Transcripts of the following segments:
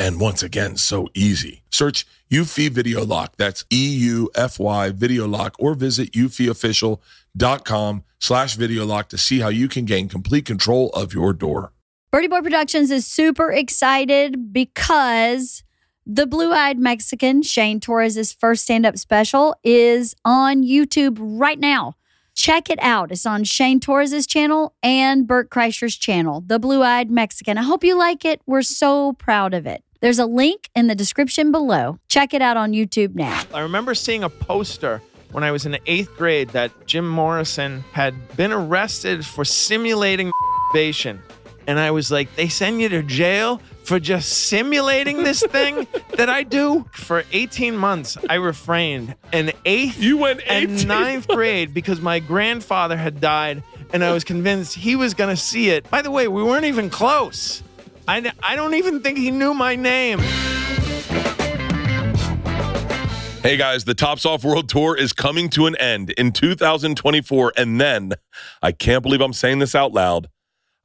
and once again, so easy. Search Eufy Video Lock. That's E-U-F-Y Video Lock or visit eufyofficial.com slash video lock to see how you can gain complete control of your door. Berty Boy Productions is super excited because the blue eyed Mexican, Shane Torres' first stand up special, is on YouTube right now. Check it out. It's on Shane Torres' channel and Bert Kreischer's channel, The Blue Eyed Mexican. I hope you like it. We're so proud of it. There's a link in the description below. Check it out on YouTube now. I remember seeing a poster when I was in the eighth grade that Jim Morrison had been arrested for simulating masturbation. And I was like, they send you to jail for just simulating this thing that I do? For 18 months, I refrained. In eighth You went and 18 ninth grade because my grandfather had died and I was convinced he was going to see it. By the way, we weren't even close. I, I don't even think he knew my name. Hey guys, the Tops Off World Tour is coming to an end in 2024. And then, I can't believe I'm saying this out loud,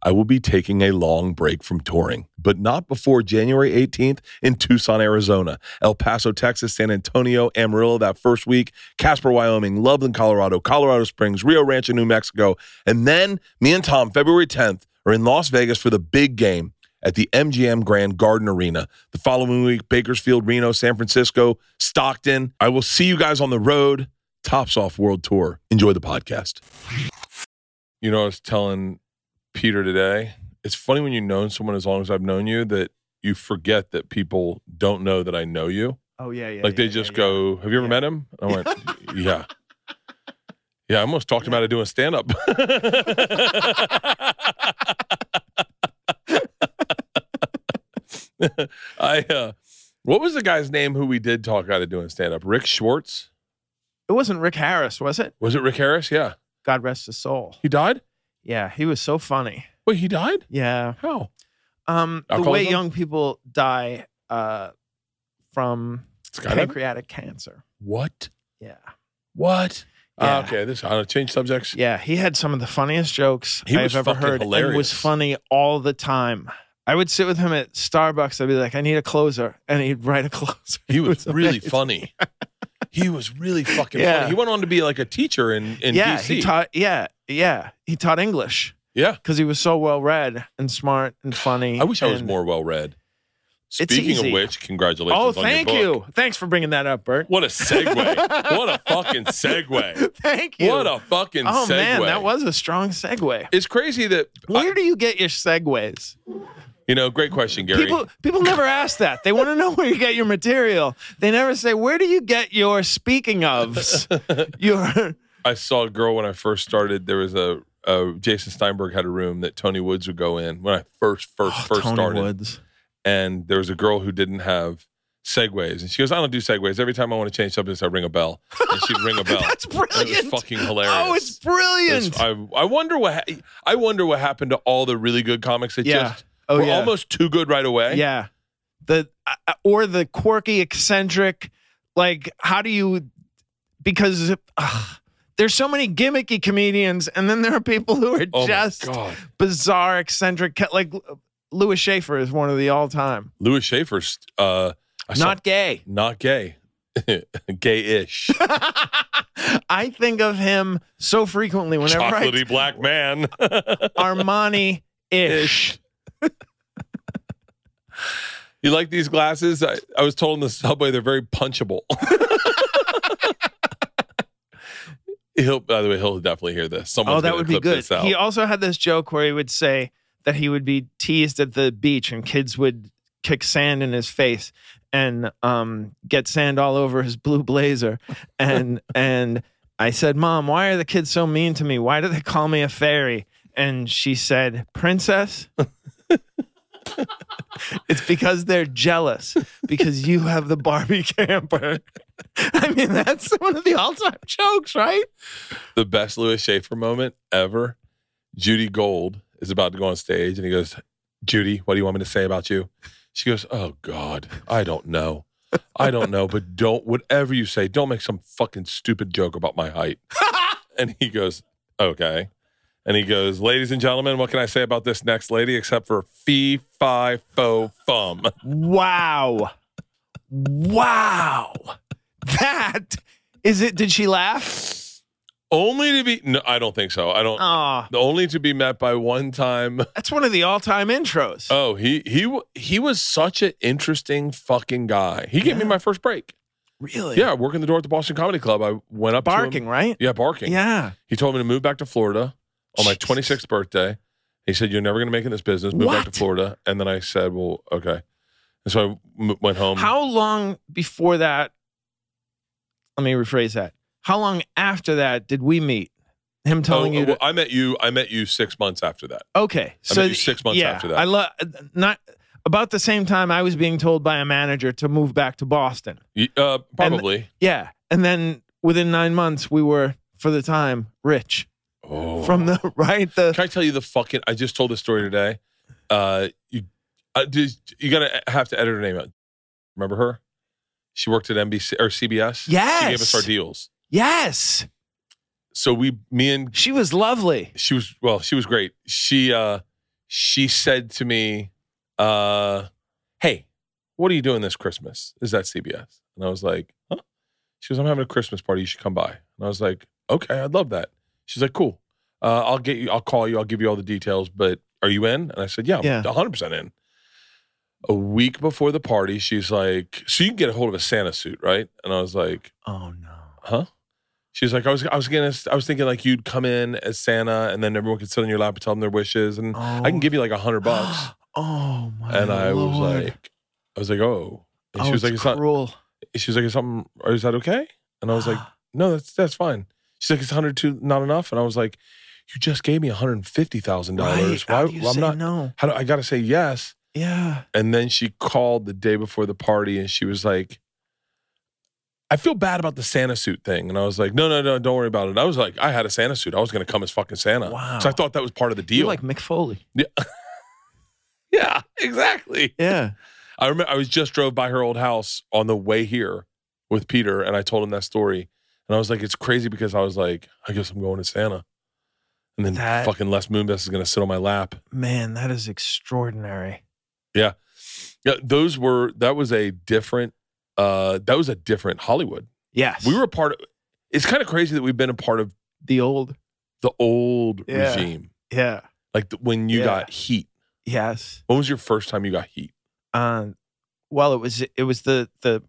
I will be taking a long break from touring, but not before January 18th in Tucson, Arizona, El Paso, Texas, San Antonio, Amarillo that first week, Casper, Wyoming, Loveland, Colorado, Colorado Springs, Rio Rancho, New Mexico. And then me and Tom, February 10th, are in Las Vegas for the big game at the MGM Grand Garden Arena. The following week, Bakersfield, Reno, San Francisco, Stockton. I will see you guys on the road. Tops Off World Tour. Enjoy the podcast. You know, I was telling Peter today, it's funny when you've known someone as long as I've known you that you forget that people don't know that I know you. Oh, yeah, yeah. like they yeah, just yeah, go, Have you ever met him? I went, Yeah. Yeah, I almost talked him out of doing stand up. I uh what was the guy's name who we did talk out of doing stand up? Rick Schwartz? It wasn't Rick Harris, was it? Was it Rick Harris? Yeah. God rest his soul. He died? Yeah, he was so funny. Wait, he died? Yeah. How? Um, the way young people die uh, from pancreatic cancer. What? Yeah. What? Ah, Yeah. okay, this I don't change subjects. Yeah, he had some of the funniest jokes I've ever heard. And was funny all the time. I would sit with him at Starbucks. I'd be like, I need a closer. And he'd write a closer. He It was, really funny. he was really fucking Yeah. funny. He went on to be like a teacher in, in yeah, DC. he taught. Yeah, yeah, he taught English yeah. because he was so well read and smart and funny. I wish I was more well read. Speaking of which, congratulations. Oh, thank you. Thanks for bringing that up, Bert. What a segue. what a fucking segue. Thank you. What a fucking oh segue. man, that was a strong segue. It's crazy that Where do you get your segues? You know, great question, Gary. People people never ask that. They want to know where you get your material. They never say where do you get your speaking ofs. your I saw a girl when I first started. There was a uh, Jason Steinberg had a room that Tony Woods would go in when I first first first Oh, Tony started, Woods. and there was a girl who didn't have segues, and she goes, "I don't do segues. Every time I want to change subjects, I ring a bell." And she'd ring a bell. That's And It brilliant. was fucking hilarious. Oh, it's It brilliant. was- I, I wonder what ha- I wonder what happened to all the really good comics that Yeah. just oh were yeah. almost too good right away. Yeah. The uh, or the quirky eccentric like how do you because uh, There's so many gimmicky comedians, and then there are people who are Oh just bizarre, eccentric. Like Louis Schaefer is one of the all-time. Louis Schaefer's uh, I saw- Not gay. not gay, gay-ish, I think of him so frequently whenever I chocolatey black man. Armani ish. You like these glasses? I, I was told in the subway they're very punchable. he'll, by the way, he'll definitely hear this. Someone's Oh, that would be good. He also had this joke where he would say that he would be teased at the beach and kids would kick sand in his face and um, get sand all over his blue blazer. And and I said, Mom, why are the kids so mean to me? Why do they call me a fairy? And she said, Princess. It's because they're jealous because you have the Barbie camper. I mean, that's one of the all-time jokes, right? the best Louis Schaefer moment ever. Judy Gold is about to go on stage and he goes, Judy, what do you want me to say about you? She goes, Oh God, I don't know. I don't know, but don't, whatever you say, don't make some fucking stupid joke about my height. and he goes, Okay. And he goes, Ladies and gentlemen, what can I say about this next lady except for fee, fi, fo, fum? Wow. Wow. That is it. Did she laugh? Only to be, no, I don't think so. I don't, Oh, only to be met by one time that's one of the all time intros. Oh, he he he was such an interesting fucking guy. He gave me my first break. really? Yeah, working the door at the Boston Comedy Club. I went up to him- Barking, right? Yeah, barking. Yeah. He told me to move back to Florida on my 26th birthday. He said, "You're never going to make it in this business. Move back to Florida." And then I said, "Well, okay." And so I m- went home. How long before that? Let me rephrase that. How long after that did we meet? Him Oh, telling you well, to. I met you. I met you six months after that. Okay. So met you six months yeah, after that. I love not about the same time I was being told by a manager to move back to Boston. Uh, probably. Yeah. And then within nine months, we were, for the time, rich oh. from the right. The Can I tell you the fucking? I just told this story today. Uh, you, uh, did, you gotta have to edit her name out. Remember her? She worked at NBC or CBS. Yes, she gave us our deals. yes, So we, me and she was lovely. she was well, she was great. She, uh, she said to me, uh, "Hey, what are you doing this Christmas? Is that CBS?" And I was like, "Huh?" She goes, "I'm having a Christmas party. You should come by." And I was like, "Okay, I'd love that." She's like, "Cool. Uh, I'll get you. I'll call you. I'll give you all the details. But are you in?" And I said, "Yeah, Yeah. I'm 100 percent in." A week before the party, she's like, "So you can get a hold of a Santa suit, right?" And I was like, Oh no. "Huh?" She was like, "I was, I was gonna, I was thinking like you'd come in as Santa, and then everyone could sit on your lap and tell them their wishes, and I can give you like a hundred bucks." oh my. God. And I was like, I was like, "Oh," and oh, she was like, it's "It's not." She was like, "Is something? Is that okay?" And I was like, "No, that's that's fine." She's like, "It's hundred two, not enough," and I was like, "You just gave me one hundred fifty thousand right. dollars. How Why? do you well, I'm not. no. How do I got to say yes?" Yeah. And then she called the day before the party and she was like, I feel bad about the Santa suit thing. And I was like, no, no, no, don't worry about it. I was like, I had a Santa suit. I was going to come as fucking Santa. Wow. So I thought that was part of the You're deal. like Mick Foley. yeah, exactly. Yeah. I remember I was just drove by her old house on the way here with Peter and I told him that story. And I was like, it's crazy because I was like, I guess I'm going to Santa. And then That- fucking Les Moonves is going to sit on my lap. Man, that is extraordinary. Yeah, Yeah. those were, that was a different, uh, that was a different Hollywood. Yes. We were a part of. It's kind of crazy that we've been a part of the old. the old Yeah. regime. Yeah. Like the, when you Yeah. got heat. Yes. When was your first time you got heat? Um, well, it was it was the the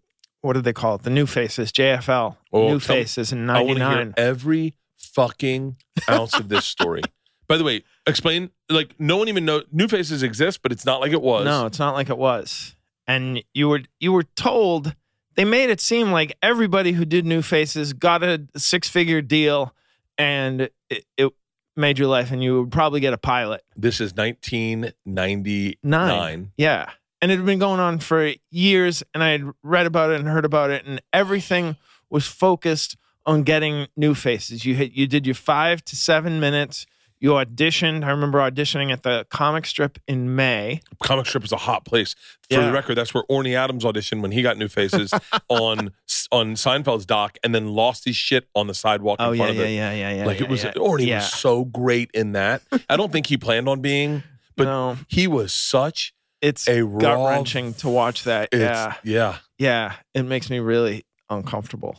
what do they call it? The new faces, JFL. Oh, new faces in I want to hear '99. every fucking ounce of this story. By the way, explain. Like no one even know New Faces exist, but it's not like it was. No, it's not like it was. And you were you were told they made it seem like everybody who did new faces got a six figure deal, and it, it made your life, and you would probably get a pilot. This is 1999. Nine. Yeah. And it had been going on for years, and I had read about it and heard about it, and everything was focused on getting new faces. You hit, you did your five to seven minutes. You auditioned. I remember auditioning at the comic strip in May. Comic strip is a hot place. For Yeah. the record, that's where Orny Adams auditioned when he got New Faces on on Seinfeld's doc and then lost his shit on the sidewalk Oh in yeah, front yeah, of it. yeah, yeah, yeah. like yeah, it was, yeah. or he yeah. was so great in that. I don't think he planned on being, but no, he was such it's a gut wrenching to watch that. Yeah, yeah. yeah. It makes me really uncomfortable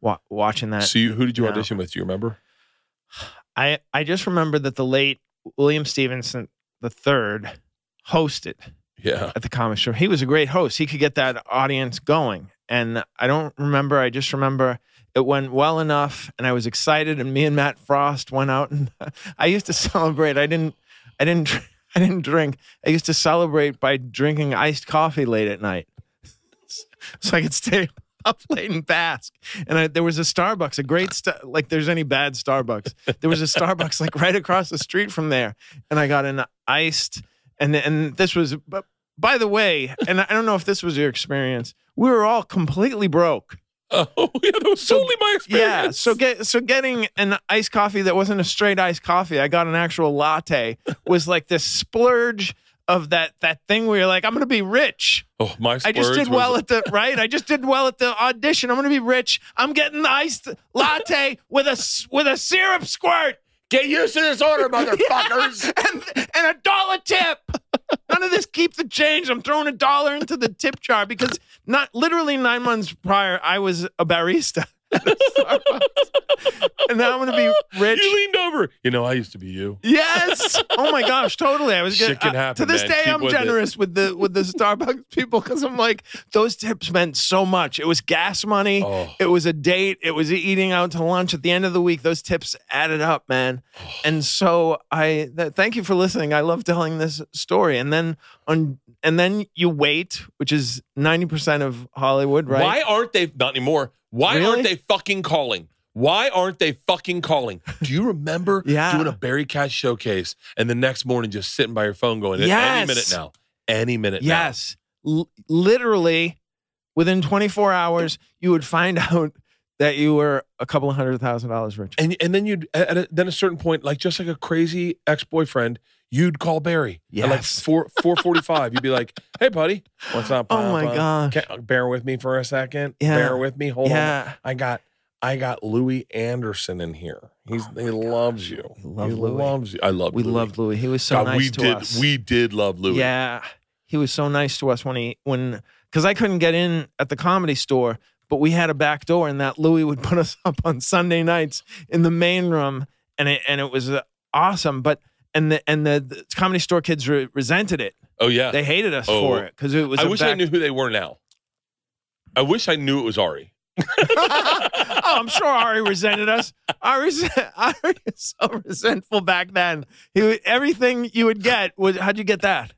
wa- watching that. So you, who did you no. audition with? Do you remember? I I just remember that the late William Stevenson the third hosted Yeah. at the comic store. He was a great host. He could get that audience going. And I don't remember. I just remember it went well enough, and I was excited. And me and Matt Frost went out, and I used to celebrate. I didn't. I didn't. I didn't drink. I used to celebrate by drinking iced coffee late at night, so I could stay up late and bask. And I, there was a Starbucks, a great sta- like. There's any bad Starbucks? There was a Starbucks like right across the street from there, and I got an iced. And and this was. But by the way, and I don't know if this was your experience. We were all completely broke. Oh, yeah, that was So- totally my experience. Yeah. So get so getting an iced coffee that wasn't a straight iced coffee. I got an actual latte. Was like this splurge of that that thing where you're like, I'm gonna be rich. oh, my I just did was- well at the right. I just did well at the audition. I'm gonna be rich. I'm getting the iced latte with a with a syrup squirt. Get used to this order, motherfuckers. and, and a dollar tip. None of this keep the change. I'm throwing a dollar into the tip jar because not literally nine months prior, I was a barista. At a Starbucks. and now I'm gonna be rich. You leaned over. You know, I used to be you. Yes. Oh my gosh, totally. I was Shit getting, can uh, happen, to this man. day. Keep I'm with it. generous with the with the Starbucks people because I'm like those tips meant so much. It was gas money. Oh. It was a date. It was eating out to lunch at the end of the week. Those tips added up, man. And so I th- thank you for listening. I love telling this story. And then on and then you wait, which is ninety percent of Hollywood, right? Why aren't they not anymore? Why Really? aren't they fucking calling? Why aren't they fucking calling? Do you remember Yeah. doing a Barry Katz showcase and the next morning just sitting by your phone going, yes. any minute now, any minute now. Yes. L- literally within 24 hours, you would find out that you were a couple of hundred thousand dollars rich. And and then you'd at a, then a certain point, like just like a crazy ex boyfriend, you'd call Barry at like four four forty five. You'd be like, "Hey, buddy, what's up? Oh my gosh. Can- bear with me for a second. Yeah. Bear with me. Hold on. I got I got Louie Anderson in here. He's Oh he loves you. We love he Louie. loves you. I love We Louie. loved Louie. He was so God, nice we to did us. we did love Louie. Yeah. He was so nice to us when he when because I couldn't get in at the comedy store, but we had a back door, and that Louis would put us up on Sunday nights in the main room, and it and it was uh, awesome. But and the and the, the comedy store kids re- resented it. Oh yeah. They hated us Oh. for it because it was. I wish I knew who they were now. I wish I knew it was Ari. oh, I'm sure Ari resented us. Ari, Ari is so resentful back then. He would- everything you would get was how'd you get that?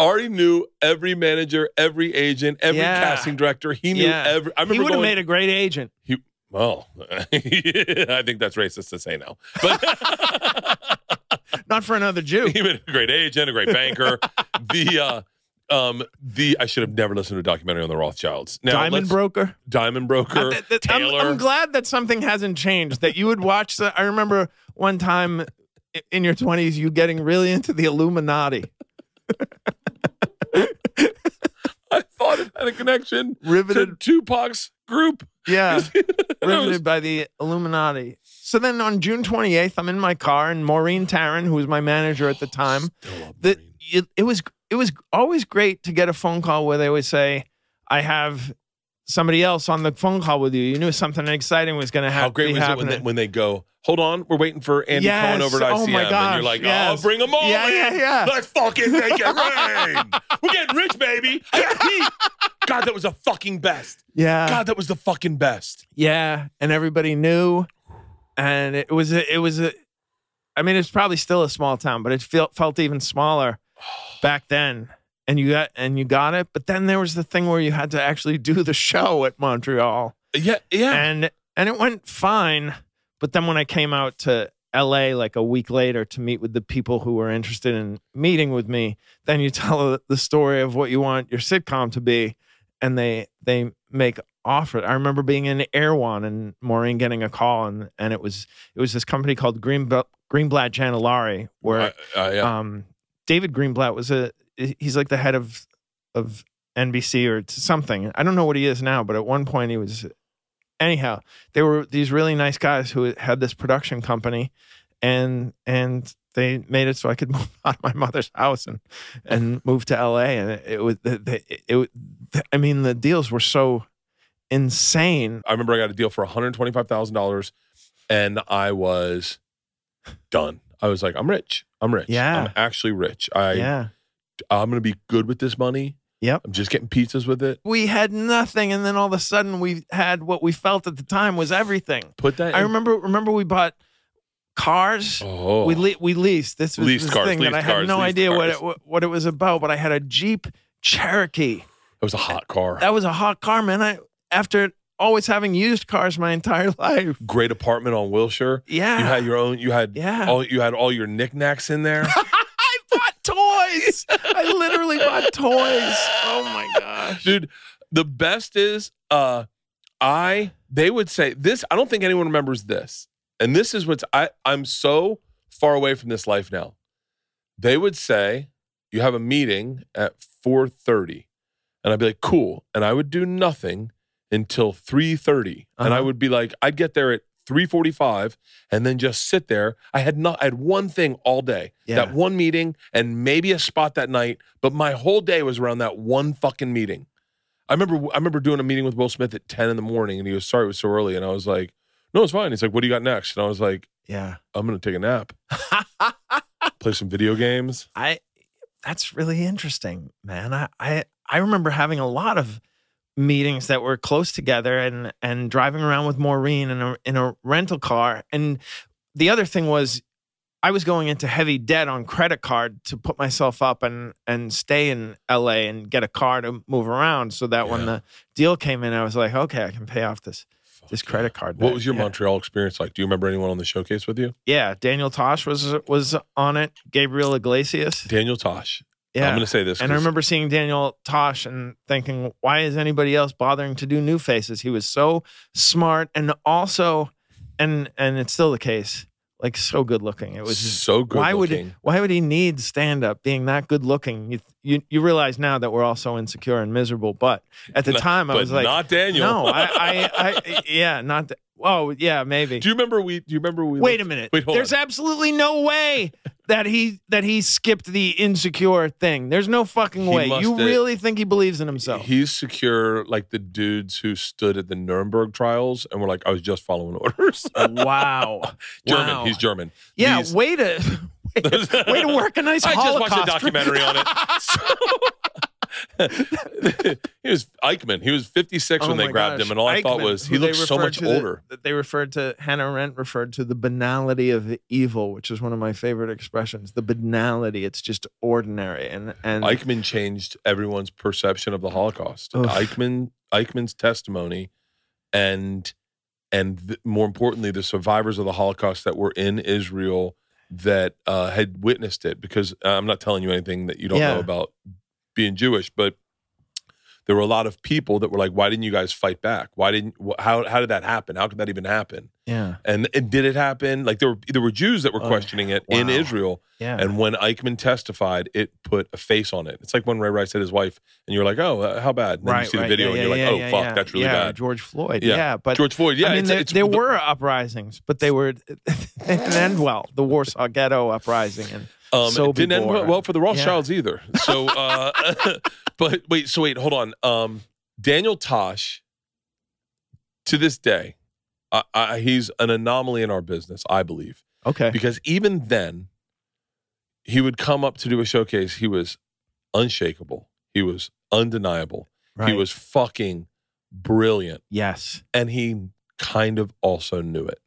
Ari knew every manager, every agent, every Yeah. casting director. He knew Yeah. every. I remember He would have made a great agent. He, well, I think that's racist to say now, but Not for another Jew. he made a great agent, a great banker. the uh, um, the I should have never listened to a documentary on the Rothschilds. Now, Diamond broker. diamond broker, I- that- I'm, Taylor. I'm glad that something hasn't changed. That you would watch. The, I remember one time in your 20s, you getting really into the Illuminati. I thought it had a connection Riveted to. Tupac's group. Yeah. Riveted by the Illuminati. So then on June 28th, I'm in my car, and Maureen Taryn, who was my manager at the oh, time, Still love that it, it was it was always great to get a phone call where they would say, "I have somebody else on the phone call with you. You knew something exciting was going to happen. How great was it when they, when they go, hold on, we're waiting for Andy Yes. Cohen over at ICM. Oh my and gosh, you're like, oh, yes. oh, bring them all Yeah, yeah, yeah. Let's fucking make it rain. we're getting rich, baby. I got heat. God, that was the fucking best. yeah, God, that was the fucking best. yeah, and everybody knew, and it was a, it was a. I mean, it's probably still a small town, but it felt felt even smaller back then. And you got and you got it, but then there was the thing where you had to actually do the show at Montreal. Yeah, yeah. and and it went fine. But then when I came out to LA like a week later to meet with the people who were interested in meeting with me, then you tell the story of what you want your sitcom to be, and they they make offer. I remember being in Erewhon and Maureen getting a call, and and it was it was this company called Green Greenblatt Janollari, where Uh, uh, yeah. um, David Greenblatt was a he's like the head of of NBC or something. I don't know what he is now, but at one point he was. Anyhow, they were these really nice guys who had this production company, and and they made it so I could move out of my mother's house and and move to LA. And it, it was the, the, it, was- I mean the deals were so insane. I remember I got a deal for $125,000 and I was done. I was like, I'm rich. I'm rich. Yeah. I'm actually rich. I, yeah. I'm going to be good with this money. Yep. I'm just getting pizzas with it. We had nothing, and then all of a sudden we had what we felt at the time was everything. Put that I in- remember. Remember, we bought cars. Oh. We le- we leased. This was Leased this cars, thing that I had cars, no idea what it what it was about. But I had a Jeep Cherokee. It was a hot car. That was a hot car, man. I after always having used cars my entire life. Great apartment on Wilshire. Yeah. You had your own. You had Yeah. all. You had all your knickknacks in there. I bought toys. I literally bought toys. Oh my gosh. dude the best is uh i they would say this i don't think anyone remembers this and this is what's i i'm so far away from this life now they would say you have a meeting at 4.30 and i'd be like cool and i would do nothing until 3.30 and i Uh-huh. would be like i'd get there at 3.45 and then just sit there i had not i had one thing all day Yeah. that one meeting and maybe a spot that night but my whole day was around that one fucking meeting i remember i remember doing a meeting with will smith at 10 in the morning and he was sorry it was so early and i was like no it's fine he's like what do you got next and i was like Yeah. i'm gonna take a nap play some video games I that's really interesting, man. I, I I remember having a lot of meetings that were close together and and driving around with Maureen in a in a rental car. And the other thing was I was going into heavy debt on credit card to put myself up and and stay in LA and get a car to move around so that when the deal came in I was like, okay, I can pay off this this credit card. what was your yeah. montreal experience like do you remember anyone on the showcase with you Yeah, Daniel Tosh was was on it. Gabriel Iglesias. daniel tosh Yeah. i'm gonna say this And I remember seeing Daniel Tosh and thinking, why is anybody else bothering to do new faces? He was so smart and also, and and it's still the case, like so good looking. It was so good why would why would he need stand up being that good looking? You, you you realize now that we're all so insecure and miserable, but at the Not- time I was like, not daniel no, I, I, I yeah, not. th- Whoa, yeah, maybe. do you remember we do you remember we Wait looked- a minute. wait hold There's on. absolutely no way that he that he skipped the insecure thing. There's no fucking way. You have- really think he believes in himself? He's secure like the dudes who stood at the Nuremberg trials and were like, I was just following orders. wow. German. Wow. He's German. Yeah, He's- way to way, to- way to work a nice I just Holocaust. watched a documentary on it. he was Eichmann. He was 56 Oh when they grabbed gosh. him, and all I thought was he looks so much the- older. that they referred to Hannah Arendt referred to the banality of the evil, which is one of my favorite expressions. The banality. It's just ordinary. And and Eichmann changed everyone's perception of the Holocaust. Oof. Eichmann Eichmann's testimony, and and th- more importantly, the survivors of the Holocaust that were in Israel that uh, had witnessed it. Because uh, I'm not telling you anything that you don't Yeah. know about being Jewish, but there were a lot of people that were like, "Why didn't you guys fight back? Why didn't? wh- How how did that happen? How could that even happen?" yeah, And, and did it happen? Like there were there were Jews that were Oh, questioning it in. Israel. yeah. And when Eichmann testified, it put a face on it. It's like when Ray Rice hit his wife, and you're like, "Oh, uh, how bad?" And then you see the video, yeah, and you're yeah, like, "Oh, yeah, fuck, yeah. that's really bad." George Floyd. Yeah. But George Floyd, yeah, I mean, it's, there, it's there the- were uprisings, but they were they didn't end well. The Warsaw Ghetto uprising and um, it didn't end well, well for the Rothschilds either. So, uh, but wait, so wait, hold on. Um, Daniel Tosh, to this day, I, I, he's an anomaly in our business, I believe. okay, because even then he would come up to do a showcase he was unshakable. He was undeniable. He was fucking brilliant. Yes, and he kind of also knew it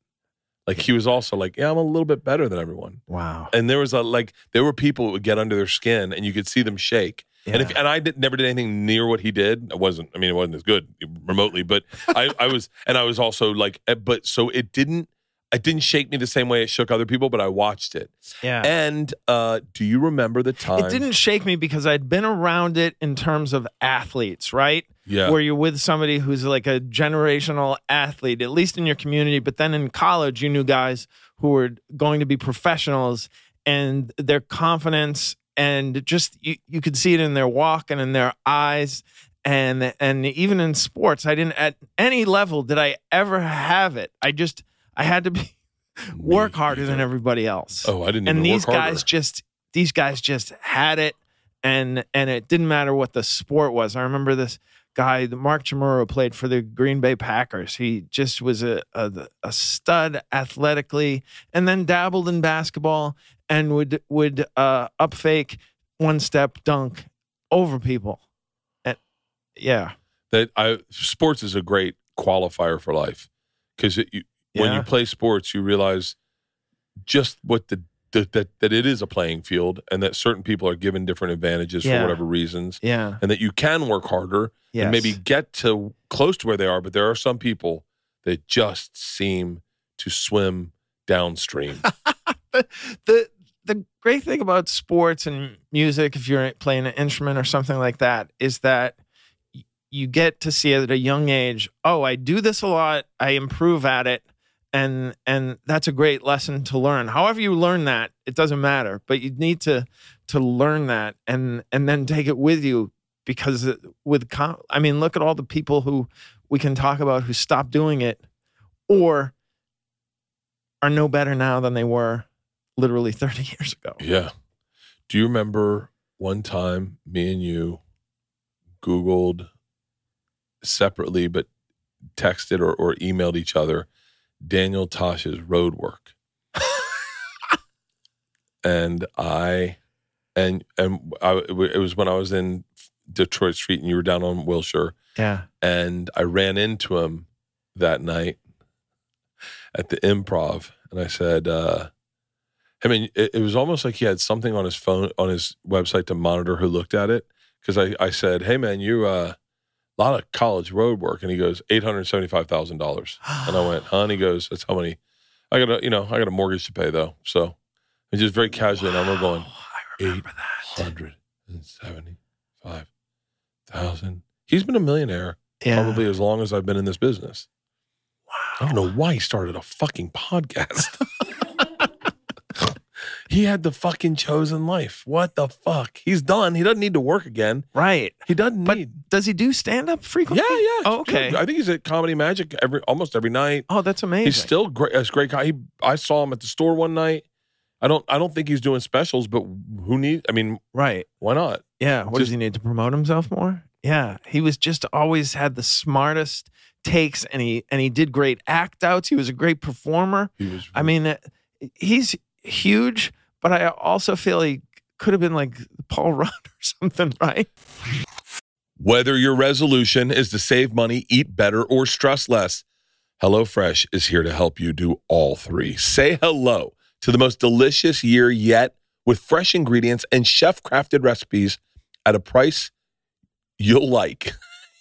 like he was also like yeah i'm a little bit better than everyone wow, and there was a like there were people that would get under their skin and you could see them shake and if and I did, never did anything near what he did. I wasn't. I mean, it wasn't as good remotely, but I, I was, and I was also like, eh, but so it didn't. It didn't shake me the same way it shook other people, but I watched it. yeah. And uh, do you remember the time? It didn't shake me because I'd been around it in terms of athletes, right? Yeah. Where you're with somebody who's like a generational athlete, at least in your community. But then in college, you knew guys who were going to be professionals and their confidence and just you, you could see it in their walk and in their eyes and and even in sports i didn't at any level did i ever have it i just i had to be work harder than everybody else. Oh, I didn't and these guys harder. just these guys just had it and and it didn't matter what the sport was. I remember this guy mark Chmura played for the green bay packers. He just was a, a a stud athletically and then dabbled in basketball and would would uh up fake one step dunk over people. And yeah. That I sports is a great qualifier for life because you, when you play sports, you realize just what the, the that that it is a playing field, and that certain people are given different advantages Yeah. for whatever reasons, yeah and that you can work harder yes. and maybe get to close to where they are. But there are some people that just seem to swim downstream. the the great thing about sports and music, if you're playing an instrument or something like that, is that you get to see at a young age. Oh, I do this a lot. I improve at it, and and that's a great lesson to learn. However you learn that, it doesn't matter, but you need to to learn that and and then take it with you because it- with com- I mean, look at all the people who we can talk about who stopped doing it or are no better now than they were literally 30 years ago. Yeah. Do you remember one time me and you Googled separately, but texted or, or emailed each other Daniel Tosh's road work? and I, and, and I, it was when I was in Detroit Street and you were down on Wilshire Yeah. and I ran into him that night at the improv and I said, uh, I mean, it, it was almost like he had something on his phone, on his website to monitor who looked at it. Cause I, I said, Hey man, you, uh, a lot of college road work. And he goes, $875,000. And I went, huh? And he goes, that's how many, I got a, you know, I got a mortgage to pay though. So it's just very casually. And I'm going, I remember that. hundred and seventy-five thousand. He's been a millionaire Yeah. probably as long as I've been in this business. I don't know why he started a fucking podcast. he had the fucking chosen life. What the fuck? He's done. He doesn't need to work again. Right. He doesn't But need. does he do stand up frequently? yeah. Oh, okay. I think he's at Comedy Magic every almost every night. Oh, that's amazing. He's still great. As great guy. He, I saw him at the store one night. I don't. I don't think he's doing specials, but who needs? I mean, right. why not? Yeah. What does he need to promote himself more? Yeah. He was just always had the smartest takes and he and he did great act outs. He was a great performer. He was. I mean, uh, he's huge, but I also feel he could have been like Paul Rudd or something, right? Whether your resolution is to save money, eat better, or stress less, HelloFresh is here to help you do all three. Say hello to the most delicious year yet with fresh ingredients and chef crafted recipes at a price you'll like.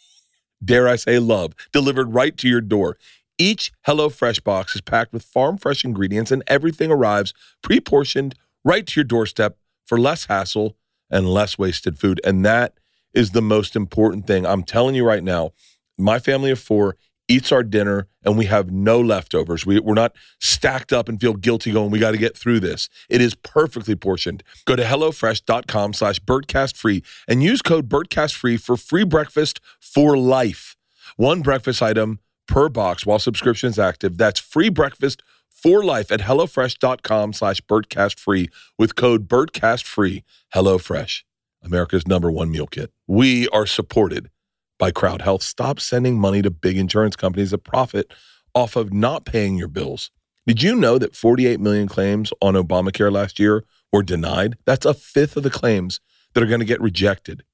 Dare I say, love, delivered right to your door. Each HelloFresh box is packed with farm fresh ingredients, and everything arrives pre portioned right to your doorstep for less hassle and less wasted food. And that is the most important thing. I'm telling you right now, my family of four eats our dinner and we have no leftovers. We, we're not stacked up and feel guilty going, we got to get through this. It is perfectly portioned. Go to HelloFresh.com slash BertCastFree and use code BertCastFree for free breakfast for life. One breakfast item per box while subscription is active. That's free breakfast for life at HelloFresh.com slash BertCastFree with code BertCastFree. HelloFresh. America's number one meal kit. We are supported by Crowd Health. Stop sending money to big insurance companies that profit off of not paying your bills. Did you know that 48 million claims on Obamacare last year were denied? That's a fifth of the claims that are going to get rejected.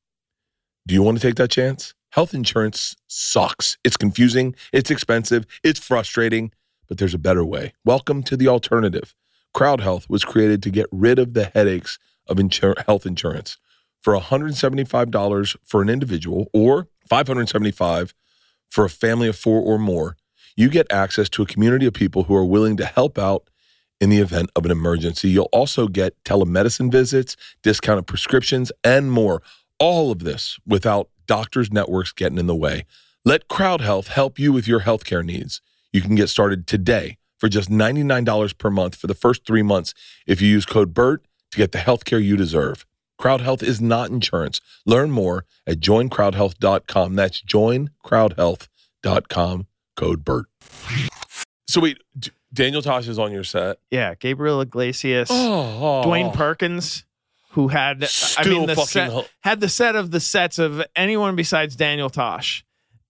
Do you want to take that chance? Health insurance sucks. It's confusing, it's expensive, it's frustrating, but there's a better way. Welcome to the alternative. Crowd Health was created to get rid of the headaches of insur- health insurance for $175 for an individual or $575 for a family of four or more, you get access to a community of people who are willing to help out in the event of an emergency. You'll also get telemedicine visits, discounted prescriptions, and more. All of this without doctors' networks getting in the way. Let Crowd Health help you with your healthcare needs. You can get started today for just $99 per month for the first three months if you use code BERT to get the healthcare you deserve. Crowd Health is not insurance. Learn more at joincrowdhealth.com. That's joincrowdhealth.com. Code BERT. So wait, D- Daniel Tosh is on your set. Yeah, Gabriel Iglesias, Oh, Dwayne Perkins, who had I mean the set, had the set of the sets of anyone besides Daniel Tosh.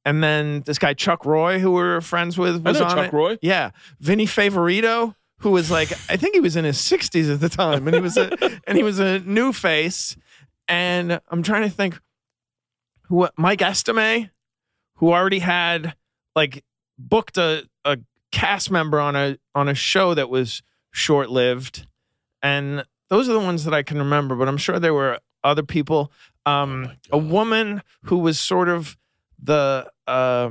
And then this guy Chuck Roy, who we were friends with, was I know on Chuck it. Roy. Yeah, Vinny Favorito, who was like, I think he was in his 60s at the time, and he was a and he was a new face. And I'm trying to think, who Mike Estime, who already had like booked a, a cast member on a on a show that was short lived, and those are the ones that I can remember. But I'm sure there were other people. Um, a woman who was sort of the. Uh,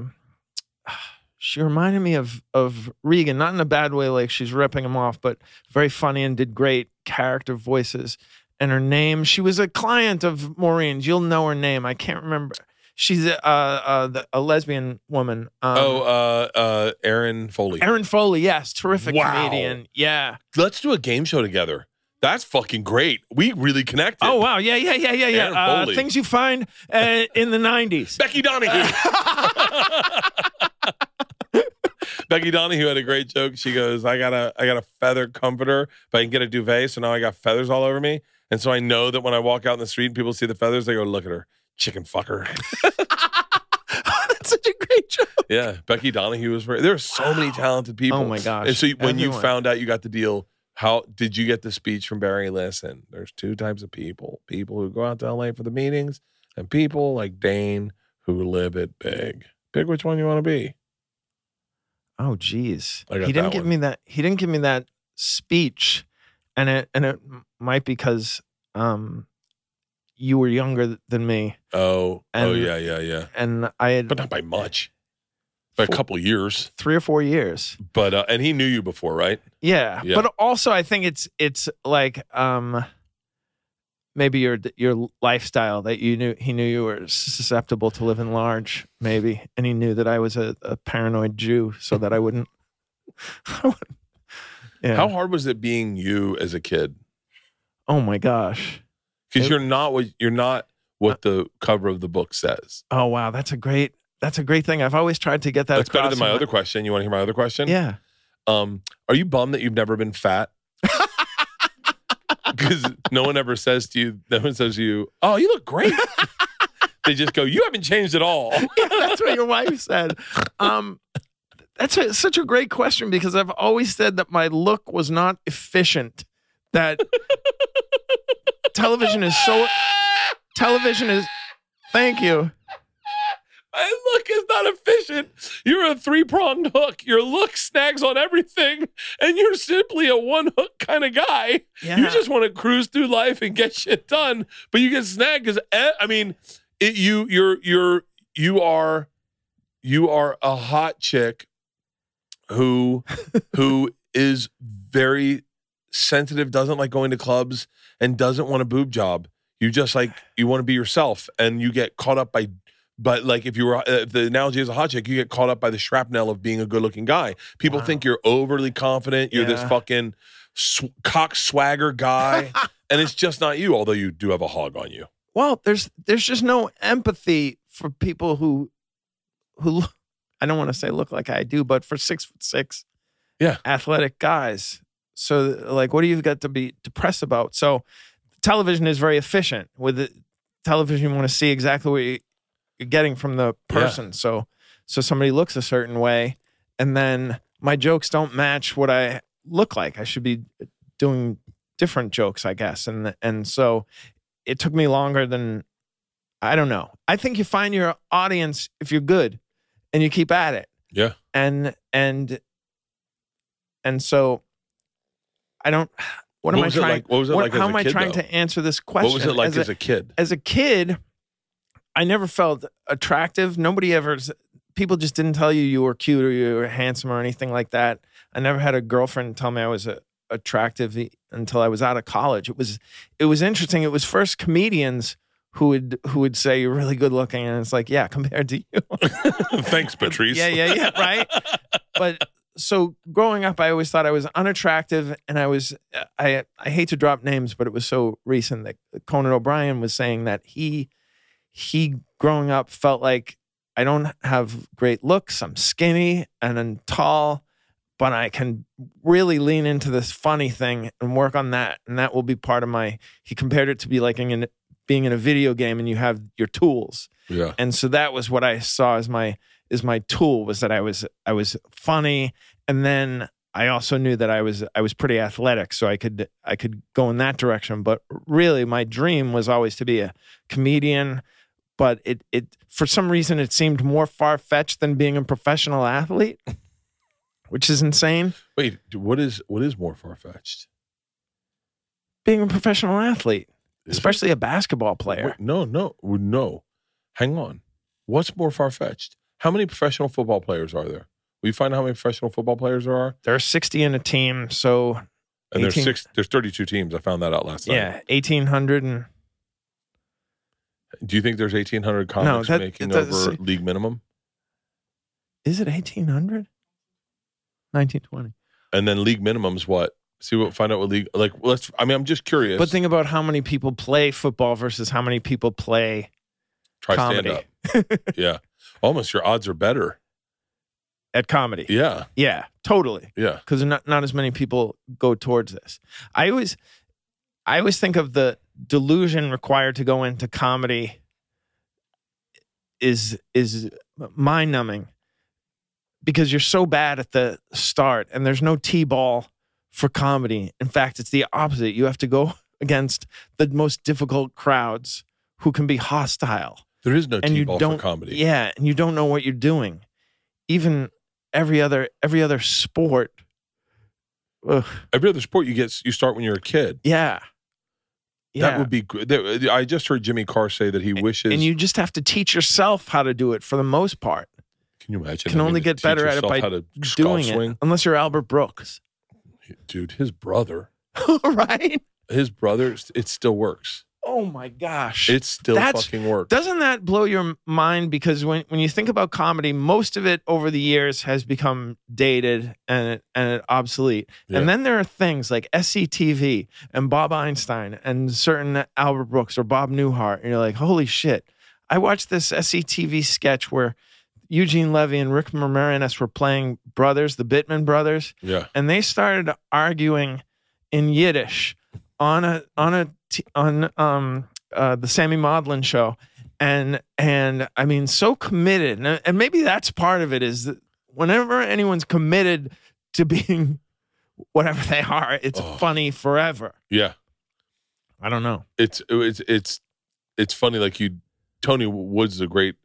she reminded me of of Regan, not in a bad way, like she's ripping him off, but very funny and did great character voices. And her name, she was a client of Maureen's. You'll know her name. I can't remember. She's a uh, uh, the, a lesbian woman. Um, Oh, uh, uh, Erin Foley. Erin Foley, yes, terrific Wow. comedian. Yeah. Let's do a game show together. That's fucking great. We really connected. Oh wow, yeah, yeah, yeah, yeah, yeah. Uh, things you find uh, in the '90s. Becky Donahue. Becky Donahue had a great joke. She goes, "I got a I got a feather comforter, but I can get a duvet, so now I got feathers all over me, and so I know that when I walk out in the street and people see the feathers, they go, look at her, chicken fucker." That's such a great joke. yeah, Becky Donahue was. Very, there are so many talented people. Oh my gosh, And so when you found out you got the deal, how did you get the speech from Barry? Listen, there's two types of people: people who go out to LA for the meetings, and people like Dane who live it big. Pick which one you want to be. Oh geez, he didn't give one. me that. He didn't give me that speech, and it and it might because um, you were younger than me, Oh, oh yeah, yeah, yeah. and I had But not by much. A couple years. three or four years. But uh, and he knew you before, right? Yeah. Yeah. But also I think it's it's like um maybe your your lifestyle that you knew he knew you were susceptible to living large, maybe. And he knew that I was a, a paranoid Jew so that I wouldn't, yeah. How hard was it being you as a kid? oh my gosh. Because you're not what you're not what the cover of the book says. Oh wow, that's a great that's a great thing. I've always tried to get that That's better than my other question. You want to hear my other question? Yeah. Um, are you bummed that you've never been fat? Because no one ever says to you, no one says to you, "Oh, you look great." they just go, "You haven't changed at all." that's what your wife said. Um, that's a, such a great question because I've always said that my look was not efficient. That television is so. Television is. Thank you. My look is not efficient. You're a three pronged hook. Your look snags on everything, and you're simply a one hook kind of guy. Yeah. You just want to cruise through life and get shit done, but you get snagged because I mean, it, you you're you're you are you are a hot chick who who is very sensitive, doesn't like going to clubs, and doesn't want a boob job. You just like you want to be yourself, and you get caught up by. But like if you were, uh, if the analogy is a hot chick, you get caught up by the shrapnel of being a good-looking guy. People Wow. think you're overly confident. You're this fucking sw- cock swagger guy, and it's just not you. Although you do have a hog on you. well, there's there's just no empathy for people who who look, I don't want to say look like I do, but for six foot six, Yeah. athletic guys. So like, what do you got to be depressed about? So television is very efficient with the television. You want to see exactly what you- getting from the Yeah. person. So so somebody looks a certain way, and then my jokes don't match what I look like. I should be doing different jokes, I guess. And and so it took me longer than I don't know. I think you find your audience if you're good and you keep at it. Yeah. And and and so I don't what, What am I trying like- what was it like as how a am I kid, trying though? to answer this question? What was it like as, as a, kid? as a kid, I never felt attractive. Nobody ever, people just didn't tell you you were cute or you were handsome or anything like that. I never had a girlfriend tell me I was uh attractive until I was out of college. It was, it was interesting. It was first comedians who would who would say you're really good looking, and it's like, yeah, compared to you, Thanks, Patrice. yeah, yeah, yeah, right. But so growing up, I always thought I was unattractive, and I was I I hate to drop names, but it was so recent that Conan O'Brien was saying that he he growing up felt like I don't have great looks. I'm skinny and I'm tall, but I can really lean into this funny thing and work on that, and that will be part of my. He compared it to be like in being in a video game, and you have your tools, Yeah. and so that was what I saw as my is my tool was that I was I was funny and then I also knew that I was I was pretty athletic so I could I could go in that direction but really my dream was always to be a comedian but it it for some reason it seemed more far-fetched than being a professional athlete which is insane Wait, what is what is more far fetched? being a professional athlete especially a basketball player no, no, no. Hang on. What's more far fetched? How many professional football players are there? Will you find out how many professional football players there are? there are 60 in a team so And there's six. There's 32 teams. I found that out last night. yeah 1800 and Do you think there's 1,800 comics that- making that's- over league minimum? Is it 1800? 1920. And then league minimum's what? See what? Find out what league. Like, let's. I mean, I'm just curious. But think about how many people play football versus how many people play Try comedy. stand up. Yeah. Almost your odds are better. at comedy. Yeah. Yeah, totally. Yeah. Because not not as many people go towards this. I always I always think of the delusion required to go into comedy is is mind numbing because you're so bad at the start and there's no T-ball for comedy. In fact, it's the opposite. You have to go against the most difficult crowds who can be hostile. There is no and you T-ball don't for comedy. Yeah, and you don't know what you're doing. Even every other every other sport. Ugh, Every other sport you get, you start when you're a kid. yeah. Yeah. That would be good. Uh, I just heard Jimmy Carr say that he wishes. and you just have to teach yourself how to do it for the most part. can you imagine? can only get better at it by Doing swing? it, unless you're Albert Brooks, Dude, his brother, right? his brother, it still works. Oh my gosh! It still That's- fucking works. Doesn't that blow your mind? Because when, when you think about comedy, most of it over the years has become dated and and obsolete. Yeah. And then there are things like SCTV and Bob Einstein and certain Albert Brooks or Bob Newhart, and you're like, holy shit! I watched this SCTV sketch where Eugene Levy and Rick Moranis were playing brothers, the Bittman brothers, yeah. and they started arguing in Yiddish on a on a t- on um uh, the Sammy Maudlin show, and and I mean so committed, and, and maybe that's part of it is that whenever anyone's committed to being whatever they are, it's Oh. funny forever. Yeah. I don't know. It's it's it's it's funny. Like you, Tony Woods is a great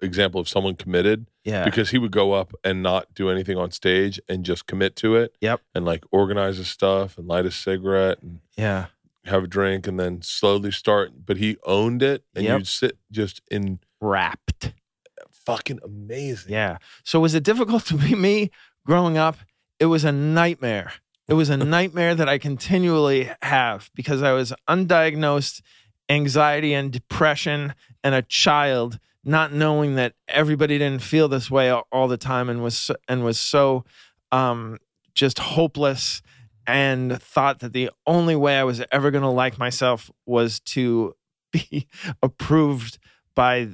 example of someone committed Yeah, because he would go up and not do anything on stage and just commit to it. Yep. And like organize his stuff and light a cigarette and yeah, have a drink and then slowly start. But he owned it and Yep. you'd sit just in wrapped. fucking amazing. Yeah. So was it difficult to be me growing up? It was a nightmare. It was a nightmare that I continually have because I was undiagnosed anxiety and depression and a child not knowing that everybody didn't feel this way all, all the time and was so, and was so um, just hopeless and thought that the only way I was ever going to like myself was to be approved by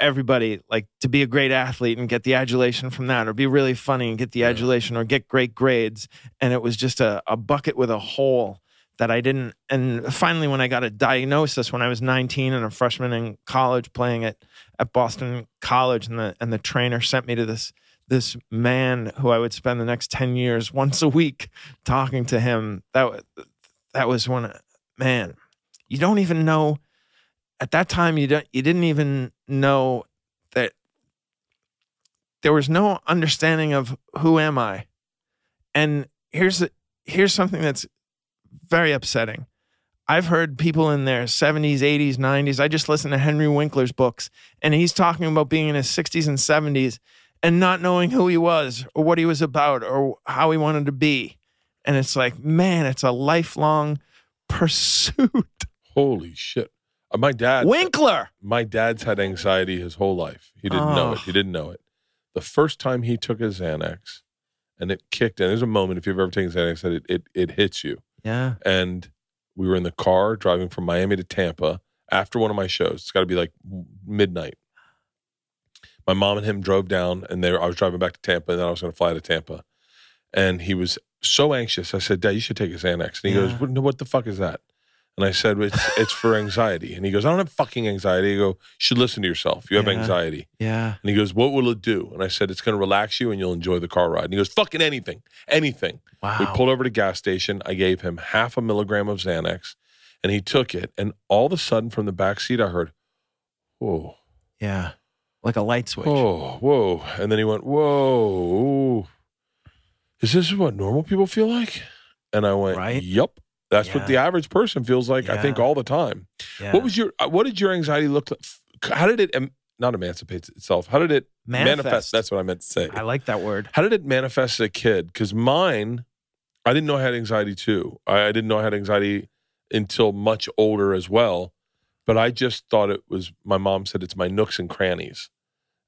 everybody like to be a great athlete and get the adulation from that or be really funny and get the Yeah. adulation or get great grades and it was just a, a bucket with a hole that i didn't and finally when i got a diagnosis when i was 19 and a freshman in college playing at, at boston college and the and the trainer sent me to this this man who i would spend the next 10 years once a week talking to him that that was when man you don't even know at that time you don't you didn't even know that there was no understanding of who am I. And here's here's something that's very upsetting. I've heard people in their 70s, 80s, 90s. I just listened to Henry Winkler's books and he's talking about being in his 60s and 70s and not knowing who he was or what he was about or how he wanted to be. And it's like, man, it's a lifelong pursuit. Holy shit. Uh, my dad. Winkler. my dad's had anxiety his whole life. He didn't know it. Oh. He didn't know it. The first time he took his Xanax, and it kicked in. There's a moment if you've ever taken Xanax that it, it it hits you. Yeah. And we were in the car driving from Miami to Tampa after one of my shows. It's got to be like midnight. My mom and him drove down, and they were, I was driving back to Tampa, and then I was going to fly to Tampa. And he was so anxious. I said, "Dad, you should take a Xanax." And he Yeah. goes, what, "What the fuck is that?" And I said, "It's it's for anxiety." And he goes, "I don't have fucking anxiety." I go, "You should listen to yourself. You have Yeah. anxiety." Yeah. And he goes, "What will it do?" And I said, "It's going to relax you, and you'll enjoy the car ride." And he goes, "Fucking anything, anything." Wow. We pulled over to gas station. I gave him half a milligram of Xanax, and he took it. And all of a sudden, from the back seat, I heard, "Whoa, yeah. Like a light switch. whoa, whoa!" And then he went, "Whoa, is this what normal people feel like?" And I went, Right? "Yep, that's what the average person feels like. I think all the time." Yeah. What was your? uh, What did your anxiety look like? How did it? Not emancipate itself. How did it manifest? Manifest. That's what I meant to say. I like that word. How did it manifest as a kid? Because mine, I didn't know I had anxiety too. I, I didn't know I had anxiety until much older as well. But I just thought it was. My mom said it's my nooks and crannies,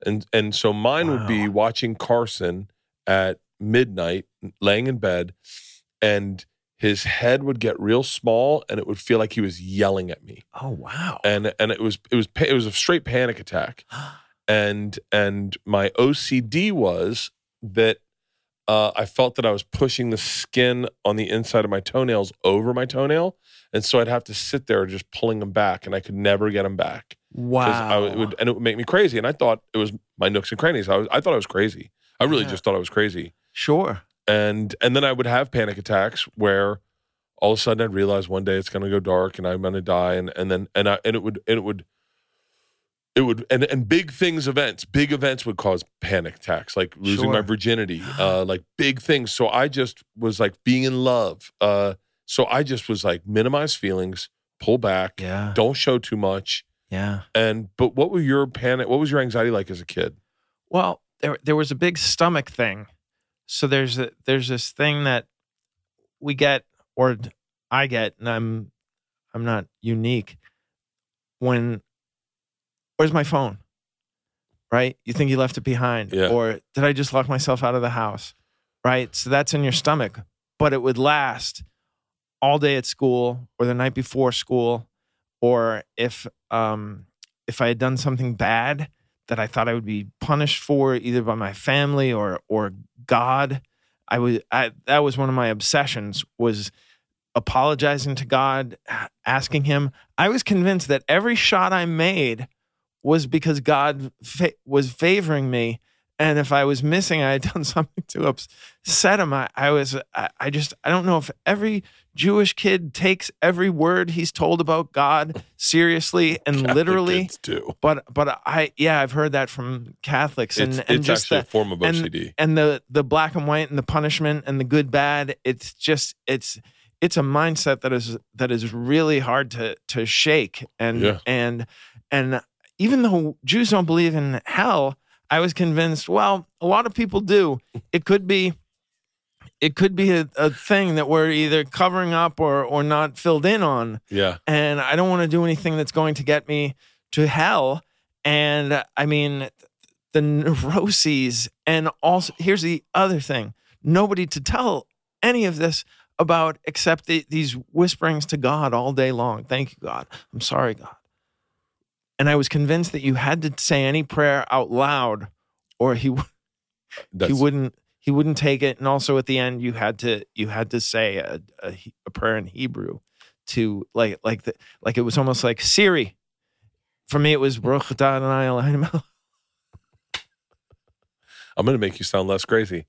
and and so mine would be watching Carson at midnight, laying in bed, and his head would get real small, and it would feel like he was yelling at me, Oh wow. and and it was it was it was a straight panic attack and and my OCD was that uh, I felt that I was pushing the skin on the inside of my toenails over my toenail, and so I'd have to sit there just pulling them back, and I could never get them back. Wow. I would- it would, and it would make me crazy. And I thought it was my nooks and crannies. I was, I thought I was crazy. I really Yeah. just thought I was crazy. sure. And and then I would have panic attacks where all of a sudden I'd realize one day it's going to go dark and I'm going to die, and and then and I and it would and it would it would and and big things events big events would cause panic attacks like losing my virginity uh like big things so i just was like being in love uh so i just was like minimize feelings pull back Yeah. don't show too much Yeah. and but what were your panic what was your anxiety like as a kid Well, there there was a big stomach thing. So there's a, there's this thing that we get or I get, and I'm I'm not unique. When where's my phone? Right? You think you left it behind. Yeah. Or did I just lock myself out of the house? Right? So that's in your stomach. But it would last all day at school or the night before school. Or if um if I had done something bad that I thought I would be punished for either by my family or or God. I was I, that was one of my obsessions was apologizing to God, asking him. I was convinced that every shot I made was because God fa- was favoring me and if I was missing I had done something to upset him. I, I was I, I just I don't know if every Jewish kid takes every word he's told about God seriously and Catholic literally too but but I yeah I've heard that from Catholics and it's, and it's just actually the, a form of and- ocd and the the black and white and the punishment and the good bad it's just it's it's a mindset that is that is really hard to to shake and Yeah. and and even though Jews don't believe in hell I was convinced well a lot of people do. It could be it could be a, a thing that we're either covering up or or not filled in on yeah and I don't want to do anything that's going to get me to hell. And I mean, the neuroses, and also here's the other thing: nobody to tell any of this about except the, these whisperings to God all day long. Thank you, God. I'm sorry, God. And I was convinced that you had to say any prayer out loud, or he w- he wouldn't he wouldn't take it. And also at the end, you had to you had to say a, a, a prayer in Hebrew to like like the like it was almost like Siri. For me, it was Baruch atah Adonai Eloheinu melech i'm gonna make you sound less crazy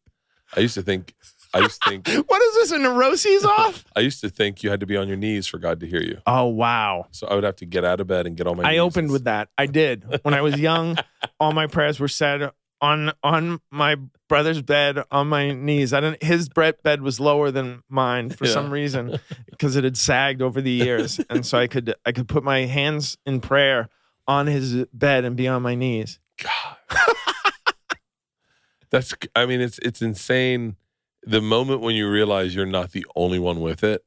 i used to think i used to think What is this? A neuroses off? i used to think you had to be on your knees for god to hear you Oh wow! so i would have to get out of bed and get on my I opened and with that. I did when I was young. all my prayers were said on on my brother's bed on my knees. I didn't. His bed was lower than mine for Yeah. some reason because it had sagged over the years, and so I could I could put my hands in prayer on his bed and be on my knees. God. That's I mean it's it's insane. The moment when you realize you're not the only one with it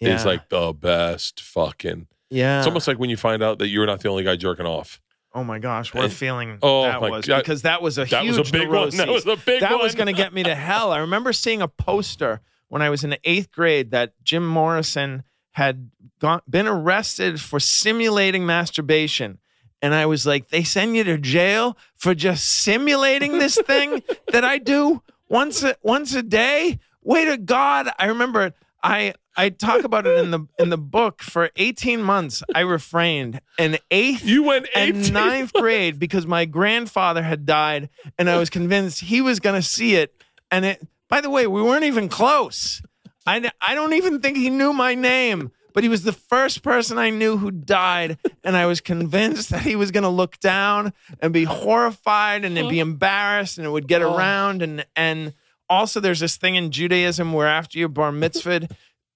is Yeah. like the best fucking. yeah, It's almost like when you find out that you're not the only guy jerking off. Oh my gosh, what a feeling Oh that was God. because that was a That was huge a big one. That was a big That was going to get me to hell. I remember seeing a poster when I was in the eighth grade that Jim Morrison had gone, been arrested for simulating masturbation. And I was like, they send you to jail for just simulating this thing that I do once a, once a day. Way to God! I remember I I talk about it in the in the book for 18 months. I refrained in eighth You went and 18. ninth grade because my grandfather had died and I was convinced he was going to see it. And it, by the way, we weren't even close. I, I don't even think he knew my name, but he was the first person I knew who died. And I was convinced that he was going to look down and be horrified and be embarrassed and it would get around. And, and also, there's this thing in Judaism where after you're bar mitzvahed,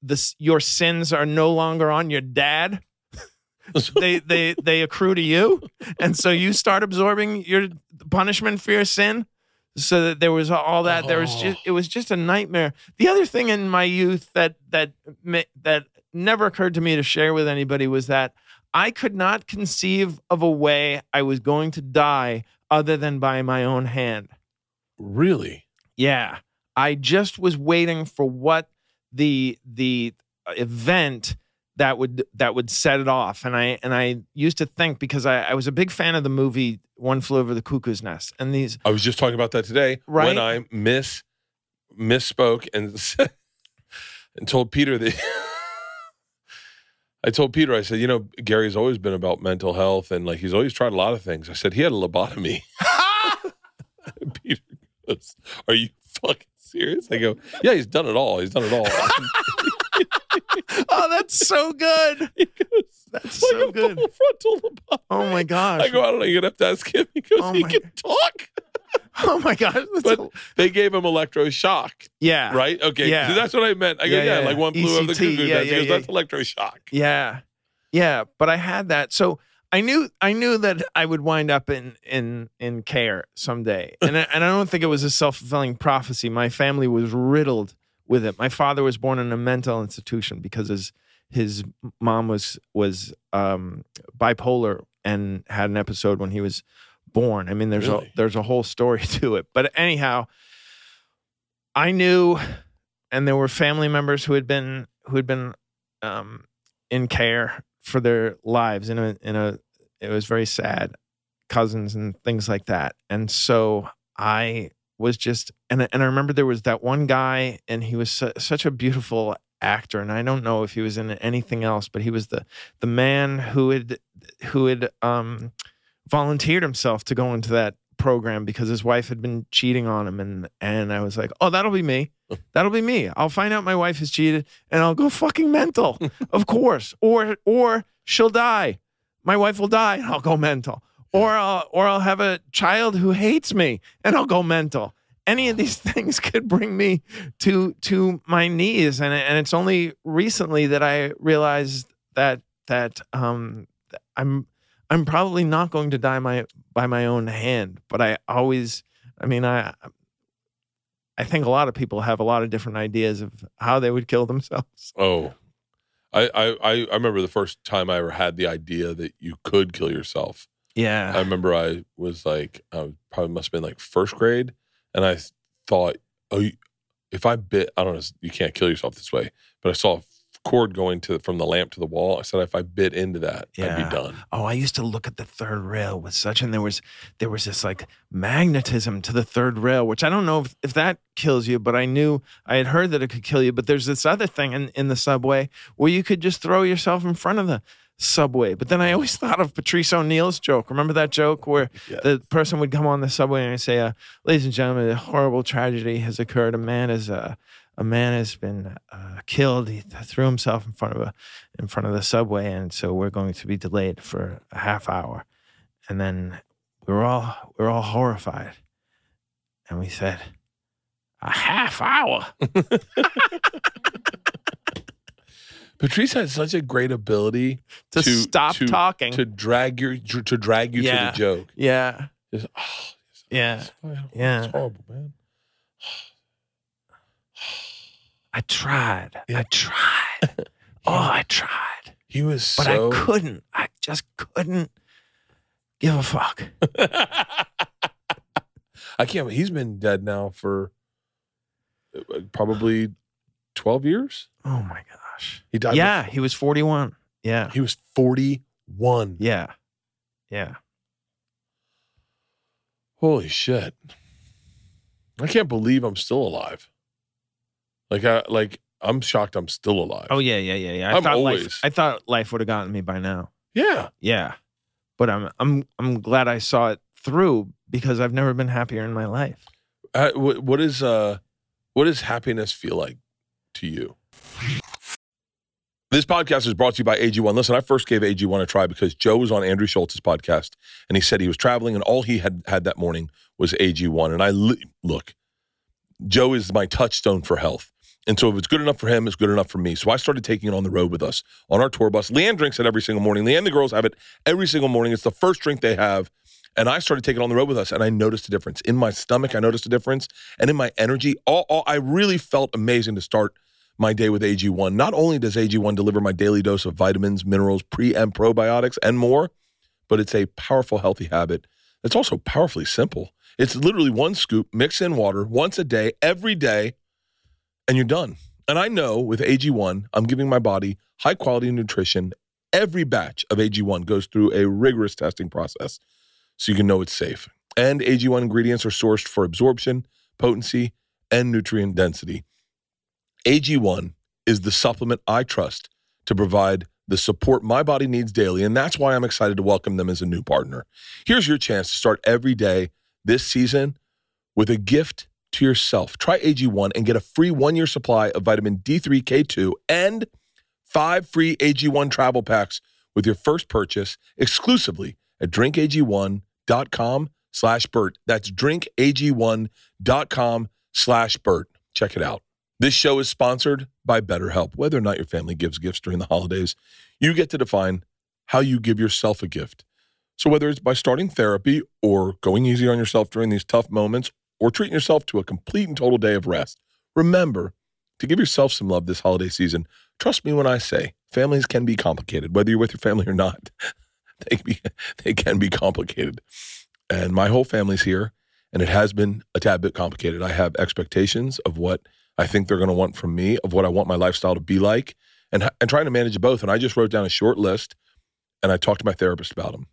this, your sins are no longer on your dad. They they they accrue to you. And so you start absorbing your punishment for your sin so that there was all that. There was just oh. it was just a nightmare. The other thing in my youth that that that never occurred to me to share with anybody was that i could not conceive of a way i was going to die other than by my own hand. Really? yeah. I just was waiting for what the the event that would that would set it off. And I and I used to think because I, I was a big fan of the movie One Flew Over the Cuckoo's Nest. And these I was just talking about that today Right. when I miss misspoke and and told Peter that I told Peter I said, you know, Gary's always been about mental health and like he's always tried a lot of things. I said he had a lobotomy. Peter goes, "Are you fucking serious?" I go, "Yeah, he's done it all. He's done it all." Oh, that's so good. he goes, That's "Like so a good. frontal lobotomy. Oh my gosh. I go, I don't know. You're gonna have to ask him. He goes, Oh he my- can talk. Oh my gosh. But a- they gave him electroshock, yeah. right? Okay, Yeah. that's what I meant. I go, Yeah, yeah, yeah, like one flew over the ECT, cuckoo yeah, yeah, goes, yeah. that's electroshock. Yeah. Yeah. But I had that. So I knew I knew that I would wind up in in in care someday. And I, and I don't think it was a self-fulfilling prophecy. My family was riddled with it. My father was born in a mental institution because his his mom was was um bipolar and had an episode when he was born. I mean there's Really? a there's a whole story to it. But anyhow, I knew and there were family members who had been who had been um in care for their lives in a in a it was very sad cousins and things like that. And so i was just and I- and i remember there was that one guy and he was su- such a beautiful actor and i don't know if he was in anything else but he was the the man who had who had um volunteered himself to go into that program because his wife had been cheating on him and and i was like oh that'll be me that'll be me i'll find out my wife has cheated and i'll go fucking mental of course. Or or she'll die. My wife will die, and I'll go mental. Or I'll or I'll have a child who hates me, and I'll go mental. Any of these things could bring me to to my knees, and and it's only recently that I realized that that um I'm I'm probably not going to die my by my own hand, but I always I mean I I think a lot of people have a lot of different ideas of how they would kill themselves. Oh, I, I I remember the first time I ever had the idea that you could kill yourself. Yeah. I remember I was like, I probably must have been like first grade, and I thought, oh, you- if I bit, I don't know, you can't kill yourself this way, but I saw a cord going to from the lamp to the wall. I said, if I bit into that, I'd be done. Oh, I used to look at the third rail with such, and there was there was this like magnetism to the third rail, which I don't know if, if that kills you, but I knew I had heard that it could kill you. But there's this other thing in, in the subway where you could just throw yourself in front of the subway. But then I always thought of Patrice O'Neal's joke. Remember that joke where Yes. the person would come on the subway and say, uh, "Ladies and gentlemen, a horrible tragedy has occurred. A man is uh, a man has been uh, killed. He threw himself in front of a in front of the subway, and so we're going to be delayed for a half hour." And then we were all we were all horrified, and we said, "A half hour." Patrice had such a great ability To, To- stop to- talking. to drag your to drag you Yeah. to the joke. yeah, Just, oh, yeah. it's, oh, Yeah. it's horrible, man. I tried. Yeah. I tried. oh, I tried. He was but so I couldn't. I just couldn't give a fuck. I can't. He's been dead now for uh, probably twelve years. Oh my gosh. He died. Yeah, he was 41. Yeah. he was forty-one. Yeah. Yeah. Holy shit! I can't believe I'm still alive. Like I like I'm shocked I'm still alive. Oh yeah, yeah, yeah, yeah. I I'm thought always- life I thought life would have gotten me by now. yeah. Yeah. But I'm I'm I'm glad I saw it through because I've never been happier in my life. Uh, what, what is uh, what does happiness feel like to you? This podcast is brought to you by AG1. Listen, I first gave AG1 a try because Joe was on Andrew Schulz's podcast and he said he was traveling and all he had had that morning was AG1. And I look, Joe is my touchstone for health. And so if it's good enough for him, it's good enough for me. So I started taking it on the road with us on our tour bus. Leanne drinks it every single morning. Leanne and the girls have it every single morning. It's the first drink they have. And I started taking it on the road with us, and I noticed a difference in my stomach. I noticed a difference, and in my energy. All, all I really felt amazing to start my day with AG1. Not only does AG1 deliver my daily dose of vitamins, minerals, pre and probiotics, and more, but it's a powerful, healthy habit. It's also powerfully simple. It's literally one scoop, mix in water once a day, every day, and you're done. And I know with AG1, I'm giving my body high quality nutrition. Every batch of AG1 goes through a rigorous testing process so you can know it's safe. And AG1 ingredients are sourced for absorption, potency, and nutrient density. AG1 is the supplement I trust to provide the support my body needs daily, and that's why I'm excited to welcome them as a new partner. Here's your chance to start every day this season with a gift to yourself. Try AG1 and get a free one year supply of vitamin D3, K2, and five free AG1 travel packs with your first purchase exclusively at drinkag1.com slash Bert. That's drinkag1.com slash Bert. Check it out. This show is sponsored by BetterHelp. Whether or not your family gives gifts during the holidays, you get to define how you give yourself a gift. So whether it's by starting therapy or going easy on yourself during these tough moments or treating yourself to a complete and total day of rest, remember to give yourself some love this holiday season. Trust me when I say families can be complicated, whether you're with your family or not. they, be, they can be complicated. And my whole family's here, and it has been a tad bit complicated. I have expectations of what I think they're going to want from me, of what I want my lifestyle to be like, and, and trying to manage both. And I just wrote down a short list, and I talked to my therapist about them.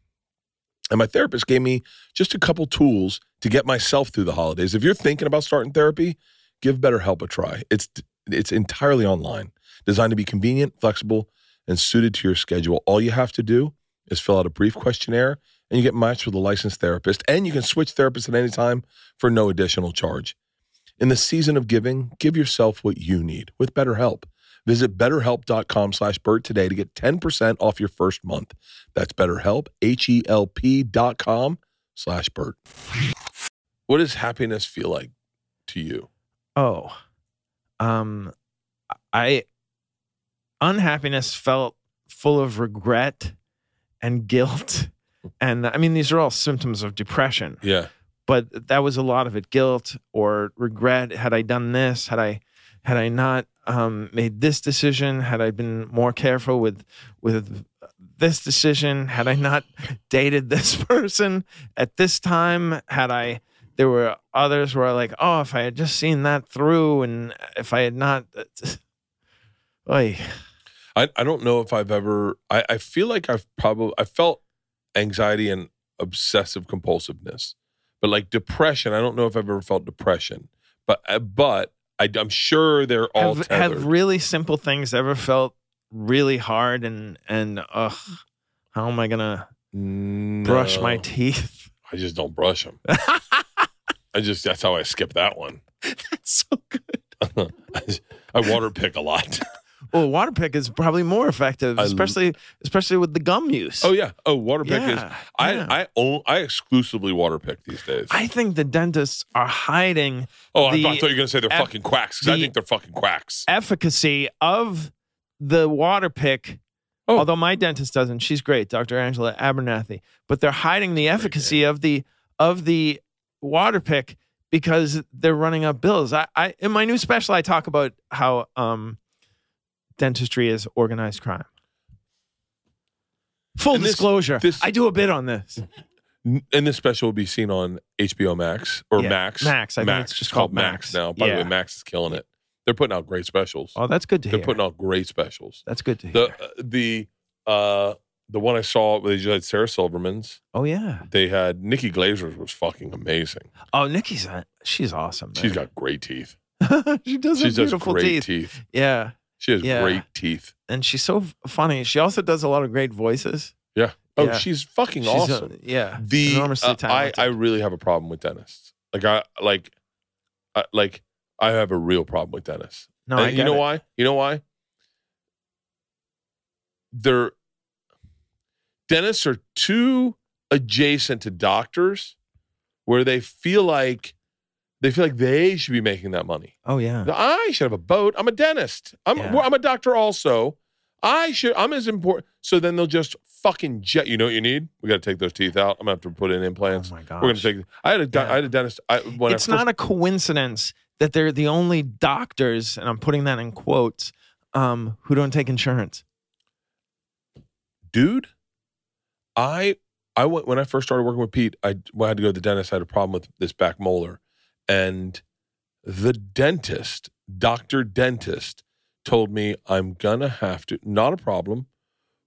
And my therapist gave me just a couple tools to get myself through the holidays. If you're thinking about starting therapy, give BetterHelp a try. It's it's entirely online, designed to be convenient, flexible, and suited to your schedule. All you have to do is fill out a brief questionnaire, and you get matched with a licensed therapist. And you can switch therapists at any time for no additional charge. In the season of giving, give yourself what you need with BetterHelp. Visit betterhelp.com slash Bert today to get 10% off your first month. That's betterhelp, H-E-L-P dot com slash Bert. What does happiness feel like to you? Oh. Um I unhappiness felt full of regret and guilt. And I mean these are all symptoms of depression. Yeah. but that was a lot of it guilt or regret had i done this had i had i not um, made this decision had i been more careful with with this decision had i not dated this person at this time had i there were others where I like oh if i had just seen that through and if i had not Oy. I, I don't know if I've ever I, I feel like I've probably I felt anxiety and obsessive compulsiveness. But like depression, I don't know if I've ever felt depression. But uh, but I, I'm sure they're all have, tethered. have really simple things ever felt really hard and and ugh how am i gonna brush my teeth I just don't brush them. I just that's how I skip that one. that's so good I, I water pick a lot. Well water pick is probably more effective especially especially with the gum use oh yeah. Oh, water pick is. Yeah, I yeah. I own, I exclusively water pick these days. I think the dentists are hiding oh, I thought you were gonna say they're eff- fucking quacks because I think they're fucking quacks. efficacy of the water pick Oh. although my dentist doesn't she's great dr angela abernathy but they're hiding the efficacy of the of the water pick because they're running up bills I, I in my new special i talk about how um dentistry is organized crime full And disclosure this- i do a bit on this And this special will be seen on HBO Max or Yeah, Max. Max. I think it's just called Max. now. By the way, Yeah. Max is killing it. They're putting out great specials. Oh, that's good to hear. They're hear. putting out great specials. that's good to hear. The uh, the uh the one I saw they just had Sarah Silverman's. oh yeah. They had Nikki Glazer's was fucking amazing. Oh, Nikki's she's awesome. She's man. got great teeth. she does She have does beautiful great teeth. teeth. Yeah, She has Yeah. great teeth. and she's so funny. She also does a lot of great voices. Yeah. Oh, Yeah. she's fucking She's, uh, awesome. yeah, the enormously uh, I talented. I really have a problem with dentists. Like I like, I, like I have a real problem with dentists. no, And I you get know it. why? You know why? They're dentists are too adjacent to doctors, where they feel like they feel like they should be making that money. Oh yeah. I should have a boat. I'm a dentist. I'm Yeah. I'm a doctor also. I should. I'm as important. So then they'll just fucking jet. You know what you need? We got to take those teeth out. I'm gonna have to put in implants. Oh my god. We're gonna take. I had a. Yeah. I had a dentist. I, when it's I first, not a coincidence that they're the only doctors, and I'm putting that in quotes, um, who don't take insurance. dude. I I went when I first started working with Pete. I, when I had to go to the dentist. I had a problem with this back molar, and the dentist, doctor dentist, told me I'm gonna have to. Not a problem.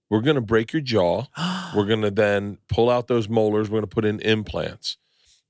We're gonna break your jaw. We're gonna then pull out those molars. We're gonna put in implants.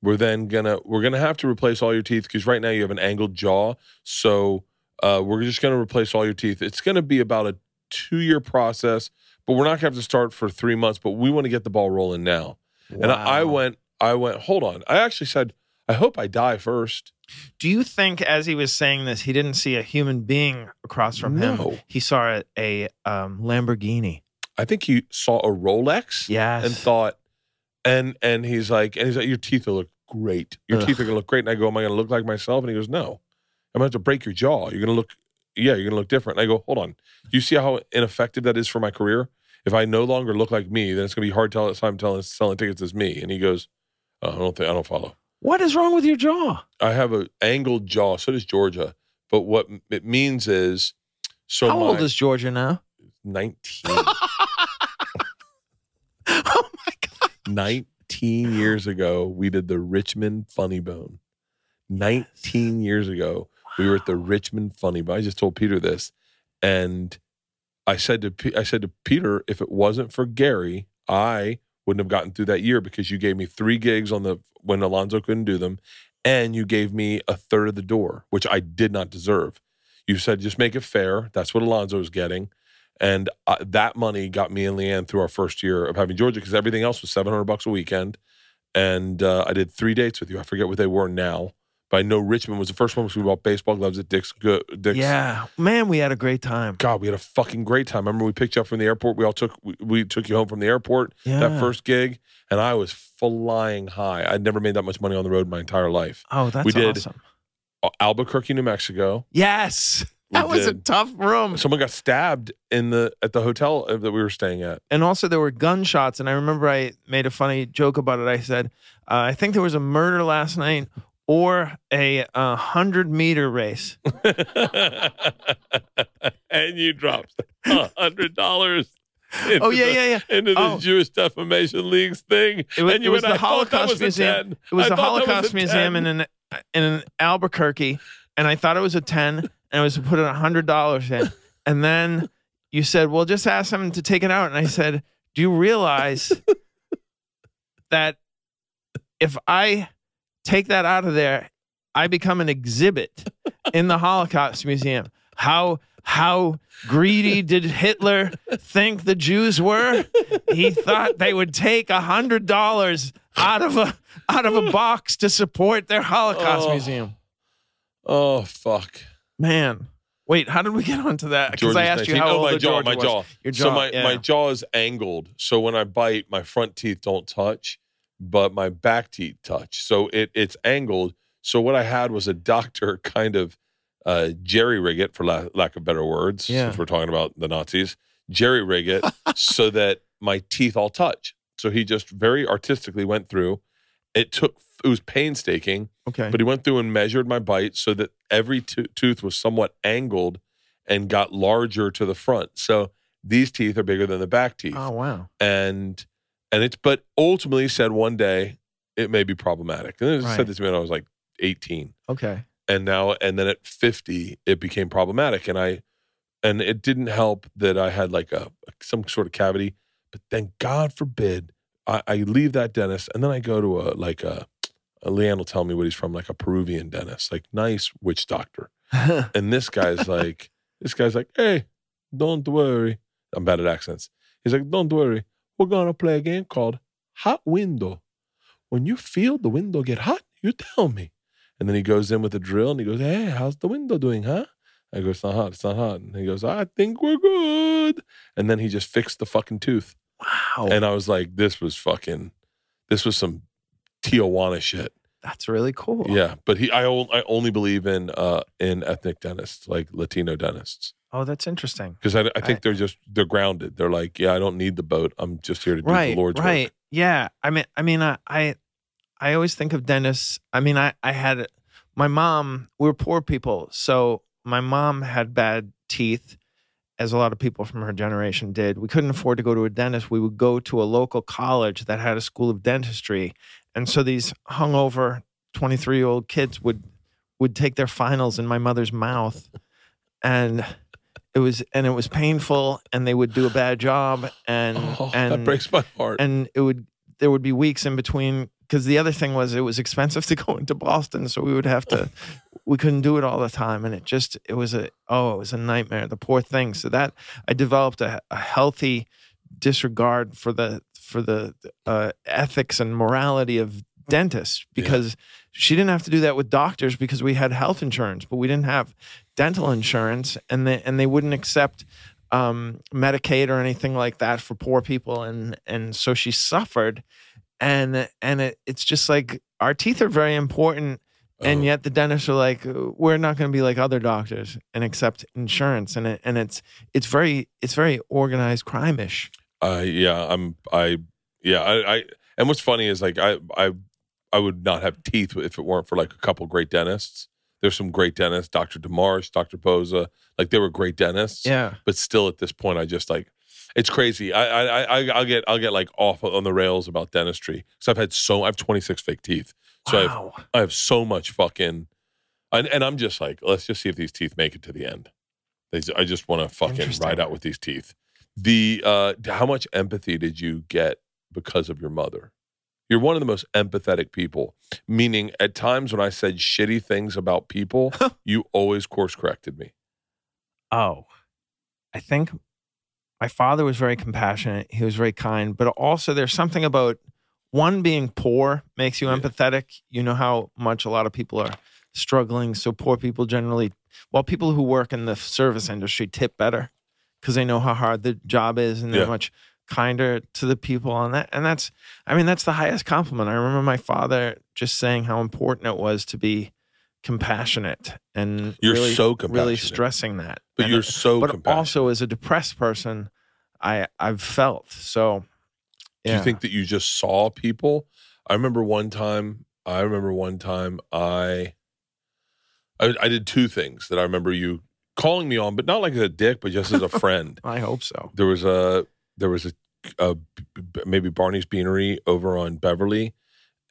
We're then gonna we're gonna have to replace all your teeth because right now you have an angled jaw. So uh, we're just gonna replace all your teeth. It's gonna be about a two year process, but we're not gonna have to start for three months. But we want to get the ball rolling now. And I, I went I went hold on. I actually said I hope I die first. Do you think, as he was saying this, he didn't see a human being across from him? No. He saw a, a um, Lamborghini. I think he saw a Rolex. Yes. and thought, and and he's like, and he's like, your teeth will look great. Your Ugh. teeth are gonna look great. And I go, am I gonna look like myself? And he goes, no, I'm gonna have to break your jaw. You're gonna look, yeah, you're gonna look different. And I go, hold on. Do you see how ineffective that is for my career? If I no longer look like me, then it's gonna be hard to tell if I'm telling selling tickets as me. And he goes, oh, I don't think I don't follow. What is wrong with your jaw? I have an angled jaw. So does Georgia. But what it means is, so How my old is Georgia now? 19. oh my god! 19 years ago, we did the Richmond Funny Bone. 19 years ago, we were at the Richmond Funny Bone. I just told Peter this, and I said to I said to Peter, if it wasn't for Gary, I wouldn't have gotten through that year because you gave me three gigs on the when Alonzo couldn't do them, and you gave me a third of the door, which I did not deserve. You said just make it fair. That's what Alonzo was getting. And uh, that money got me and Leanne through our first year of having Georgia because everything else was 700 bucks a weekend. And uh, I did three dates with you. I forget what they were now, but I know Richmond was the first one because we bought baseball gloves at Dick's. Go- Dick's. Yeah, man, we had a great time. God, we had a fucking great time. Remember we picked you up from the airport. We all took we, we took you home from the airport Yeah. that first gig, and I was flying high. I'd never made that much money on the road in my entire life. Oh, that's We did. awesome. Albuquerque, New Mexico. Yes, We that was a tough room. Someone got stabbed in the at the hotel uh, that we were staying at. and also there were gunshots and i remember i made a funny joke about it i said uh, i think there was a murder last night or a uh, 100 meter race. And you dropped a hundred dollars. oh yeah yeah yeah. Into the Oh. Jewish Defamation League's thing, it was, and you it was went, the "I thought that holocaust was a museum. it was I the that was holocaust museum in an in an albuquerque and i thought it was a 10 and i was to put a hundred dollars in. And then you said well just ask them to take it out. And i said do you realize that if i take that out of there i become an exhibit in the holocaust museum how how greedy did hitler think the jews were he thought they would take a hundred dollars out of a out of a box to support their holocaust Oh. museum Oh fuck! man wait how did we get onto that because i asked you 19. how oh, old my jaw, Georgia my was. jaw. your jaw So my yeah. my jaw is angled. So when I bite, my front teeth don't touch, but my back teeth touch. So it it's angled. So what I had was a doctor kind of uh, jerry rig it, for la- lack of better words, Yeah. since we're talking about the Nazis, jerry rig it so that my teeth all touch. So he just very artistically went through. It took it was painstaking, okay but he went through and measured my bite so that every to- tooth was somewhat angled and got larger to the front. So these teeth are bigger than the back teeth. oh wow And and it's but ultimately said one day it may be problematic. And it Right. said this to me when I was like 18, Okay. and now and then at 50 it became problematic, and I and it didn't help that I had like a some sort of cavity. But then God forbid I, I leave that dentist and then I go to a like a, a Leanne will tell me what he's from, like a Peruvian dentist, like nice witch doctor. And this guy's like, this guy's like, hey, don't worry. I'm bad at accents. He's like, don't worry. We're gonna play a game called Hot Window. When you feel the window get hot, you tell me. And then he goes in with a drill and he goes, Hey, how's the window doing, huh? I go, It's not hot, it's not hot. And he goes, I think we're good. And then he just fixed the fucking tooth. wow. And I was like, This was fucking, this was some Tijuana shit. That's really cool. Yeah. But he I, I only believe in uh in ethnic dentists, like Latino dentists. Oh, that's interesting. Because I, I think I- they're just they're grounded. They're like, yeah, I don't need the boat. I'm just here to do right. the Lord's work. right. work. Yeah. I mean, I mean, I, I, I always think of dentists. I mean, I, I had my mom. We were poor people, so my mom had bad teeth, as a lot of people from her generation did. We couldn't afford to go to a dentist. We would go to a local college that had a school of dentistry, and so these hungover twenty three year old kids would would take their finals in my mother's mouth, and. It was and it was painful, and they would do a bad job, and Oh, and that breaks my heart. and it would there would be weeks in between because the other thing was it was expensive to go into Boston, so we would have to we couldn't do it all the time, and it just it was a oh it was a nightmare. The poor thing. So that I developed a, a healthy disregard for the for the uh, ethics and morality of dentists because she didn't have to do that with doctors because we had health insurance, but we didn't have dental insurance, and they and they wouldn't accept um, Medicaid or anything like that for poor people, and and so she suffered, and and it, it's just like our teeth are very important, and Oh. yet the dentists are like, we're not going to be like other doctors and accept insurance, and it, and it's it's very it's very organized crime-ish. Uh, yeah, I'm. I yeah. I, I. And what's funny is like I. I. I would not have teeth if it weren't for like a couple great dentists. There's some great dentists, Dr. Demarsh, Dr. Boza, Like they were great dentists. Yeah, But still, at this point, I just like it's crazy. I. I. I. I'll get. I'll get like off on the rails about dentistry because I've had so. I have 26 fake teeth. So I have. I have so much fucking, and, and I'm just like, let's just see if these teeth make it to the end. They, I just want to fucking ride out with these teeth. The uh, how much empathy did you get because of your mother? You're one of the most empathetic people. Meaning, at times when I said shitty things about people, you always course corrected me. Oh, I think my father was very compassionate. He was very kind, but also there's something about one being poor makes you Yeah. empathetic. You know how much a lot of people are struggling. So poor people generally, well, people who work in the service industry tip better because they know how hard the job is and they're Yeah. much kinder to the people on that. And that's, I mean, that's the highest compliment. I remember my father just saying how important it was to be compassionate and You're really, so really stressing that. But And you're so but compassionate. also as a depressed person, I I've felt so. Do you think that you just saw people? I remember one time. I remember one time. I, I, I did two things that I remember you calling me on, but not like as a dick, but just as a friend. I hope so. there was a there was a, a maybe Barney's Beanery over on Beverly,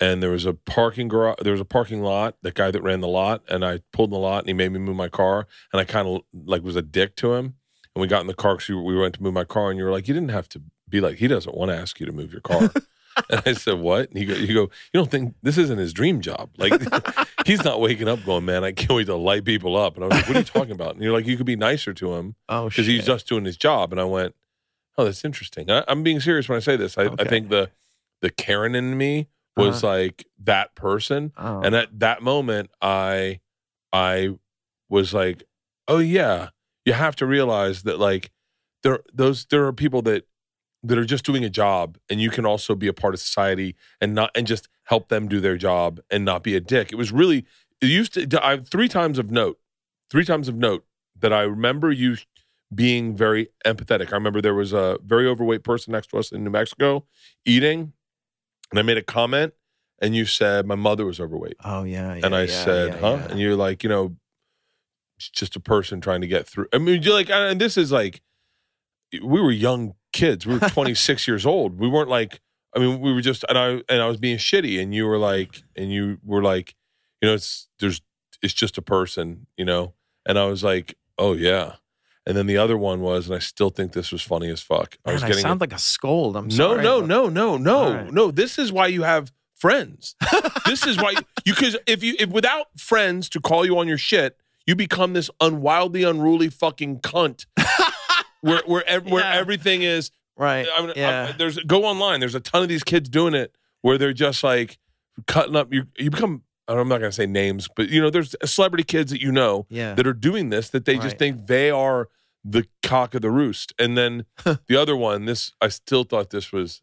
and there was a parking garage. There was a parking lot. The guy that ran the lot, and I pulled in the lot, and he made me move my car, and I kind of like was a dick to him. And we got in the car because we went to move my car, and you were like, you didn't have to be like, he doesn't want to ask you to move your car. and I said, what? And you go, you go, you don't think this isn't his dream job? Like, he's not waking up going, man, I can't wait to light people up. And I was like, what are you talking about? And you're like, you could be nicer to him Oh because he's just doing his job. And I went, oh, that's interesting. I, I'm being serious when I say this. I, I think the the Karen in me was uh-huh. like that person, Oh. and at that moment, I I was like, oh yeah, you have to realize that like there those there are people that that are just doing a job, and you can also be a part of society and not and just help them do their job and not be a dick. It was really it used to. I three times of note, three times of note that I remember you being very empathetic. I remember there was a very overweight person next to us in New Mexico eating, and I made a comment, and you said my mother was overweight, oh yeah, yeah and I yeah, said, yeah, "Huh?" And you're like, you know, it's just a person trying to get through. I mean, you're like, and this is like, we were young kids. We were 26 years old. We weren't like I mean, we were just and I and I was being shitty, and you were like, and you were like, you know, it's there's it's just a person, you know, and I was like, oh yeah, and then the other one was, and I still think this was funny as fuck. I Man, was I getting sound like a scold. I'm no, sorry. no, but- no, no, no, All right. no. This is why you have friends. this is why you because if you if without friends to call you on your shit, you become this unwildly unruly fucking cunt. Where where ev- where Yeah. everything is. Right. I mean, yeah. I- there's go online. There's a ton of these kids doing it where they're just like cutting up. You you become. I'm not gonna say names, but you know, there's celebrity kids that you know yeah. that are doing this that they just Right. think they are the cock of the roost. And then the other one, this I still thought this was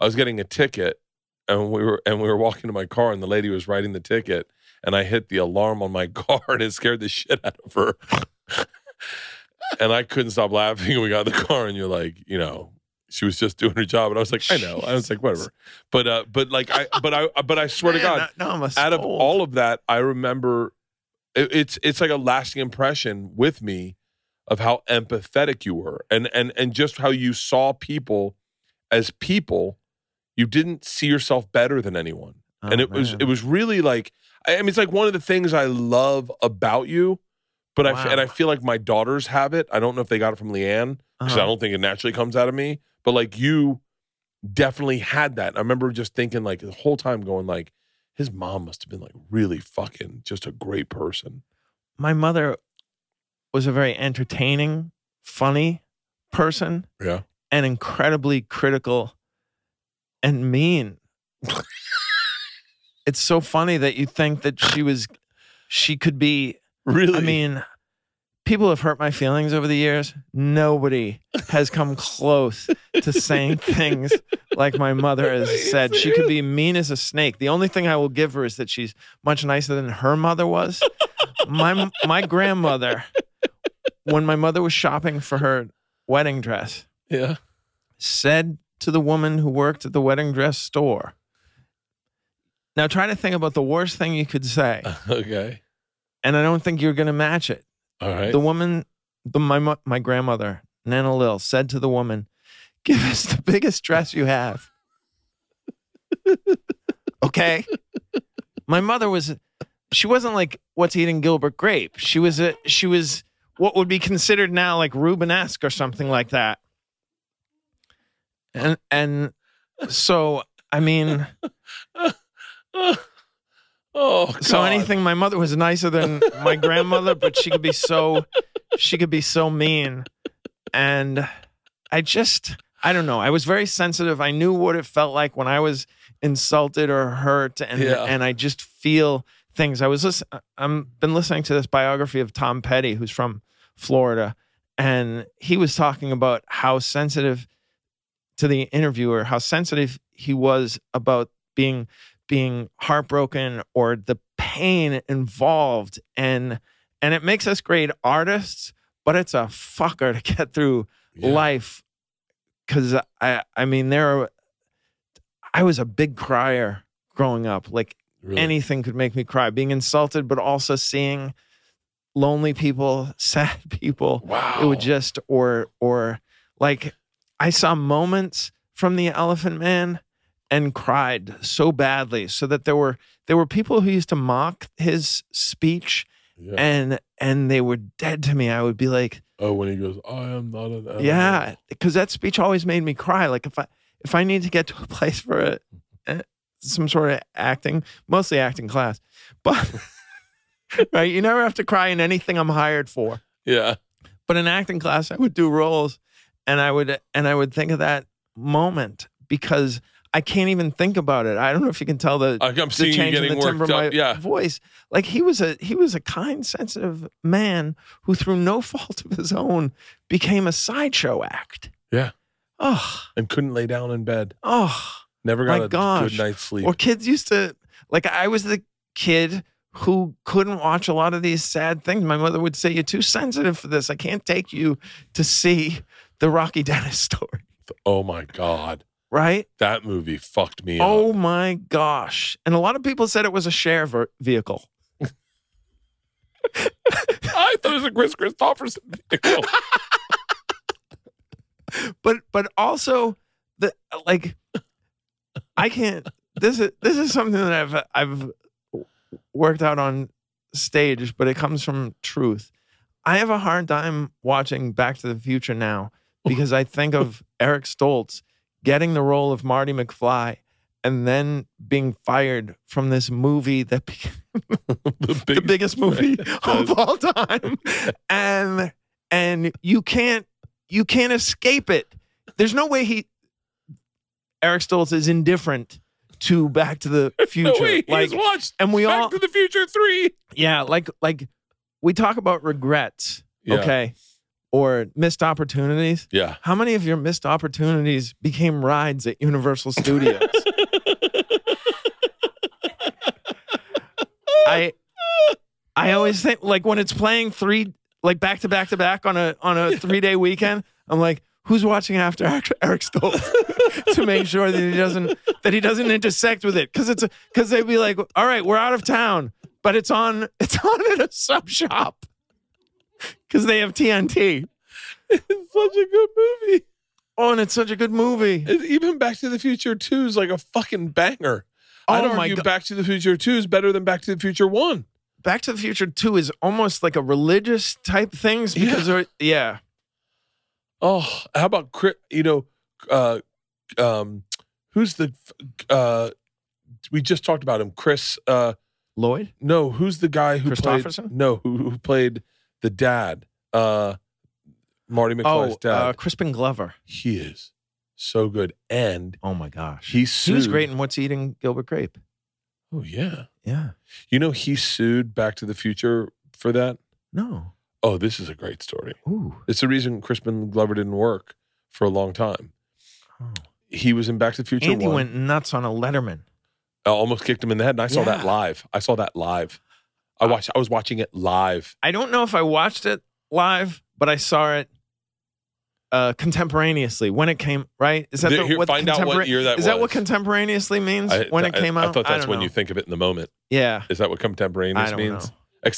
I was getting a ticket and we were and we were walking to my car and the lady was writing the ticket and I hit the alarm on my car and it scared the shit out of her. and I couldn't stop laughing and we got in the car and you're like, you know, she was just doing her job and I was like, I know. I was like, whatever. But uh but like I but I but I swear to God, no, I'm out of all of that, I remember it, it's it's like a lasting impression with me of how empathetic you were and and and just how you saw people as people. You didn't see yourself better than anyone, Oh, and it was it was really like I mean, it's like one of the things I love about you. But I f- Wow. and I feel like my daughters have it. I don't know if they got it from Leanne because I Uh-huh. don't think it naturally comes out of me. But like you, definitely had that. I remember just thinking like the whole time going like, his mom must have been like really fucking just a great person. my mother was a very entertaining, funny person Yeah. and incredibly critical and mean. it's so funny that you think that she was she could be Really? I mean, people have hurt my feelings over the years. Nobody has come close to saying things like my mother has said. She could be mean as a snake. The only thing I will give her is that she's much nicer than her mother was. My my grandmother, when my mother was shopping for her wedding dress, yeah. said to the woman who worked at the wedding dress store. Now try to think about the worst thing you could say, Okay. And I don't think you're going to match it. All right. The woman, the, my my grandmother, Nana Lil, said to the woman, "Give us the biggest dress you have." okay. My mother was, she wasn't like what's eating Gilbert Grape. She was a, she was what would be considered now like Rubenesque or something like that. And and so I mean, oh, so anything my mother was nicer than my grandmother but she could be so she could be so mean. And i just i don't know. I was very sensitive. I knew what it felt like when i was insulted or hurt and Yeah. and i just feel things. I was listen, i'm been listening to this biography of tom petty who's from florida and he was talking about how sensitive to the interviewer how sensitive he was about being being heartbroken or the pain involved and and it makes us great artists but it's a fucker to get through Yeah. life because i i mean there are i was a big crier growing up like Really? anything could make me cry being insulted but also seeing lonely people sad people wow. it would just or or like i saw moments from the elephant man and cried so badly so that there were there were people who used to mock his speech Yeah. and and they were dead to me i would be like oh, when he goes, I am not an animal. yeah because that speech always made me cry like if i if i need to get to a place for a, some sort of acting mostly acting class but right you never have to cry in anything i'm hired for Yeah. but in acting class i would do roles and i would and i would think of that moment because i can't even think about it i don't know if you can tell the, I'm the seeing you change in the timbre of my up. Yeah. voice like he was a he was a kind sensitive man who through no fault of his own became a sideshow act Yeah. oh And couldn't lay down in bed. oh Never got a gosh. good night's sleep. or kids used to like i was the kid who couldn't watch a lot of these sad things my mother would say you're too sensitive for this i can't take you to see the rocky dennis story oh my God. Right That movie fucked me oh up. my gosh and a lot of people said it was a Cher ver- vehicle I thought it was a Kris Kristofferson vehicle. but but also the like I can't. This is this is something that I've I've worked out on stage, but it comes from truth. I have a hard time watching Back to the Future now because I think of Eric Stoltz getting the role of Marty McFly and then being fired from this movie that became the, the biggest movie Does. of all time and and you can't you can't escape it there's no way he eric stoltz is indifferent to back to the future No way, like he's watched and we Back all to the Future three. yeah like like we talk about regrets Yeah. okay or missed opportunities? Yeah. how many of your missed opportunities became rides at universal studios? I I always think like when it's playing three like back to back to back on a on a three day weekend, I'm like, who's watching after Eric Stoltz? To make sure that he doesn't that he doesn't intersect with it. Because it's because they'd be like, all right, we're out of town, but it's on it's on at a sub shop because they have TNT. It's such a good movie. Oh, and it's such a good movie. Even Back to the Future 2 is like a fucking banger. I'd Oh my argue God. Back to the Future 2 is better than Back to the Future 1. Back to the Future Two is almost like a religious type things because Yeah. they're yeah. Oh, how about Chris? You know, uh, um, who's the? Uh, we just talked about him, Chris. Uh, Lloyd. no, who's the guy who played? Kristofferson? No, who, who played the dad? Uh, Marty McFly's Oh, dad. uh, Crispin Glover. he is so good, and Oh my gosh. he He sued. was great in What's Eating Gilbert Grape. Oh yeah, Yeah. you know he sued Back to the Future for that. No. Oh, this is a great story. Ooh. It's the reason Crispin Glover didn't work for a long time. Oh. He was in Back to the Future. Andy 1. went nuts on a Letterman. I almost kicked him in the head, and I saw that live. I saw that live. I watched. I was watching it live. I don't know if I watched it live, but I saw it uh, contemporaneously when it came. Right? Is that the, here, what find out what year that Is that what contemporaneously means I, when it I- came I out? thought that's when know. you think of it in the moment. Yeah. Is that what contemporaneous I means? know.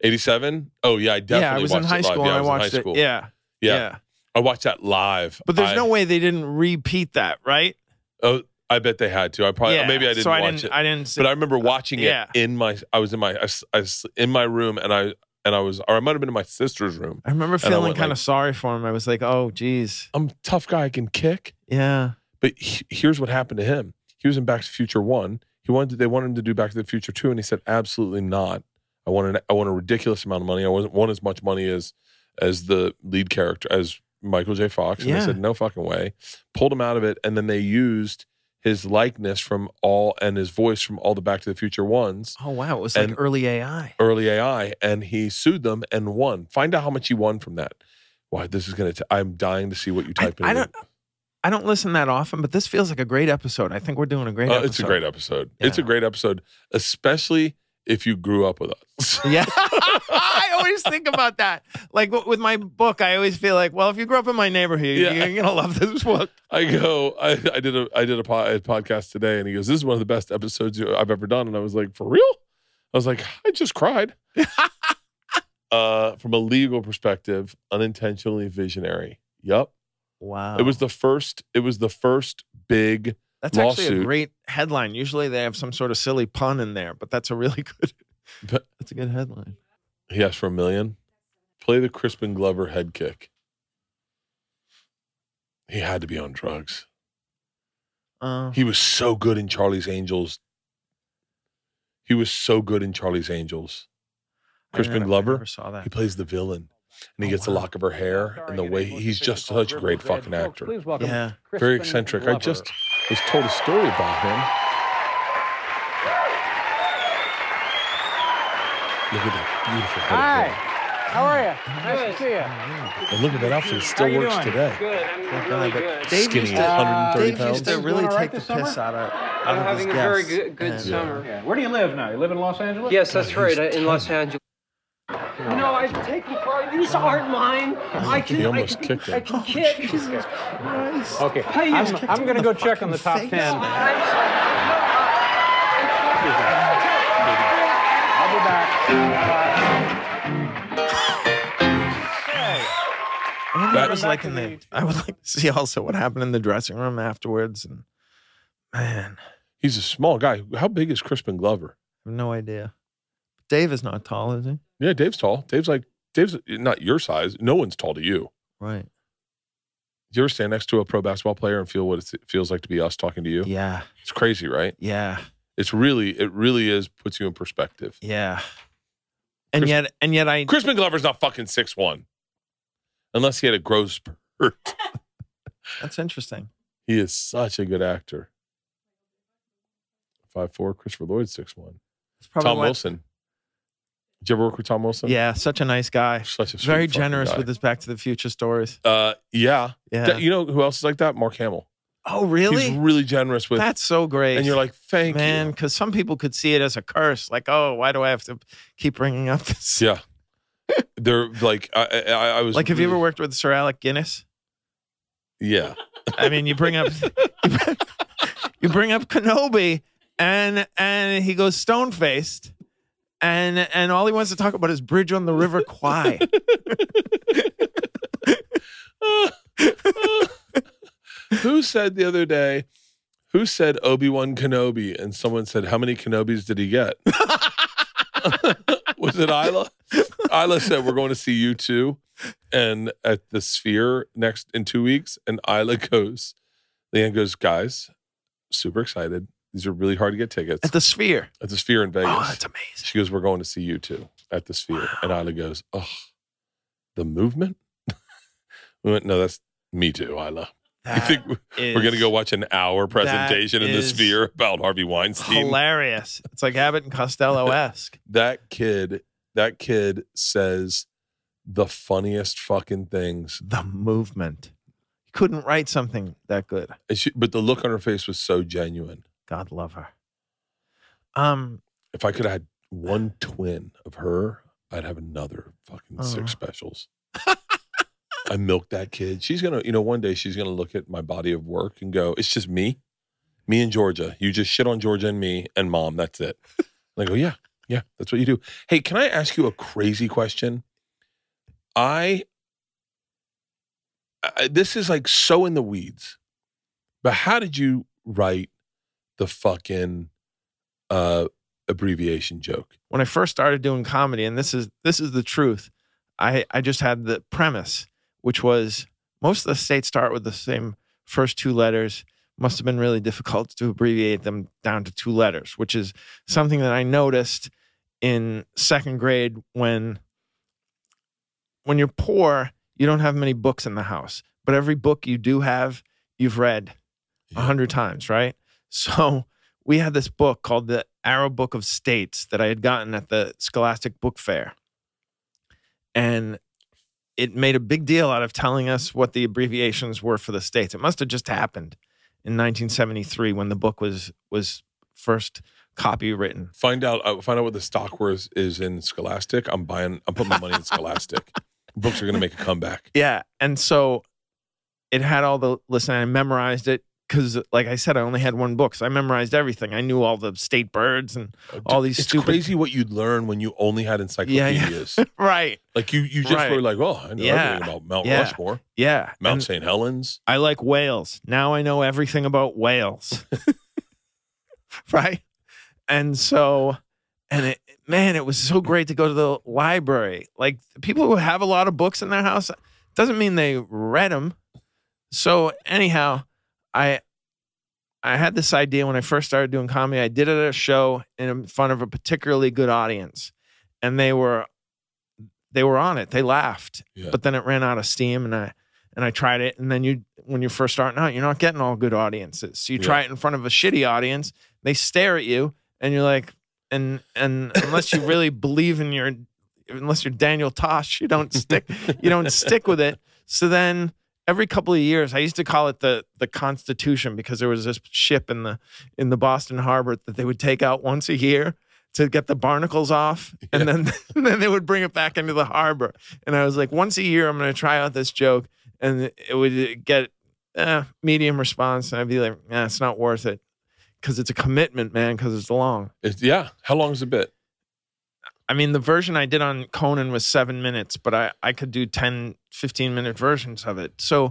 Eighty-seven. Oh yeah, I definitely. yeah, I was in high school Yeah, I was high watched it. Yeah, yeah, yeah. I watched that live. But there's I, no way they didn't repeat that, right? Oh, I bet they had to. I probably yeah. maybe I didn't so I watch didn't, it, I didn't. See, but I remember watching it Yeah. in my. I was in my. I I was in my room, and I and I was, or I might have been in my sister's room. I remember I feeling went kind like- of sorry for him. I was like, oh, geez. I'm a tough guy. I can kick. Yeah. But he, here's what happened to him. He was in Back to the Future One. He wanted they wanted him to do Back to the Future Two, and he said, "Absolutely not. I want an, I want a ridiculous amount of money. I wasn't want as much money as as the lead character as Michael J. Fox." And Yeah. they said, "No fucking way." Pulled him out of it, and then they used his likeness from all and his voice from all the Back to the Future ones, Oh wow, it was like early AI. early AI, and he sued them and won. Find out how much he won from that. Why this is gonna? T- I'm dying to see what you I, type in. I don't. I don't listen that often, but this feels like a great episode. I think we're doing a great Uh, episode. it's a great episode. It's a great episode, especially if you grew up with us. Yeah. I always think about that. Like with my book, I always feel like, well, if you grew up in my neighborhood, Yeah. you're going to love this book. I go, I, I did a I did a, a podcast today, and he goes, "This is one of the best episodes I've ever done." And I was like, "For real?" I was like, "I just cried." uh, from a legal perspective, unintentionally visionary. Yep, Wow. it was the first. It was the first big. That's actually a lawsuit. great headline. Usually they have some sort of silly pun in there, but that's a really good But that's a good headline. He asked for a million. Play the Crispin Glover head kick. He had to be on drugs. Uh, He was so good in Charlie's Angels. He was so good in Charlie's Angels. I Crispin never- I Glover, never saw that. He plays the villain, and he Oh, gets a wow. lock of her hair, and the way he's just such a great fucking actor. Yeah. Very eccentric. I just was told a story about him. Look at that beautiful head. of Hi. hair. How are you? Nice to see you. And look at that outfit. It still works doing? today. Good. I'm really good. Dave Skinny, used to, uh, 130 Dave used to pounds. really Doing take the summer? piss out of, out I'm of having his a very guests. good, good And- uh, summer. Yeah. Where do you live now? You live in Los Angeles? Yes, that's God, right. Uh, in Los. Angeles. You know, I take taken part. These aren't mine. I can. He almost I can, kicked I him. can kick. Okay. Hey, I'm, I'm going to go check on the top 10. I'll be back. I That- was like in the. I would like to see also what happened in the dressing room afterwards, and Man, He's a small guy. How big is Crispin Glover? I have no idea. Dave is not tall, is he? Yeah, Dave's tall. Dave's like Dave's not your size. No one's tall to you. Right. Do you ever stand next to a pro basketball player and feel what it feels like to be us talking to you? Yeah. It's crazy, right? Yeah. It's really, it really is puts you in perspective. Yeah. And Chris- yet, and yet, I Crispin Glover's not fucking six one, unless he had a gross spurt. that's interesting. he is such a good actor. Five four. Christopher Lloyd six one. Tom why- Wilson. Did you ever work with Tom Wilson? Yeah, such a nice guy. such a Very generous guy. with his Back to the Future stories. Uh, yeah. Yeah. You know who else is like that? Mark Hamill. oh, really? He's really generous with, That's so great. and you're like, thank man, because some people could see it as a curse. Like, oh, why do I have to keep bringing up this? Yeah. They're like, I, I, I was Like, have you ever worked with Sir Alec Guinness? Yeah. I mean, you bring up you bring up Kenobi, and and he goes stone faced, and and all he wants to talk about is Bridge on the River Kwai. who said the other day, who said Obi Wan Kenobi? And someone said, How many Kenobis did he get? Was it Ila? Ila said, We're going to see U2. And at the Sphere next in two weeks. And Ila goes, Leanne goes, Guys, super excited. These are really hard to get tickets At the Sphere. at the Sphere in Vegas. Oh, that's amazing. She goes, We're going to see U2 at the Sphere. And Ila goes, Oh, the movement? we went, No, that's me too, Ila. You That think we're going to go watch an hour presentation in the Sphere about Harvey Weinstein? hilarious. It's like Abbott and Costello esque. That kid, that kid says the funniest fucking things. the movement. You couldn't write something that good. She, but the look on her face was so genuine. God love her. Um, If I could have had one twin of her, I'd have another fucking Oh. six specials. I milked that kid. She's gonna, you know, one day she's gonna look at my body of work and go, "It's just me, me and Georgia. You just shit on Georgia and me and mom. That's it." And I go, "Yeah, yeah, that's what you do." Hey, can I ask you a crazy question? I, I this is like so in the weeds, but how did you write the fucking uh abbreviation joke? when I first started doing comedy, and this is this is the truth, I I just had the premise, which was most of the states start with the same first two letters. Must have been really difficult to abbreviate them down to two letters, which is something that I noticed in second grade when when you're poor, you don't have many books in the house, but every book you do have, you've read a Yeah. hundred times, right? So we had this book called the Arrow Book of States that I had gotten at the Scholastic Book Fair. And it made a big deal out of telling us what the abbreviations were for the states. It must have just happened in 1973 when the book was was first copywritten. Find out. Uh, find out what the stock worth is in Scholastic. I'm buying. I'm putting my money in Scholastic. Books are going to make a comeback. Yeah. And so it had all the listen, I memorized it because like I said, I only had one book. So I memorized everything. I knew all the state birds and all these it's stupid crazy what you'd learn when you only had Yeah, yeah. encyclopedias. right. Like you, you just Right. were like, oh, I know Yeah. everything about Mount Yeah. Rushmore, Yeah. Mount And St. Helens. I like whales. Now I know everything about whales. right? And so and it man, it was so great to go to the library. Like people who have a lot of books in their house doesn't mean they read them. So anyhow, I I had this idea when I first started doing comedy. I did it at a show in front of a particularly good audience, and they were they were on it. They laughed, Yeah. but then it ran out of steam, and I and I tried it. And then you, when you're first starting out, you're not getting all good audiences. So you try it in front of a shitty audience. They stare at you, and you're like, and and unless you really believe in your, unless you're Daniel Tosh, you don't stick, you don't stick with it. So then every couple of years, I used to call it the the Constitution because there was this ship in the in the Boston harbor that they would take out once a year to get the barnacles off, and then and then they would bring it back into the harbor. And I was like, once a year, I'm going to try out this joke, and it would get eh, medium response, and I'd be like, nah, it's not worth it because it's a commitment, man, because it's long. It's, yeah. How long is a bit? I mean, the version I did on Conan was seven minutes, but I, I could do 10, 15 minute versions of it. So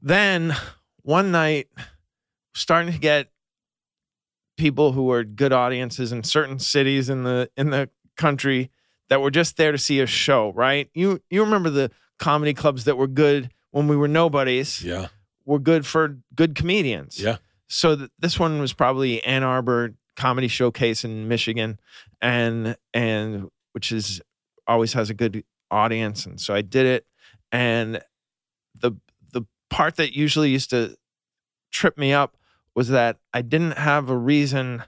then one night, starting to get people who were good audiences in certain cities in the in the country that were just there to see a show, right? You you remember the comedy clubs that were good when we were nobodies Yeah. were good for good comedians. Yeah. So th- this one was probably Ann Arbor Comedy Showcase in Michigan, and and which is always has a good audience, and so I did it, and the the part that usually used to trip me up was that I didn't have a reason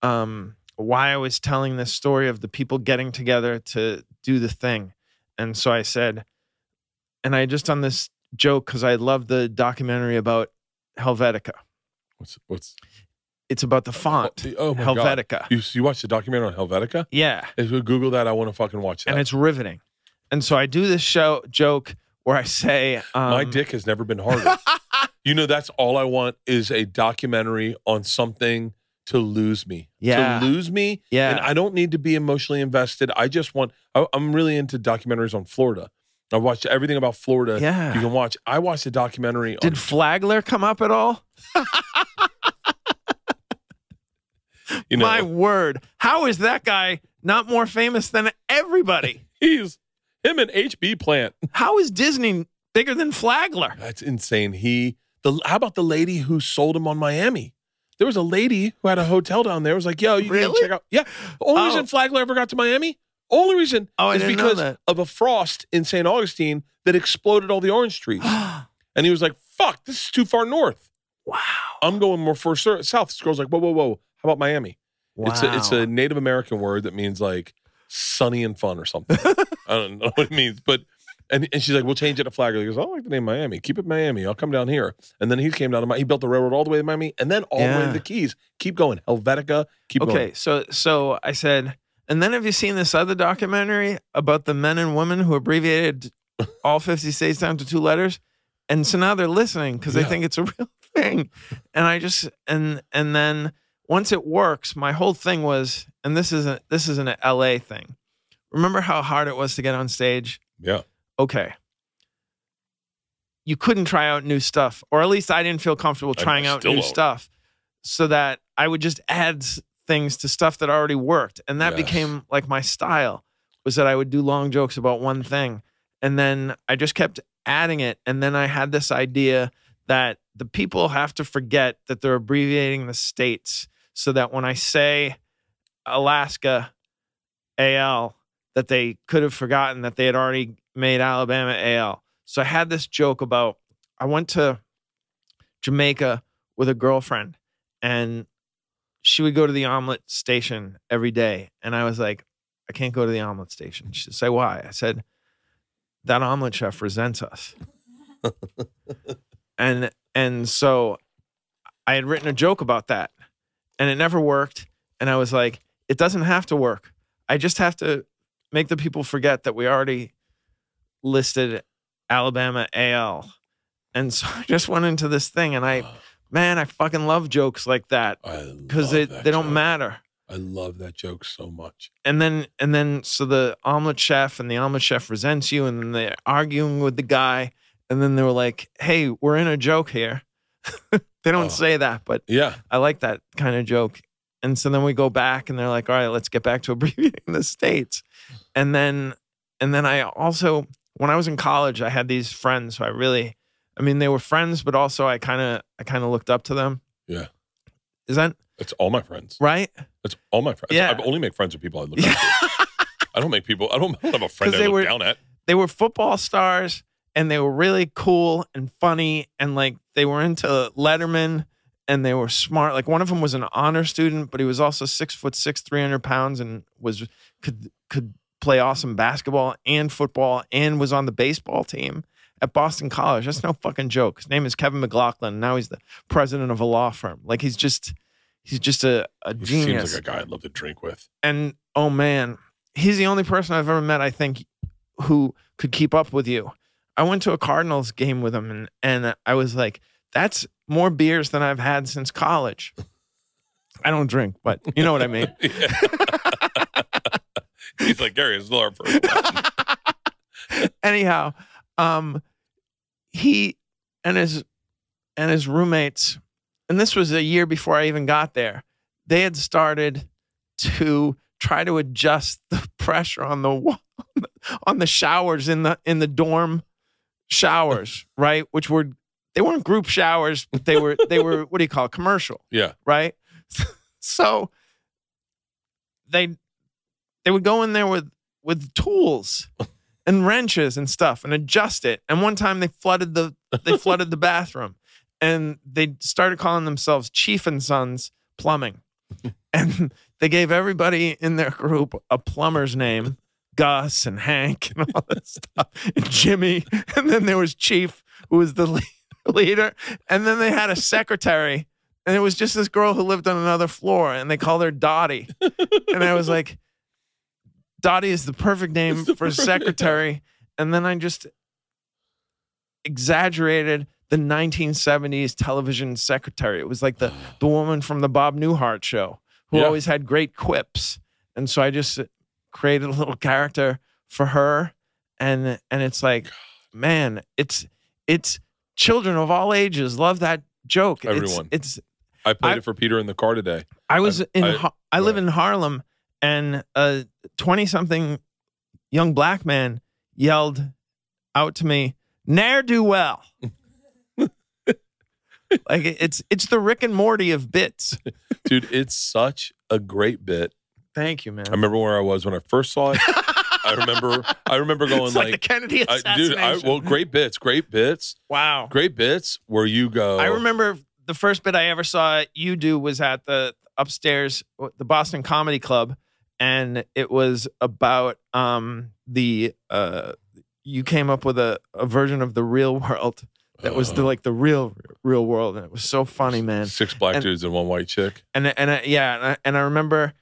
um, why I was telling this story of the people getting together to do the thing, and so I said, and I just done this joke because I love the documentary about Helvetica. What's what's It's about the font, Oh my god. Helvetica. You you watched the documentary on Helvetica? Yeah, If you Google that, I want to fucking watch that. and it's riveting. And so I do this show joke where I say, um, My dick has never been harder. you know, that's all I want is a documentary on something to lose me. Yeah. To lose me. Yeah. And I don't need to be emotionally invested. I just want, I, I'm really into documentaries on Florida. I watched everything about Florida. Yeah. You can watch. I watched a documentary Did on. Flagler come up at all? You know, My word. How is that guy not more famous than everybody? he's him and HB Plant. How is Disney bigger than Flagler? That's insane. He, the, how about the lady who sold him on Miami? There was a lady who had a hotel down there. Was like, yo, you Really? can check out. Yeah. The only Oh. reason Flagler ever got to Miami, only reason Oh, is because of a frost in St. Augustine that exploded all the orange trees. and he was like, fuck, this is too far north. Wow. I'm going more for south. This girl's like, whoa, whoa, whoa. How about Miami? It's a it's a Native American word that means like sunny and fun or something. I don't know what it means, but and, and she's like, we'll change it to Flagler. He goes, I like the name Miami. Keep it Miami. I'll come down here. And then he came down to Miami. He built the railroad all the way to Miami and then all the way to the Keys. Keep going. Helvetica. Keep Okay, going. so so I said, and then have you seen this other documentary about the men and women who abbreviated all 50 states down to two letters? And so now they're listening because they think it's a real thing. And I just and and then once it works, my whole thing was, and this isn't this isn't an LA thing. Remember how hard it was to get on stage? Yeah. Okay. You couldn't try out new stuff, or at least I didn't feel comfortable trying out new don't. stuff, so that I would just add things to stuff that already worked, and that Yes. became like my style. Was that I would do long jokes about one thing, and then I just kept adding it, and then I had this idea that the people have to forget that they're abbreviating the states, so that when I say Alaska, AL, that they could have forgotten that they had already made Alabama AL. So I had this joke about I went to Jamaica with a girlfriend and she would go to the omelet station every day. And I was like, I can't go to the omelet station. She'd say, Why? I said, That omelet chef resents us. and and so I had written a joke about that and it never worked. And I was like, it doesn't have to work. I just have to make the people forget that we already listed Alabama AL. And so I just went into this thing and I, man, I fucking love jokes like that because they, that they don't matter. I love that joke so much. And then, and then, so the omelet chef and the omelet chef resents you and then they're arguing with the guy. And then they were like, hey, we're in a joke here. they don't Oh. say that, but Yeah. I like that kind of joke. And so then we go back and they're like, all right, let's get back to abbreviating the states. And then and then I also when I was in college, I had these friends who I really I mean, they were friends, but also I kind of I kind of looked up to them. Yeah. Is that It's all my friends. right? It's all my friends. Yeah. I only make friends with people I look up to. I don't make people, I don't, I don't have a friend I they look were- down at. They were football stars and they were really cool and funny and like they were into Letterman and they were smart. Like one of them was an honor student, but he was also six foot six, three hundred pounds, and was could could play awesome basketball and football, and was on the baseball team at Boston College. That's no fucking joke. His name is Kevin McLaughlin. Now he's the president of a law firm. Like he's just he's just a, a He genius. seems like a guy I'd love to drink with. and oh man, he's the only person I've ever met. I think who could keep up with you. I went to a Cardinals game with him, and and I was like, that's more beers than I've had since college. I don't drink, but you know what I mean. He's like, Gary, is first question. Anyhow, um, he and his and his roommates, and this was a year before I even got there. they had started to try to adjust the pressure on the on the showers in the in the dorm showers, right? Which were they weren't group showers, but they were they were what do you call it? commercial, Yeah. right? So they they would go in there with with tools and wrenches and stuff and adjust it. And one time they flooded the they flooded the bathroom and they started calling themselves Chief and Sons Plumbing. And they gave everybody in their group a plumber's name, Gus and Hank and all this stuff, and Jimmy. And then there was Chief, who was the leader. And then they had a secretary. And it was just this girl who lived on another floor, and they called her Dottie. And I was like, Dottie is the perfect name the for perfect- secretary. And then I just exaggerated the 1970s television secretary. It was like the the woman from the Bob Newhart show who Yeah. always had great quips. And so I just created a little character for her and and it's like man, it's it's children of all ages love that joke. Everyone. It's, I played I- it for Peter in the car today. I was I- in I- I live in Harlem and a 20 something young black man yelled out to me, "Ne'er do well." like it's it's the Rick and Morty of bits. Dude, it's such a great bit. Thank you, man. I remember where I was when I first saw it. I remember I remember going it's like, the like, Kennedy I, assassination. dude, I, well, great bits, great bits, wow. great bits where you go. I remember the first bit I ever saw you do was at the upstairs, the Boston Comedy Club, and it was about um, the. Uh, you came up with a, a version of the real world that was the Uh. like the real real world, and it was so funny, man. six black and- dudes and one white chick. And and I, yeah, and I, and I remember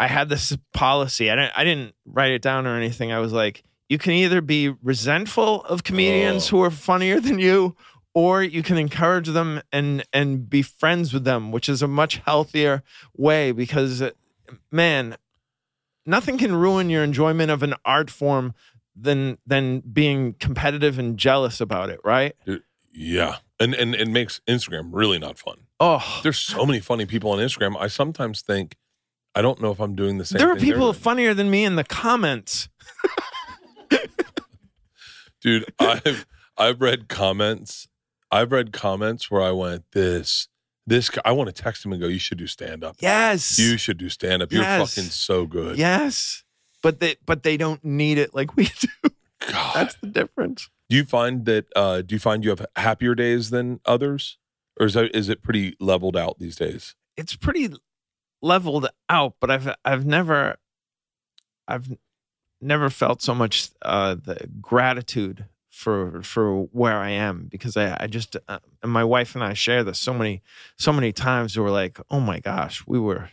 I had this policy. I didn't I didn't write it down or anything. I was like, you can either be resentful of comedians Oh. who are funnier than you, or you can encourage them and and be friends with them, which is a much healthier way. Because man, nothing can ruin your enjoyment of an art form than than being competitive and jealous about it. Right? Yeah, and and it makes Instagram really not fun. Oh, There's so many funny people on Instagram. I sometimes think I don't know if I'm doing the same. there are people doing. funnier than me in the comments. dude. I've I've read comments. I've read comments where I went this this. I want to text him and go, "You should do stand up. Yes. You should do stand up. You're Yes. fucking so good." Yes. But they but they don't need it like we do. God. That's the difference. do you find that? uh Do you find you have happier days than others, or is that is it pretty leveled out these days? It's pretty leveled out, but I've I've never I've never felt so much uh the gratitude for for where I am because I I just uh, and my wife and I share this so many so many times we were like, "Oh my gosh, we were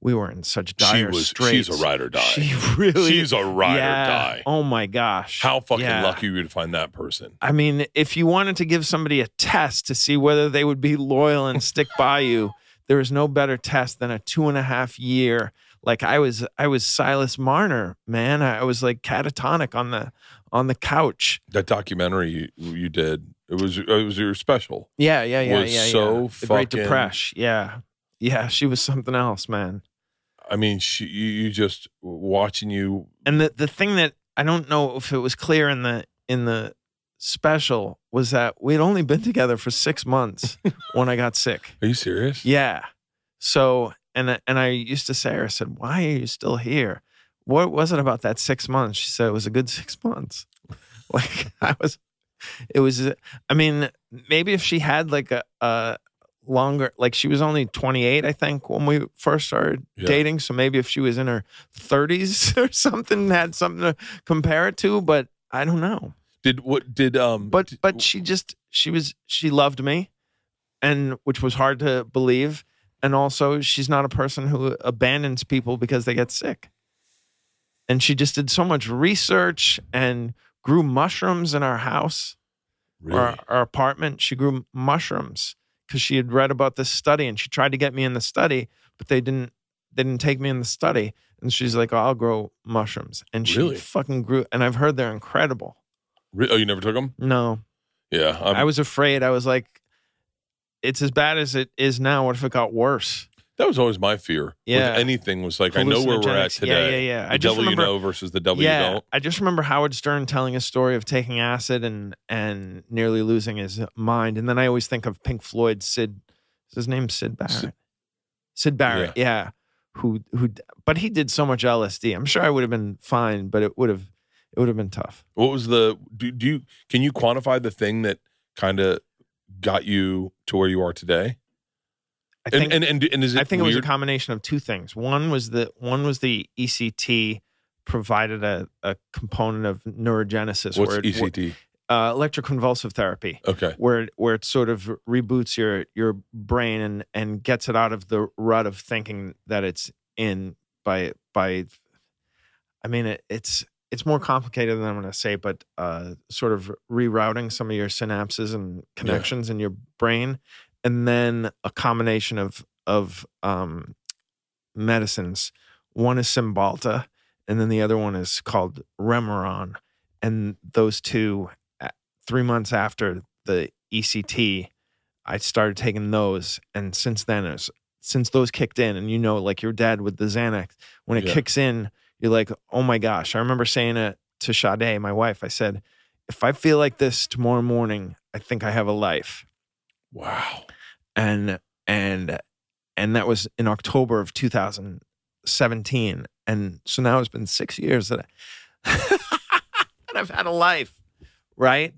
we were in such dire she was. straits." She's a ride or die. She really She's a ride yeah. or die. Oh my gosh. How fucking Yeah. lucky were you to find that person? I mean, if you wanted to give somebody a test to see whether they would be loyal and stick by you, there is no better test than a two and a half year. Like I was, I was Silas Marner, man. I was like catatonic on the on the couch. That documentary you, you did. It was it was your special. Yeah, yeah, yeah, Was yeah. so yeah. the Great Depression. Yeah, yeah. She was something else, man. I mean, she, you, you just watching you. And the the thing that I don't know if it was clear in the in the special was that we'd only been together for six months when I got sick. Are you serious? Yeah. So and I- and I used to say her, I said, "Why are you still here? What was it about that six months?" She said, "It was a good six months." like I was, it was. I mean, maybe if she had like a, a longer, like she was only twenty eight, I think, when we first started Yeah. dating. So maybe if she was in her thirties or something, had something to compare it to. But I don't know Did what? Did um? but but she just she was she loved me and which was hard to believe and also she's not a person who abandons people because they get sick and she just did so much research and grew mushrooms in our house really? our, our apartment she grew mushrooms because she had read about this study and she tried to get me in the study but they didn't they didn't take me in the study and she's like oh, i'll grow mushrooms and she Really? fucking grew and i've heard they're incredible Re- oh, you never took them? no Yeah, I'm, I was afraid. I was like, it's as bad as it is now. What if it got worse? That was always my fear. Yeah. With anything was like, I know where we're at today. Yeah, yeah, yeah. The I just remember, you know versus the devil yeah, don't. I just remember Howard Stern telling a story of taking acid and and nearly losing his mind. And then I always think of Pink Floyd, Syd. Is his name Syd Barrett? Syd- Syd, Barrett. Yeah. Who who? But he did so much LSD. I'm sure I would have been fine, but it would have it would have been tough. What was the do, do you can you quantify the thing that kind of got you to where you are today? I think and, and and and is it I think it was a combination of two things. One was the one was the ECT provided a, a component of neurogenesis What's where it, ECT? uh, electroconvulsive therapy. Okay. where where it sort of reboots your your brain and and gets it out of the rut of thinking that it's in by by I mean it, it's it's more complicated than I'm going to say but uh sort of rerouting some of your synapses and connections in your brain and then a combination of of um medicines one is Cymbalta and then the other one is called Remeron and those two 3 months after the ECT, I started taking those, and since then, it's, since those kicked in, and you know, like your dad with the Xanax, when it Yeah. kicks in, you're like, oh my gosh. I remember saying it to Sade, my wife. I said, if I feel like this tomorrow morning, I think I have a life, Wow. and and and that was in October of 2017, and so now it's been six years that I, and I've had a life, right?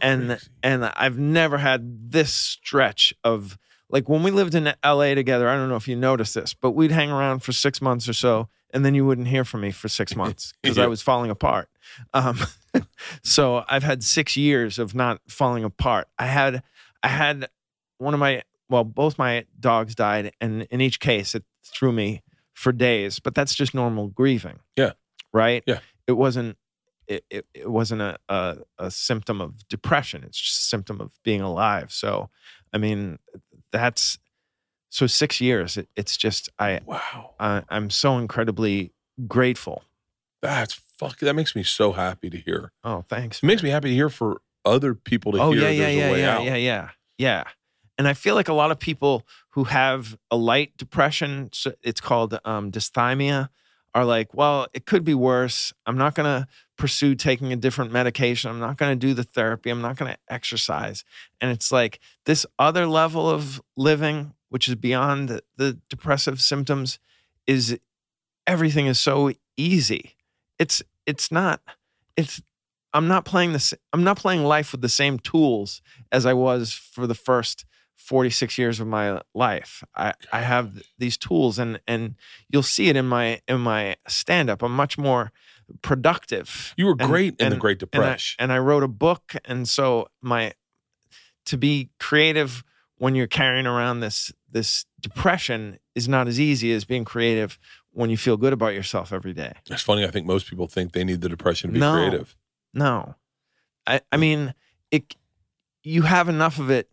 And and I've never had this stretch of like when we lived in LA together. I don't know if you noticed this, but we'd hang around for six months or so, and then you wouldn't hear from me for six months because Yeah. I was falling apart. Um, so I've had six years of not falling apart. I had I had one of my well, both my dogs died, and in each case, it threw me for days. But that's just normal grieving. Yeah. Right. Yeah. It wasn't. It, it, it wasn't a, a a symptom of depression. It's just a symptom of being alive. So, I mean, that's so six years. It, it's just I, wow. I I'm so incredibly grateful. That's fuck. That makes me so happy to hear. Oh, thanks. It makes me happy to hear for other people to oh hear yeah yeah yeah yeah out. yeah yeah yeah and i feel like a lot of people who have a light depression so it's called um, dysthymia are like well it could be worse. I'm not going to pursue taking a different medication. I'm not going to do the therapy. I'm not going to exercise. And it's like this other level of living which is beyond the, depressive symptoms is everything is so easy. It's it's not it's I'm not playing this. I'm not playing life with the same tools as I was for the first 46 years of my life. I, I have these tools, and and you'll see it in my in my stand up. I'm much more productive. You were And- great in the and- Great and I, Depression. and I wrote a book, and so my to be creative when you're carrying around this this depression is not as easy as being creative when you feel good about yourself every day. it's funny. I think most people think they need the depression to be No. creative. No. I, I mean, it you have enough of it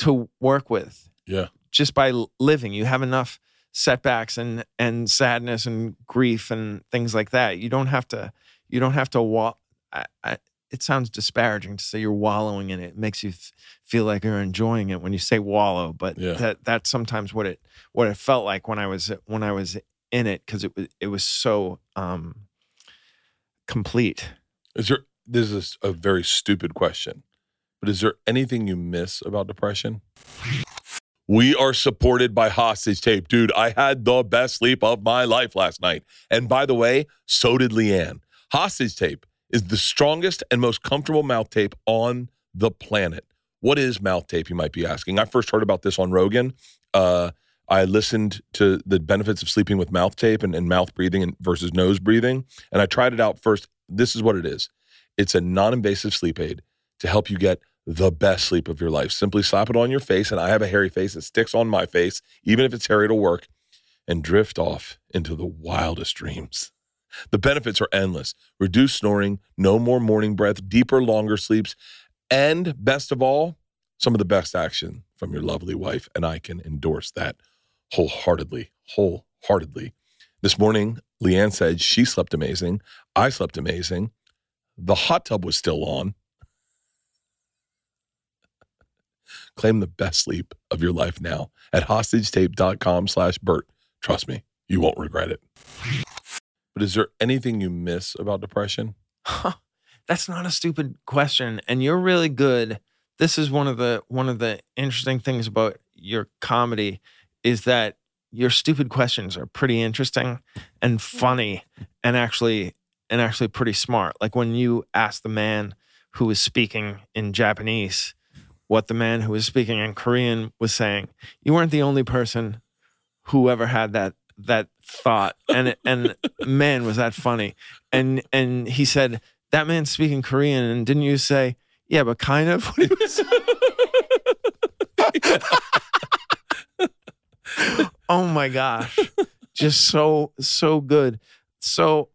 to work with Yeah. just by living. You have enough setbacks and and sadness and grief and things like that. You don't have to you don't have to walk I, I, it sounds disparaging to say you're wallowing in it. It makes you f- feel like you're enjoying it when you say wallow, but Yeah. that that's sometimes what it what it felt like when I was when I was in it because it was it was so um complete. Is there? This is a very stupid question, but is there anything you miss about depression? We are supported by Hostage Tape. Dude, I had the best sleep of my life last night. And by the way, so did Leanne. Hostage Tape is the strongest and most comfortable mouth tape on the planet. What is mouth tape, you might be asking? I first heard about this on Rogan. Uh, I listened to the benefits of sleeping with mouth tape and, and mouth breathing and versus nose breathing. And I tried it out first. This is what it is it's a non invasive sleep aid to help you get the best sleep of your life. Simply slap it on your face. And I have a hairy face. It sticks on my face. Even if it's hairy, it'll work and drift off into the wildest dreams. The benefits are endless reduced snoring, no more morning breath, deeper, longer sleeps, and best of all, some of the best action from your lovely wife. And I can endorse that wholeheartedly. Wholeheartedly. This morning, Leanne said she slept amazing. I slept amazing. The hot tub was still on. Claim the best sleep of your life now at hostagetape.com slash Bert. Trust me, you won't regret it. But is there anything you miss about depression? That's not a stupid question, and you're really good. This is one of the one of the interesting things about your comedy is that your stupid questions are pretty interesting and funny and actually and actually pretty smart. Like when you ask the man who is speaking in Japanese what the man who was speaking in Korean was saying. You weren't the only person who ever had that that thought and and man was that funny. And and he said that man's speaking Korean and didn't you say yeah, but kind of what he was oh my gosh just so so good so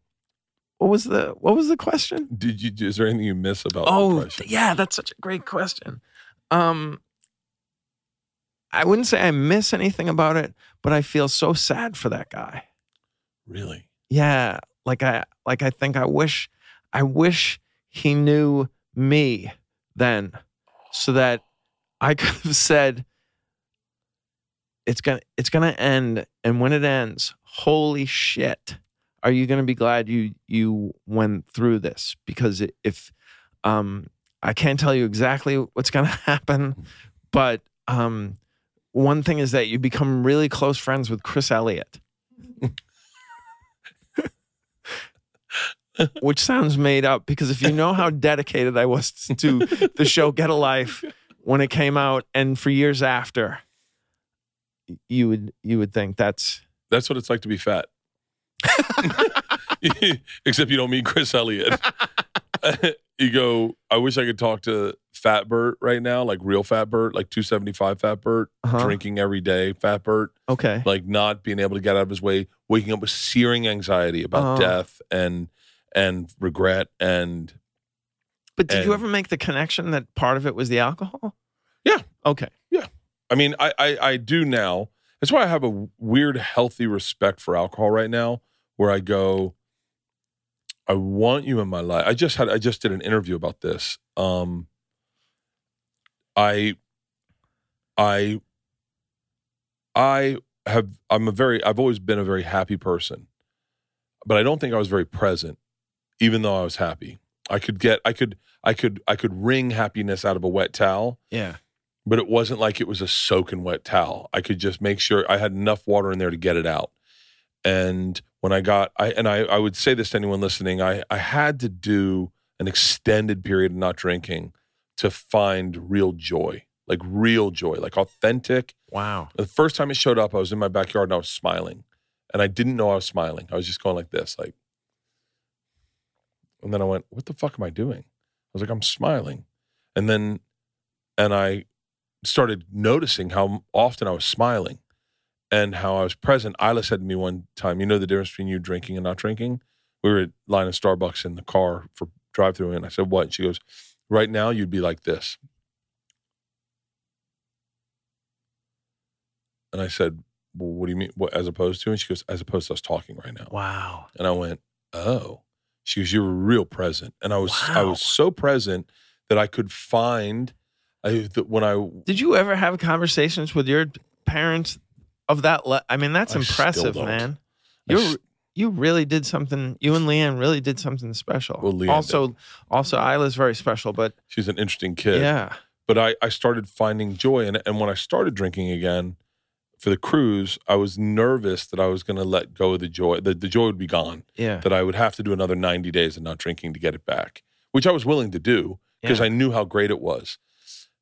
what was the what was the question Did you? Is there anything you miss about oh depression? yeah that's such a great question um i wouldn't say i miss anything about it but i feel so sad for that guy Really? yeah like i like i think i wish i wish he knew me then so that i could have said it's gonna it's gonna end and when it ends holy shit are you gonna be glad you you went through this because if um i can't tell you exactly what's gonna happen but um one thing is that you become really close friends with chris elliott which sounds made up because if you know how dedicated I was to the show Get a Life when it came out and for years after, you would you would think that's That's what it's like to be fat. Except you don't meet Chris Elliott. you go, I wish I could talk to Fat Bert right now, like real Fat Bert, like 275 Fat Bert, Uh-huh. drinking every day, Fat Bert, okay. like not being able to get out of his way, waking up with searing anxiety about Oh. death and and regret and But did you ever make the connection that part of it was the alcohol? Yeah. Okay. Yeah. I mean, I, I I do now. That's why I have a weird, healthy respect for alcohol right now, where I go, I want you in my life. I just had I just did an interview about this. Um I I I have I'm a very I've always been a very happy person. But I don't think I was very present, even though I was happy. I could get I could I could I could wring happiness out of a wet towel Yeah. but it wasn't like it was a soaking wet towel. I could just make sure I had enough water in there to get it out. And when I got, I and I, I would say this to anyone listening, I, I had to do an extended period of not drinking to find real joy, like real joy, like authentic. Wow. The first time it showed up, I was in my backyard and I was smiling, and I didn't know I was smiling. I was just going like this, like, and then I went, "What the fuck am I doing?" I was like, "I'm smiling," and then, and I started noticing how often I was smiling, and how I was present. Ila said to me one time, "You know the difference between you drinking and not drinking." We were at line of Starbucks in the car for drive through, and I said, "What?" And she goes, "Right now, you'd be like this." And I said, well, what do you mean? What, as opposed to? And she goes, as opposed to us talking right now. Wow. And I went, oh. She goes, you were real present. And I was, I was so present that I could find, I, that when I, Did you ever have conversations with your parents of that? Le- I mean, that's I impressive, man. You s- you really did something. You and LeeAnn really did something special. Well, LeeAnn also, also Ila's very special, but she's an interesting kid. yeah, But I, I started finding joy. And, it and when I started drinking again for the cruise, I was nervous that I was going to let go of the joy, that the joy would be gone. yeah, that I would have to do another 90 days of not drinking to get it back, which I was willing to do because Yeah. I knew how great it was.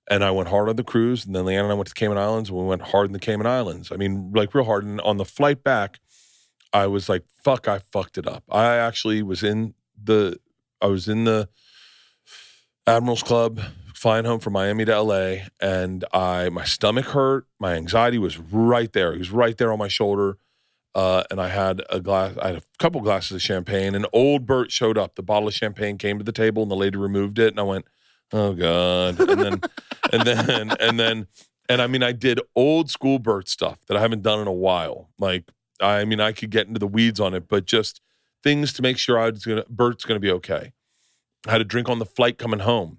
And I went hard on the cruise, and then LeeAnn and I went to the Cayman Islands, and we went hard in the Cayman Islands. I mean, like real hard. And on the flight back, I was like, fuck, I fucked it up. I actually was in the, I was in the Admirals Club flying home from Miami to LA, and I, my stomach hurt. My anxiety was right there. It was right there on my shoulder uh, and I had a glass. I had a couple glasses of champagne, and old Bert showed up. The bottle of champagne came to the table, and the lady removed it, and I went, "Oh God!" And then, and then, and then, and I mean, I did old school Bert stuff that I haven't done in a while. Like, I mean, I could get into the weeds on it, but just things to make sure I was gonna Bert's gonna be okay. I had a drink on the flight coming home,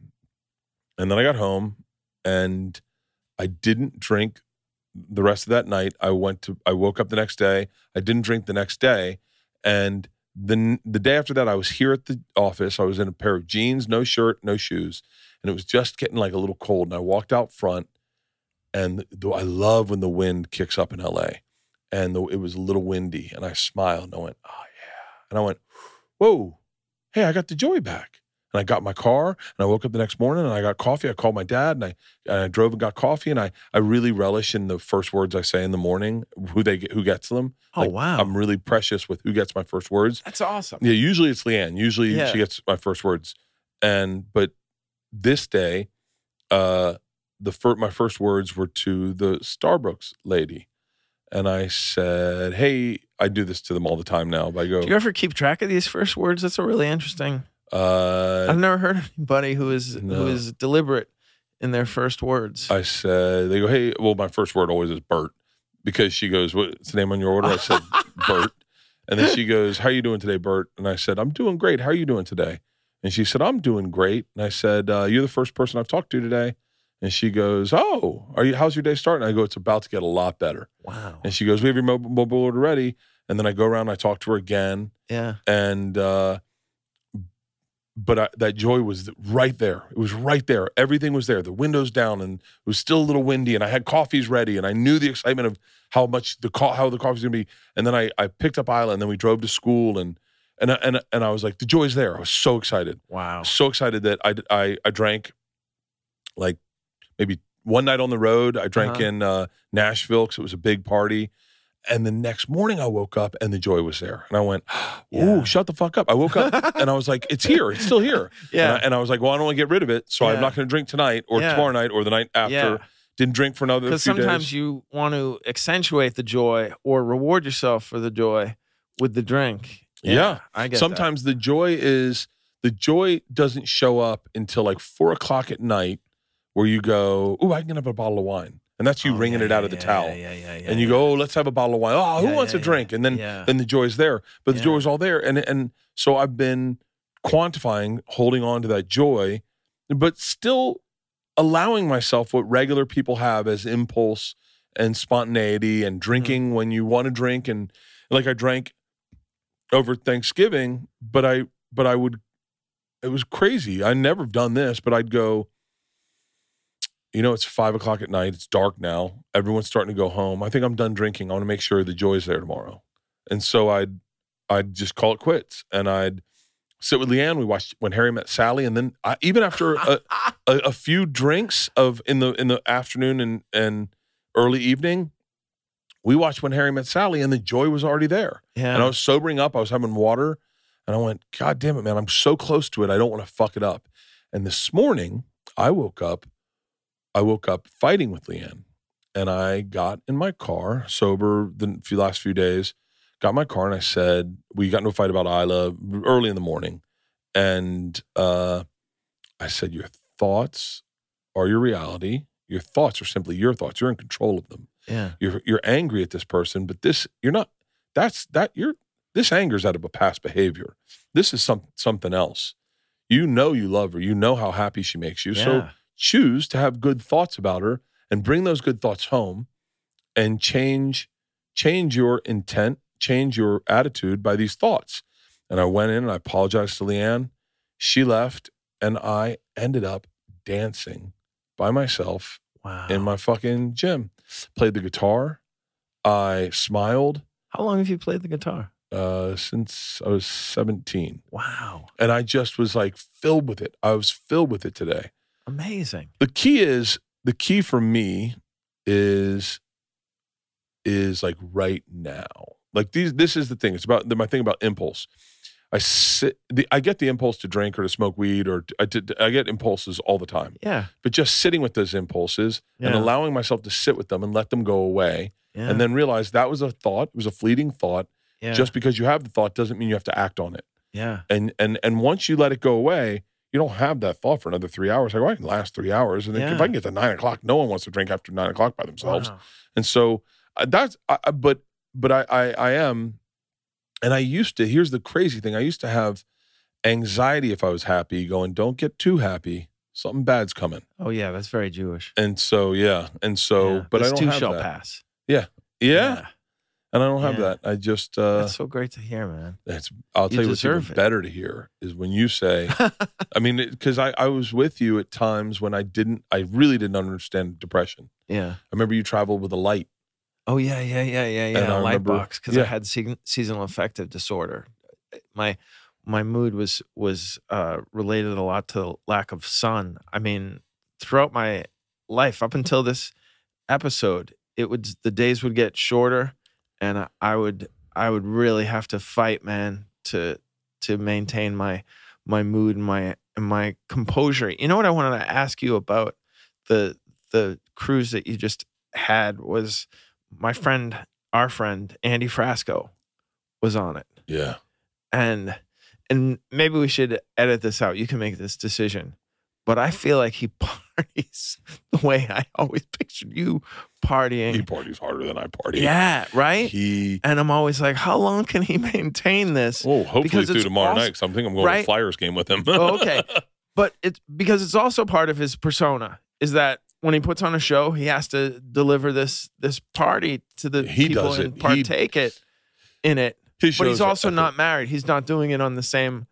and then I got home, and I didn't drink the rest of that night. I went to I woke up the next day. I didn't drink the next day, and the the day after that, I was here at the office. I was in a pair of jeans, no shirt, no shoes, and it was just getting like a little cold. And I walked out front, and the, I love when the wind kicks up in LA, and the, it was a little windy, and I smiled and I went, oh yeah, and I went, whoa, hey, I got the joy back. And I got my car and I woke up the next morning and I got coffee. I called my dad and I, and I drove and got coffee. And I, I really relish in the first words I say in the morning, who they get, who gets them. Oh, Like, wow. I'm really precious with who gets my first words. That's awesome. Yeah, usually it's LeeAnn. Usually Yeah. she gets my first words. And but this day, uh the fir- my first words were to the Starbucks lady. And I said, Hey, I do this to them all the time now. But I go, Do you ever keep track of these first words? That's a really interesting. Uh I've never heard anybody who is No. who is deliberate in their first words. I said, they go, hey, well, my first word always is Bert because she goes, what's the name on your order? I said, Bert. And then she goes, how are you doing today, Bert? And I said, I'm doing great. How are you doing today? And she said, I'm doing great. And I said, uh, you're the first person I've talked to today. And she goes, oh, are you, how's your day starting? I go, it's about to get a lot better. wow. And she goes, we have your mobile, mobile order ready. And then I go around, I talk to her again Yeah. and uh but I, that joy was right there. It was right there. Everything was there. The windows down and it was still a little windy and i had coffees ready and i knew the excitement of how much the co- how the coffee's going to be. And then i i picked up ila and then we drove to school and and I- and and i was like the joy's there. I was so excited. Wow. so excited that i i i drank like maybe one night on the road. I drank Uh-huh. in uh nashville because it was a big party and the next morning I woke up and the joy was there. And I went, Ooh, Yeah. shut the fuck up. I woke up and I was like, it's here. It's still here. Yeah. And I, and I was like, well, I don't want to get rid of it. So Yeah. I'm not going to drink tonight or Yeah. tomorrow night or the night after. Didn't drink for another few Because sometimes days. you want to accentuate the joy or reward yourself for the joy with the drink. Yeah. I get Sometimes the joy is, the joy doesn't show up until like four o'clock at night where you go, ooh, I can have a bottle of wine. And that's you Oh, wringing yeah, it out yeah, of the towel. Yeah, yeah, yeah, and you go, oh, let's have a bottle of wine. Oh, who wants a drink? And then then the joy's there. But the Yeah. joy's all there. And and so I've been quantifying, holding on to that joy, but still allowing myself what regular people have as impulse and spontaneity and drinking Mm-hmm. when you want to drink. And like I drank over Thanksgiving, but I but I would it was crazy. I never done this, but I'd go, you know, it's five o'clock at night. It's dark now. Everyone's starting to go home. I think I'm done drinking. I want to make sure the joy's there tomorrow. And so I'd I'd just call it quits, and I'd sit with LeeAnn. We watched When Harry Met Sally, and then I, even after a, a, a few drinks of in the in the afternoon and and early evening, we watched When Harry Met Sally, and the joy was already there. yeah. And I was sobering up. I was having water, and I went, God damn it, man! I'm so close to it. I don't want to fuck it up. And this morning, I woke up. I woke up fighting with LeeAnn, and I got in my car, sober the few last few days. Got in my car, and I said, we got into a fight about Ila early in the morning, and uh, I said, your thoughts are your reality. Your thoughts are simply your thoughts. You're in control of them yeah. you're you're angry at this person, but this you're not. That's that you're this anger's out of a past behavior. This is some something else. You know you love her. You know how happy she makes you. So Yeah. Choose to have good thoughts about her and bring those good thoughts home and change change your intent, change your attitude by these thoughts. And I went in and I apologized to LeeAnn. She left and I ended up dancing by myself Wow. in my fucking gym. Played the guitar. I smiled How long have you played the guitar? uh, since I was 17. Wow. And I just was like filled with it. I was filled with it today. Amazing. The key is the key for me is is like right now. Like these this is the thing. It's about my thing about impulse. I sit the, I get the impulse to drink or to smoke weed or I, to, I get impulses all the time. Yeah. But just sitting with those impulses and allowing myself to sit with them and let them go away Yeah. and then realize that was a thought, it was a fleeting thought. yeah. Just because you have the thought doesn't mean you have to act on it. yeah. And and and once you let it go away, you don't have that thought for another three hours. Like, well, I can last three hours, and then if I can get to nine o'clock, no one wants to drink after nine o'clock by themselves. Wow. And so uh, that's, I, but but I, I I am, and I used to. Here's the crazy thing: I used to have anxiety if I was happy, going, "Don't get too happy." something bad's coming. Oh yeah, that's very Jewish. And so yeah, and so Yeah. but this I don't too have shall that. pass. Yeah. And I don't have Yeah. that. I just uh That's so great to hear, man. it's I'll You tell you what's even it. better to hear is when you say I mean because I I was with you at times when I didn't I really didn't understand depression. yeah. I remember you traveled with a light. Oh yeah, yeah, yeah, yeah, And I yeah. Light remember- box because I had se- seasonal affective disorder. My my mood was was uh, related a lot to lack of sun. I mean, throughout my life up until this episode, it would the days would get shorter, and I, would I would really have to fight, man, to to maintain my my mood and my and my composure. You know what I wanted to ask you about the the cruise that you just had was my friend, our friend Andy Frasco, was on it, Yeah. and and maybe we should edit this out. You can make this decision, but I feel like he parties the way I always pictured you partying. He parties harder than I party. yeah, right. He and I'm always like, how long can he maintain this? Oh, hopefully Because through tomorrow also- night. Because I'm thinking I'm going to right? the Flyers game with him. Oh, okay. But it's because it's also part of his persona is that when he puts on a show, he has to deliver this this party to the He people and it. He- partake it in it. But he's also not married. He's not doing it on the same,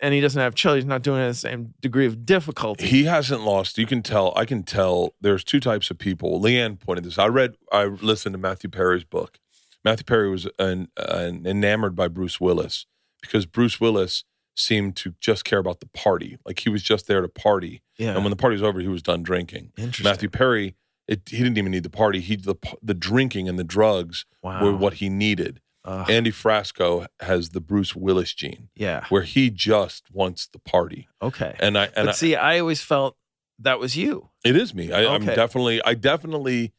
and he doesn't have children. He's not doing it the same degree of difficulty. He hasn't lost. You can tell. I can tell. There's two types of people. LeeAnn pointed this. I read. I listened to Matthew Perry's book. Matthew Perry was an, an enamored by Bruce Willis because Bruce Willis seemed to just care about the party. Like he was just there to party, yeah. and when the party's over, he was done drinking. Interesting. Matthew Perry, it, he didn't even need the party. He the the drinking and the drugs wow. were what he needed. Andy Frasco has the Bruce Willis gene, yeah. where he just wants the party. Okay. And I and but I, see, I always felt that was you. It is me. I, I'm Okay. definitely. I definitely.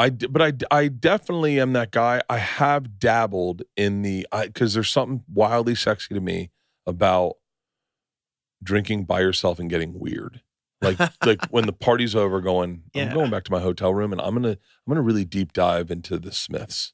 I but I I definitely am that guy. I have dabbled in the because there's something wildly sexy to me about drinking by yourself and getting weird. Like like when the party's over, going Yeah. I'm going back to my hotel room and I'm gonna I'm gonna really deep dive into the Smiths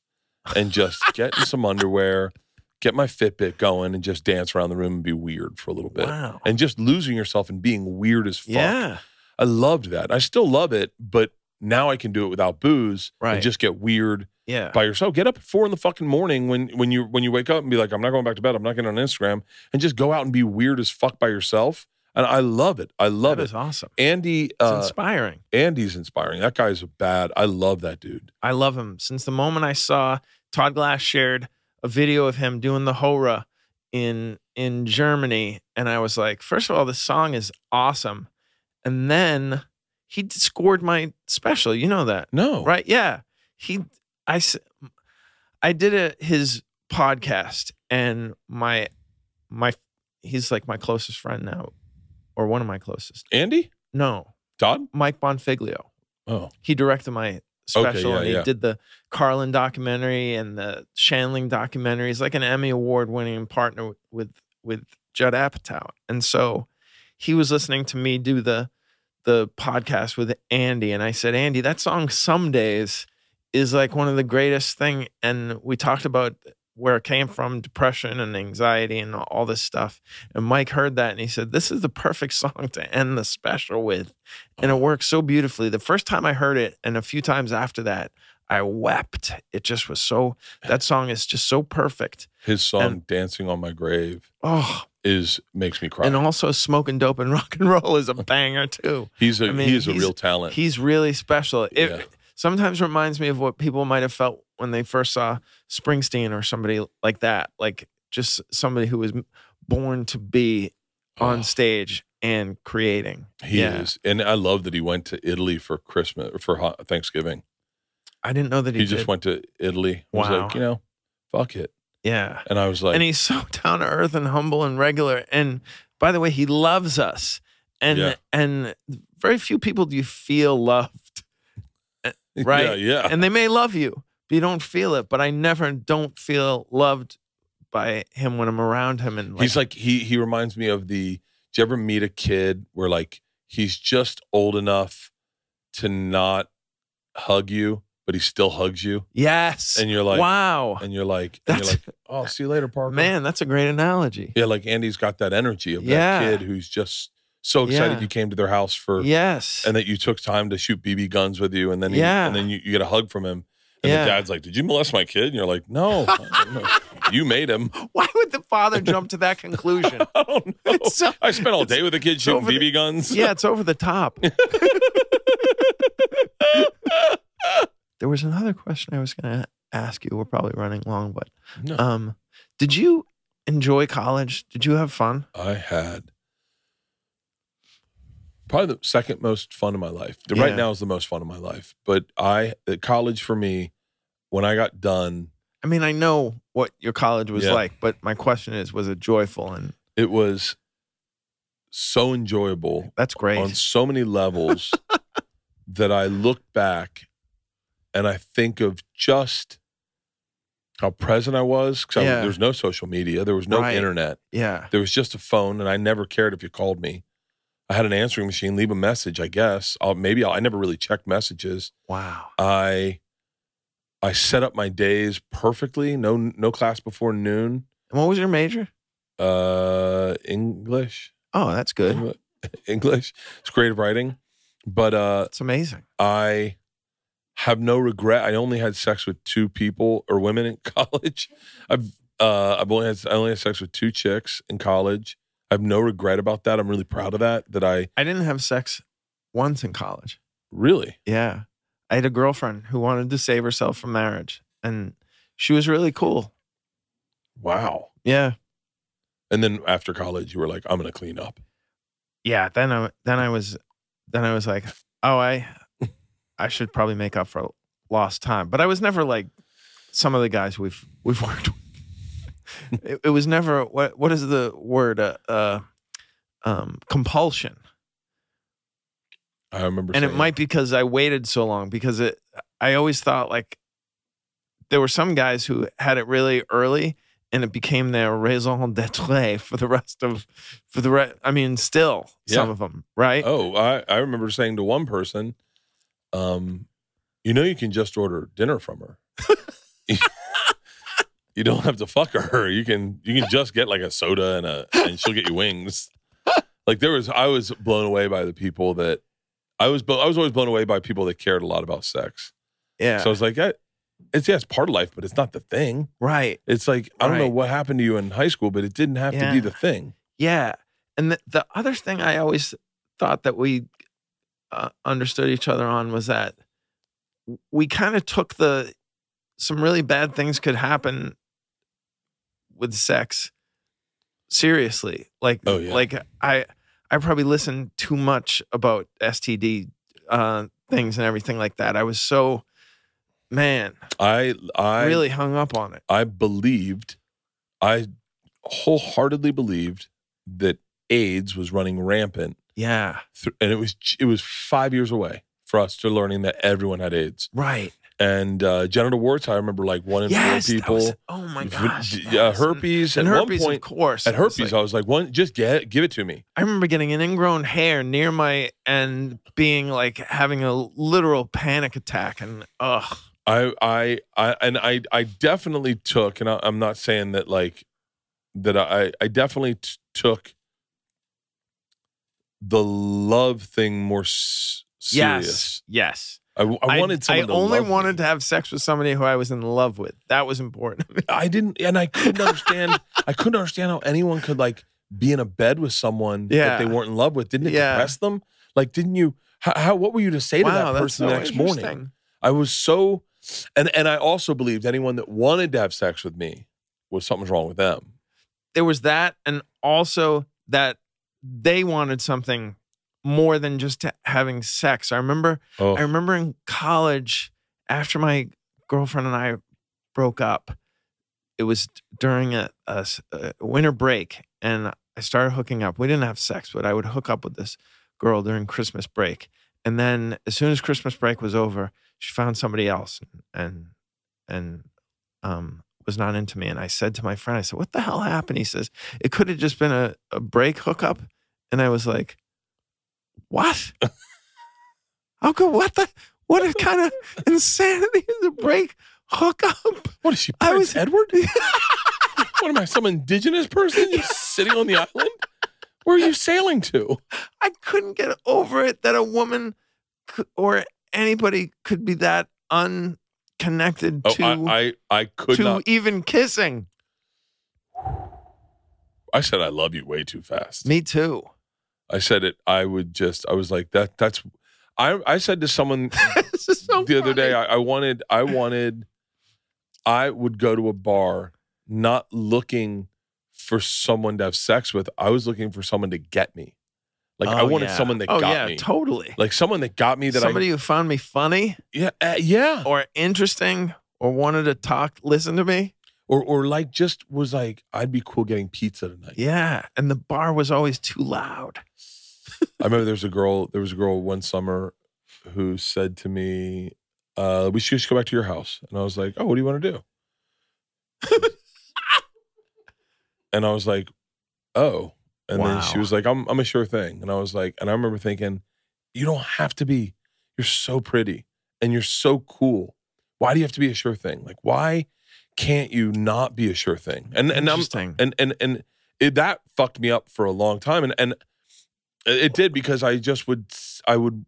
and just get in some underwear, get my Fitbit going, and just dance around the room and be weird for a little bit. Wow. And just losing yourself and being weird as fuck. Yeah. I loved that. I still love it, but now I can do it without booze Right. and just get weird Yeah. by yourself. Get up at four in the fucking morning when when you when you wake up and be like, I'm not going back to bed. I'm not getting on Instagram, and just go out and be weird as fuck by yourself. And I love it. I love that it. is awesome. Andy, It's uh, inspiring. Andy's inspiring. That guy's a bad. I love that dude. I love him. Since the moment I saw Todd Glass shared a video of him doing the Hora in in Germany, and I was like, first of all, the song is awesome, and then he scored my special. You know that, No, right? Yeah, he. I, I did a his podcast, and my my he's like my closest friend now, or one of my closest. Andy, No, Todd. Mike Bonfiglio Oh, he directed my special okay, yeah, and he yeah. did the Carlin documentary and the Shandling documentary. He's like an Emmy award winning partner with with Judd Apatow. And so he was listening to me do the the podcast with Andy and I said, "Andy, that song some days is like one of the greatest thing and we talked about where it came from, depression and anxiety and all this stuff. And Mike heard that and he said, This is the perfect song to end the special with. And it works so beautifully. The first time I heard it, and a few times after that, I wept. It just was so, that song is just so perfect. his song And- "Dancing on My Grave" Oh, is makes me cry. and also Smoking Dope and Rock and Roll is a banger too. he's a I mean, he is a real talent. He's really special. It Yeah. Sometimes reminds me of what people might have felt when they first saw Springsteen or somebody like that, like just somebody who was born to be on Oh. stage and creating. He yeah. is, and I love that he went to Italy for Christmas for Thanksgiving. I didn't know that he, He, just went to Italy. Was Wow. like, you know, fuck it. Yeah. And I was like, and he's so down to earth and humble and regular. And by the way, he loves us. And Yeah. and very few people do you feel loved. right? Yeah, yeah. And they may love you, but you don't feel it. But I never don't feel loved by him when I'm around him. And he's like he he reminds me of the. Do you ever meet a kid where like he's just old enough to not hug you, but he still hugs you, yes, and you're like, wow, and you're like, and you're like, oh, see you later, Parker. man, that's a great analogy. Yeah, like Andy's got that energy of Yeah. that kid who's just so excited Yeah. you came to their house for Yes. and that you took time to shoot BB guns with you, and then he, Yeah. and then you, you get a hug from him, and Yeah. the dad's like, "Did you molest my kid?" And you're like, "No, you made him." Why would the father jump to that conclusion? I don't know. It's so- I spent all day with the kid shooting the- BB guns. yeah, it's over the top. there was another question I was going to ask you. We're probably running long, but No. um, did you enjoy college? Did you have fun? I had probably the second most fun of my life. The right now is the most fun of my life. But I at college for me, when I got done, I mean, I know what your college was Yeah. like, but my question is, was it joyful? And it was so enjoyable that's great. on so many levels that I look back and I think of just how present I was. Because Yeah. there was no social media, there was no Right. internet, yeah. there was just a phone, and I never cared if you called me. I had an answering machine, leave a message, I guess. I'll, maybe I'll, I never really checked messages. Wow. I I set up my days perfectly. No no class before noon. And what was your major? Uh, English, Oh, that's good. English. It's creative writing, but uh, That's amazing. I have no regret. I only had sex with two people or women in college. I've uh, I've only had I only had sex with two chicks in college. I have no regret about that. I'm really proud of that. That I I didn't have sex once in college. really Yeah. I had a girlfriend who wanted to save herself from marriage, and she was really cool. wow. Yeah. And then after college, you were like, I'm gonna clean up. Yeah. Then I then I was then I was like, oh, I I should probably make up for lost time. But I was never like some of the guys we've we've worked with. it, it was never what what is the word uh, uh um compulsion. I remember, and it might be because I waited so long because it I always thought like there were some guys who had it really early and it became their raison d'etre for the rest of for the rest I mean still some of them right Oh, I, I remember saying to one person, um, you know, you can just order dinner from her. you don't have to fuck her. You can you can just get like a soda and a and she'll get you wings. Like there was, I was blown away by the people that I was. I was always blown away by people that cared a lot about sex. yeah So I was like, I, it's yeah, it's part of life, but it's not the thing. right It's like I don't know what happened to you in high school, but it didn't have to be the thing. yeah and the, the other thing I always thought that we uh, understood each other on was that we kind of took the some really bad things could happen with sex. Seriously like Oh, yeah. like i i probably listened too much about std uh things and everything like that. I was so man I I really hung up on it. I believed, I wholeheartedly believed that AIDS was running rampant, yeah. th- and it was it was five years away for us to learning that everyone had AIDS. Right and uh, genital warts. I remember like one in yes four people. was- oh my gosh uh, herpes. and at herpes one of point, course at was herpes, like- I was like, one, just get give it to me. I remember getting an ingrown hair near my and being like having a literal panic attack and ugh. I, I, I, and I, I definitely took, and I, I'm not saying that like that. I, I definitely t- took the love thing more s- serious. Yes. Yes. I, I wanted someone I to only wanted me. to have sex with somebody who I was in love with. That was important. I didn't, and I couldn't understand. I couldn't understand how anyone could like be in a bed with someone Yeah. that they weren't in love with. Didn't it Yeah. depress them? Like, didn't you? How, how? What were you to say to wow, that person so the next morning? I was so, and and I also believed anyone that wanted to have sex with me was something's wrong with them. There was that, and also that they wanted something more than just having sex. I remember Oh, I remember in college, after my girlfriend and I broke up, it was during a winter break, and I started hooking up. We didn't have sex, but I would hook up with this girl during Christmas break. And then, as soon as Christmas break was over, she found somebody else, and and um, was not into me. And I said to my friend, I said, "What the hell happened?" He says, "It could have just been a, a break hookup." And I was like, "What?" Could what the what kind of insanity is a break hookup? what is she? I was- Edward. what am I? Some indigenous person just sitting on the island? Where are you sailing to? I couldn't get over it that a woman could, or anybody could be that unconnected Oh, to I, I, I could to not. even kissing. I said I love you way too fast. Me too. I said it. I would just. I was like that. That's. I I said to someone so the other day. I, I wanted. I wanted. I would go to a bar, not looking for someone to have sex with. I was looking for someone to get me. Like I Oh, wanted yeah. someone that oh, got yeah, me. Totally. Like someone that got me that Somebody who found me funny Yeah. Uh, yeah. or interesting or wanted to talk, listen to me. Or or like just was like I'd be cool getting pizza tonight. Yeah. And the bar was always too loud. I remember there was a girl. There was a girl one summer who said to me, uh, "We should just go back to your house." And I was like, "Oh, what do you want to do?" and I was like, "Oh." And then she was like, "I'm I'm a sure thing." And I was like, and I remember thinking, "You don't have to be. You're so pretty and you're so cool. Why do you have to be a sure thing? Like, why can't you not be a sure thing?" And and I'm Interesting. and and and it, that fucked me up for a long time and and it did because i just would i would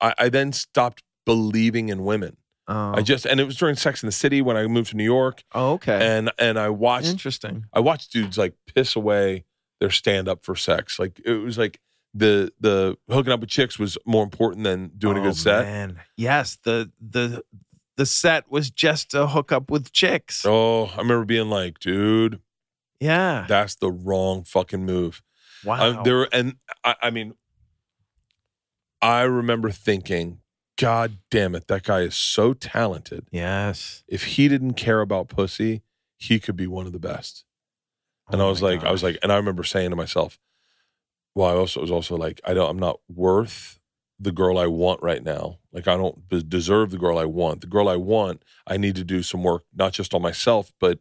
i, I then stopped believing in women oh. i just and it was during sex in the city when i moved to new york oh, okay. and and i watched Interesting. i watched dudes like piss away their stand up for sex like it was like the the hooking up with chicks was more important than doing a Oh, good set Man. Yes. The the the set was just to hook up with chicks. oh i remember being like dude Yeah. that's the wrong fucking move Wow. Uh, there and I, I mean, I remember thinking, God damn it, that guy is so talented. yes. If he didn't care about pussy, he could be one of the best. And Oh I was like, I was like, and I remember saying to myself, well, I also was also like, I don't, I'm not worth the girl I want right now. Like I don't deserve the girl I want. The girl I want, I need to do some work, not just on myself, but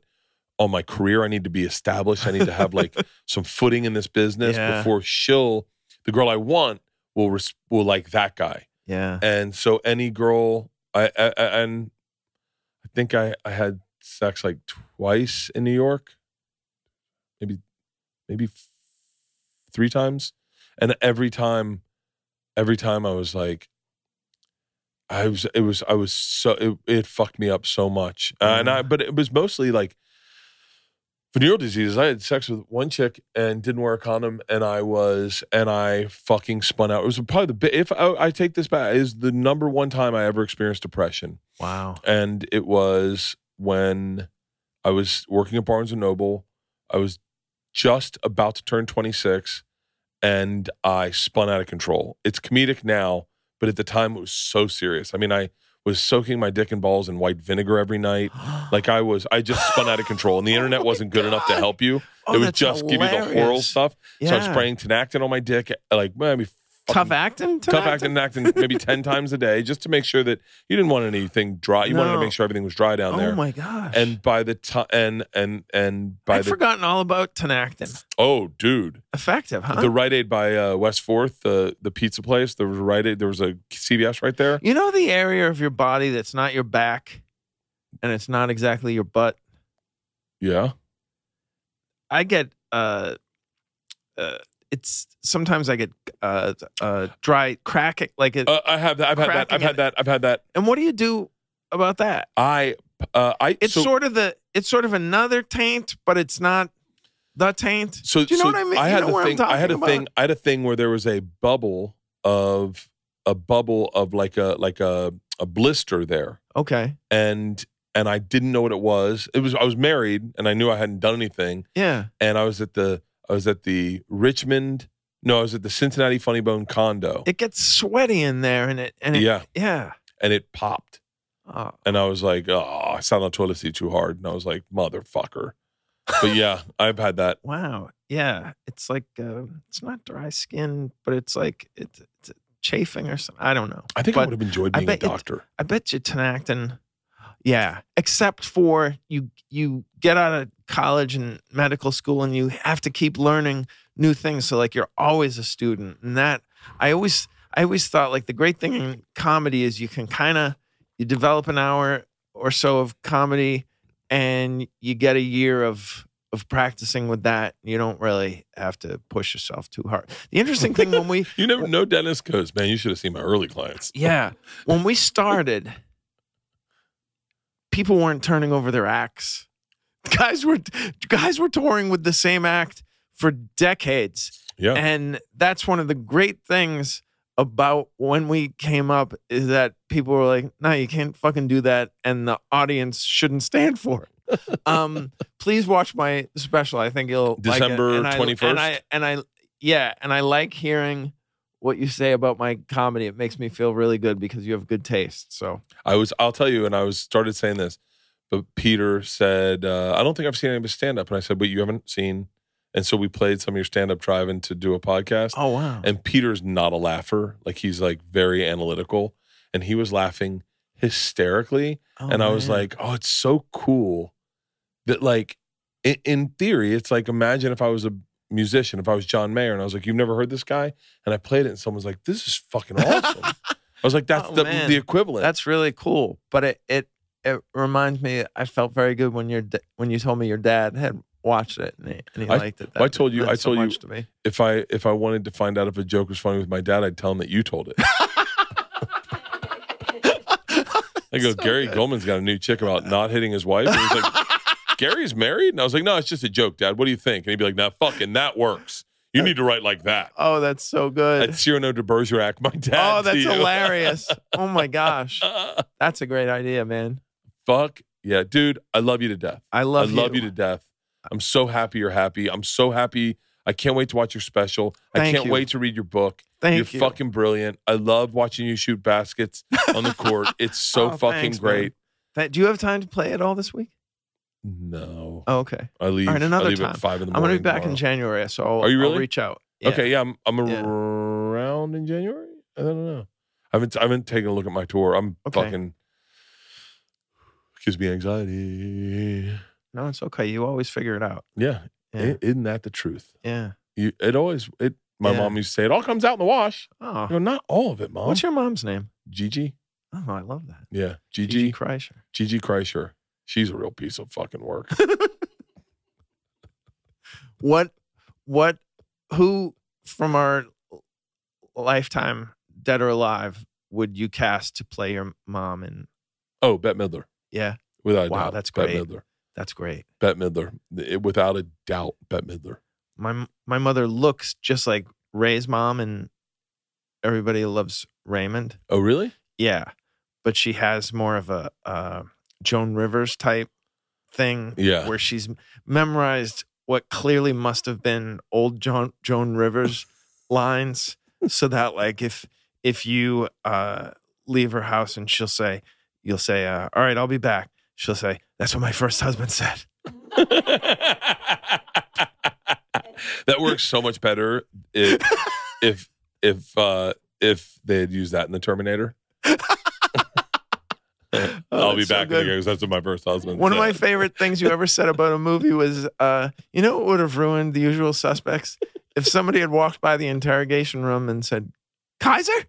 on my career. I need to be established. I need to have like some footing in this business Yeah. before she'll, the girl I want, will res- will like that guy. yeah. And so any girl, I, I I- and I think I I had sex like twice in New York, maybe maybe f- three times, and every time, every time I was like, I was it was I was so it, it fucked me up so much, uh, and I but it was mostly like venereal diseases. I had sex with one chick and didn't wear a condom, and I was and I fucking spun out. It was probably the if I, I take this back is the number one time I ever experienced depression, Wow. and it was when I was working at Barnes and Noble. I was just about to turn twenty six, and I spun out of control. It's comedic now, but at the time it was so serious. I mean, I was soaking my dick and balls in white vinegar every night. Like I was, I just spun out of control, and the internet wasn't good enough to help you. Oh, it was just give you the oral hilarious. stuff. So I'm spraying Tinactin on my dick, like maybe Tough acting. tough acting, acting maybe ten times a day, just to make sure that you didn't want anything dry. You wanted to make sure everything was dry down Oh there. Oh my gosh. And by the time, and and and by I'd the forgotten all about Tinactin. oh, dude, Effective, huh? the Rite Aid by uh, West Fourth, the the pizza place. There was a Rite Aid. There was a CVS right there. you know the area of your body that's not your back, and it's not exactly your butt. Yeah. I get uh, uh, it's sometimes I get uh, uh, dry cracking like it. Uh, I have that. I've had that. I've had that. I've had that. and what do you do about that? I uh, I It's so, sort of the it's sort of another taint, but it's not the taint. So do you know so what I mean? I You had know the where I'm thing. I had a talking thing. I had a thing where there was a bubble of a bubble of like a like a a blister there, Okay. and and I didn't know what it was. It was I was married and I knew I hadn't done anything, Yeah. and I was at the I was at the Richmond. No, I was at the Cincinnati Funny Bone condo. It gets sweaty in there, and it and it, yeah, yeah. and it popped, Oh, and I was like, oh, I sat on the toilet seat too hard, and I was like, motherfucker. But yeah, I've had that. wow. Yeah. It's like uh, it's not dry skin, but it's like it's, it's chafing or something. I don't know. I think I would have enjoyed being a bet it- doctor. I bet you Tinactin. Yeah, except for you you get out of college and medical school and you have to keep learning new things. So like you're always a student. And that I always I always thought like the great thing in comedy is you can kind of you develop an hour or so of comedy and you get a year of of practicing with that. You don't really have to push yourself too hard. The interesting thing when we You never know Dennis goes, man, you should have seen my early clients. yeah, when we started, people weren't turning over their acts. Guys were guys were touring with the same act for decades. Yeah. And that's one of the great things about when we came up is that people were like, no, you can't fucking do that. And the audience shouldn't stand for it. um, please watch my special. I think you'll like it. December 21st? And I, and I, yeah. And I like hearing what you say about my comedy. It makes me feel really good because you have good taste. So I was, I'll tell you, and I was started saying this, but Peter said, uh, I don't think I've seen any of his stand up. And I said, but you haven't seen. And so we played some of your stand up driving to do a podcast. Oh wow. And Peter's not a laugher. Like he's like very analytical. And he was laughing hysterically. Oh, and I was man. like, oh, it's so cool that like in, in theory, it's like imagine if I was a musician, if I was John Mayer, and I was like, you've never heard this guy? And I played it and someone's like, this is fucking awesome. I was like, that's Oh, the, man. the equivalent. That's really cool. But it it it reminds me. I felt very good when your when you told me your dad had watched it and he, and he I- liked it. I told you- I so told you- to me. if I if I wanted to find out if a joke was funny with my dad, I'd tell him that you told it. I go, Gary Gulman's got a new chick about not hitting his wife. And he's like, Gary's married? And I was like, no, it's just a joke, Dad. What do you think? And he'd be like, nah, fucking that works. You need to write like that. Oh, that's so good. At Cyrano de Bergerac, my dad. oh, that's you. hilarious. Oh my gosh, that's a great idea, man. Fuck yeah, dude. I love you to death. I love I love you. you. to death. I'm so happy you're happy. I'm so happy. I can't wait to watch your special. Thank I can't you. wait to read your book. Thank you're you. fucking brilliant. I love watching you shoot baskets on the court. It's so Oh, fucking thanks, great. That, do you have time to play it all this week? No, Oh, okay. I leave. All right, another I leave time. at five in the I'm gonna be back in. January, so I'll, Are you I'll reach out. Yeah. Okay, yeah, I'm. I'm Yeah. around in January. I don't know. I haven't. I haven't taken a look at my tour. I'm Okay. fucking. Gives me anxiety. No, it's okay. You always figure it out. Yeah, Yeah. Isn't that the truth? yeah. You, it always. It. My Yeah. mom used to say it all comes out in the wash. Oh, go, not all of it, mom. what's your mom's name? Gigi? Oh, I love that. Yeah, Gigi Gigi. Kreischer. Gigi Kreischer. She's a real piece of fucking work. What, what, who from our lifetime, dead or alive, would you cast to play your mom? And oh, Bette Midler. yeah, Without a Wow, doubt. that's Bette. Midler. that's great. Bette Midler. It- without a doubt, Bette Midler. My my mother looks just like Ray's mom, and everybody loves Raymond. Oh, really? Yeah, but she has more of a uh, Joan Rivers type thing. Yeah. where she's memorized what clearly must have been old Joan Joan Rivers lines, so that like if if you uh, leave her house and she'll say, you'll say, uh, "All right, I'll be back." She'll say, "That's what my first husband said." that works so much better if if if uh if they had used that in the Terminator. I'll be that's so back in good. again because that's what my first husband. One of my favorite things you ever said about a movie was, uh, you know, what would have ruined The Usual Suspects if somebody had walked by the interrogation room and said, "Keyser."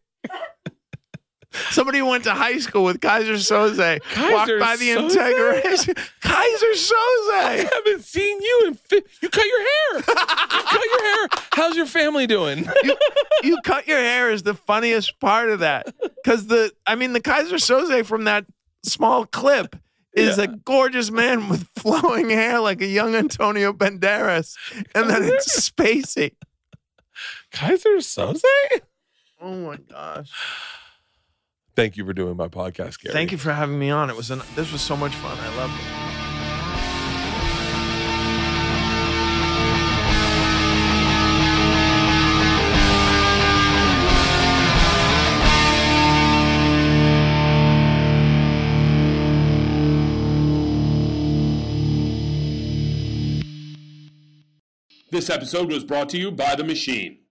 Somebody went to high school with Keyser Söze walked by the Söze? interrogation. Keyser Söze. I haven't seen you in. Fi- you cut your hair. You cut your hair. How's your family doing? you, you cut your hair is the funniest part of that because the I mean the Keyser Söze from that small clip is Yeah. a gorgeous man with flowing hair like a young Antonio Banderas, and then it's Spacey. Keyser Söze. Oh my gosh! Thank you for doing my podcast, Gary. Thank you for having me on. It was an this was so much fun. I loved it. This episode was brought to you by The Machine.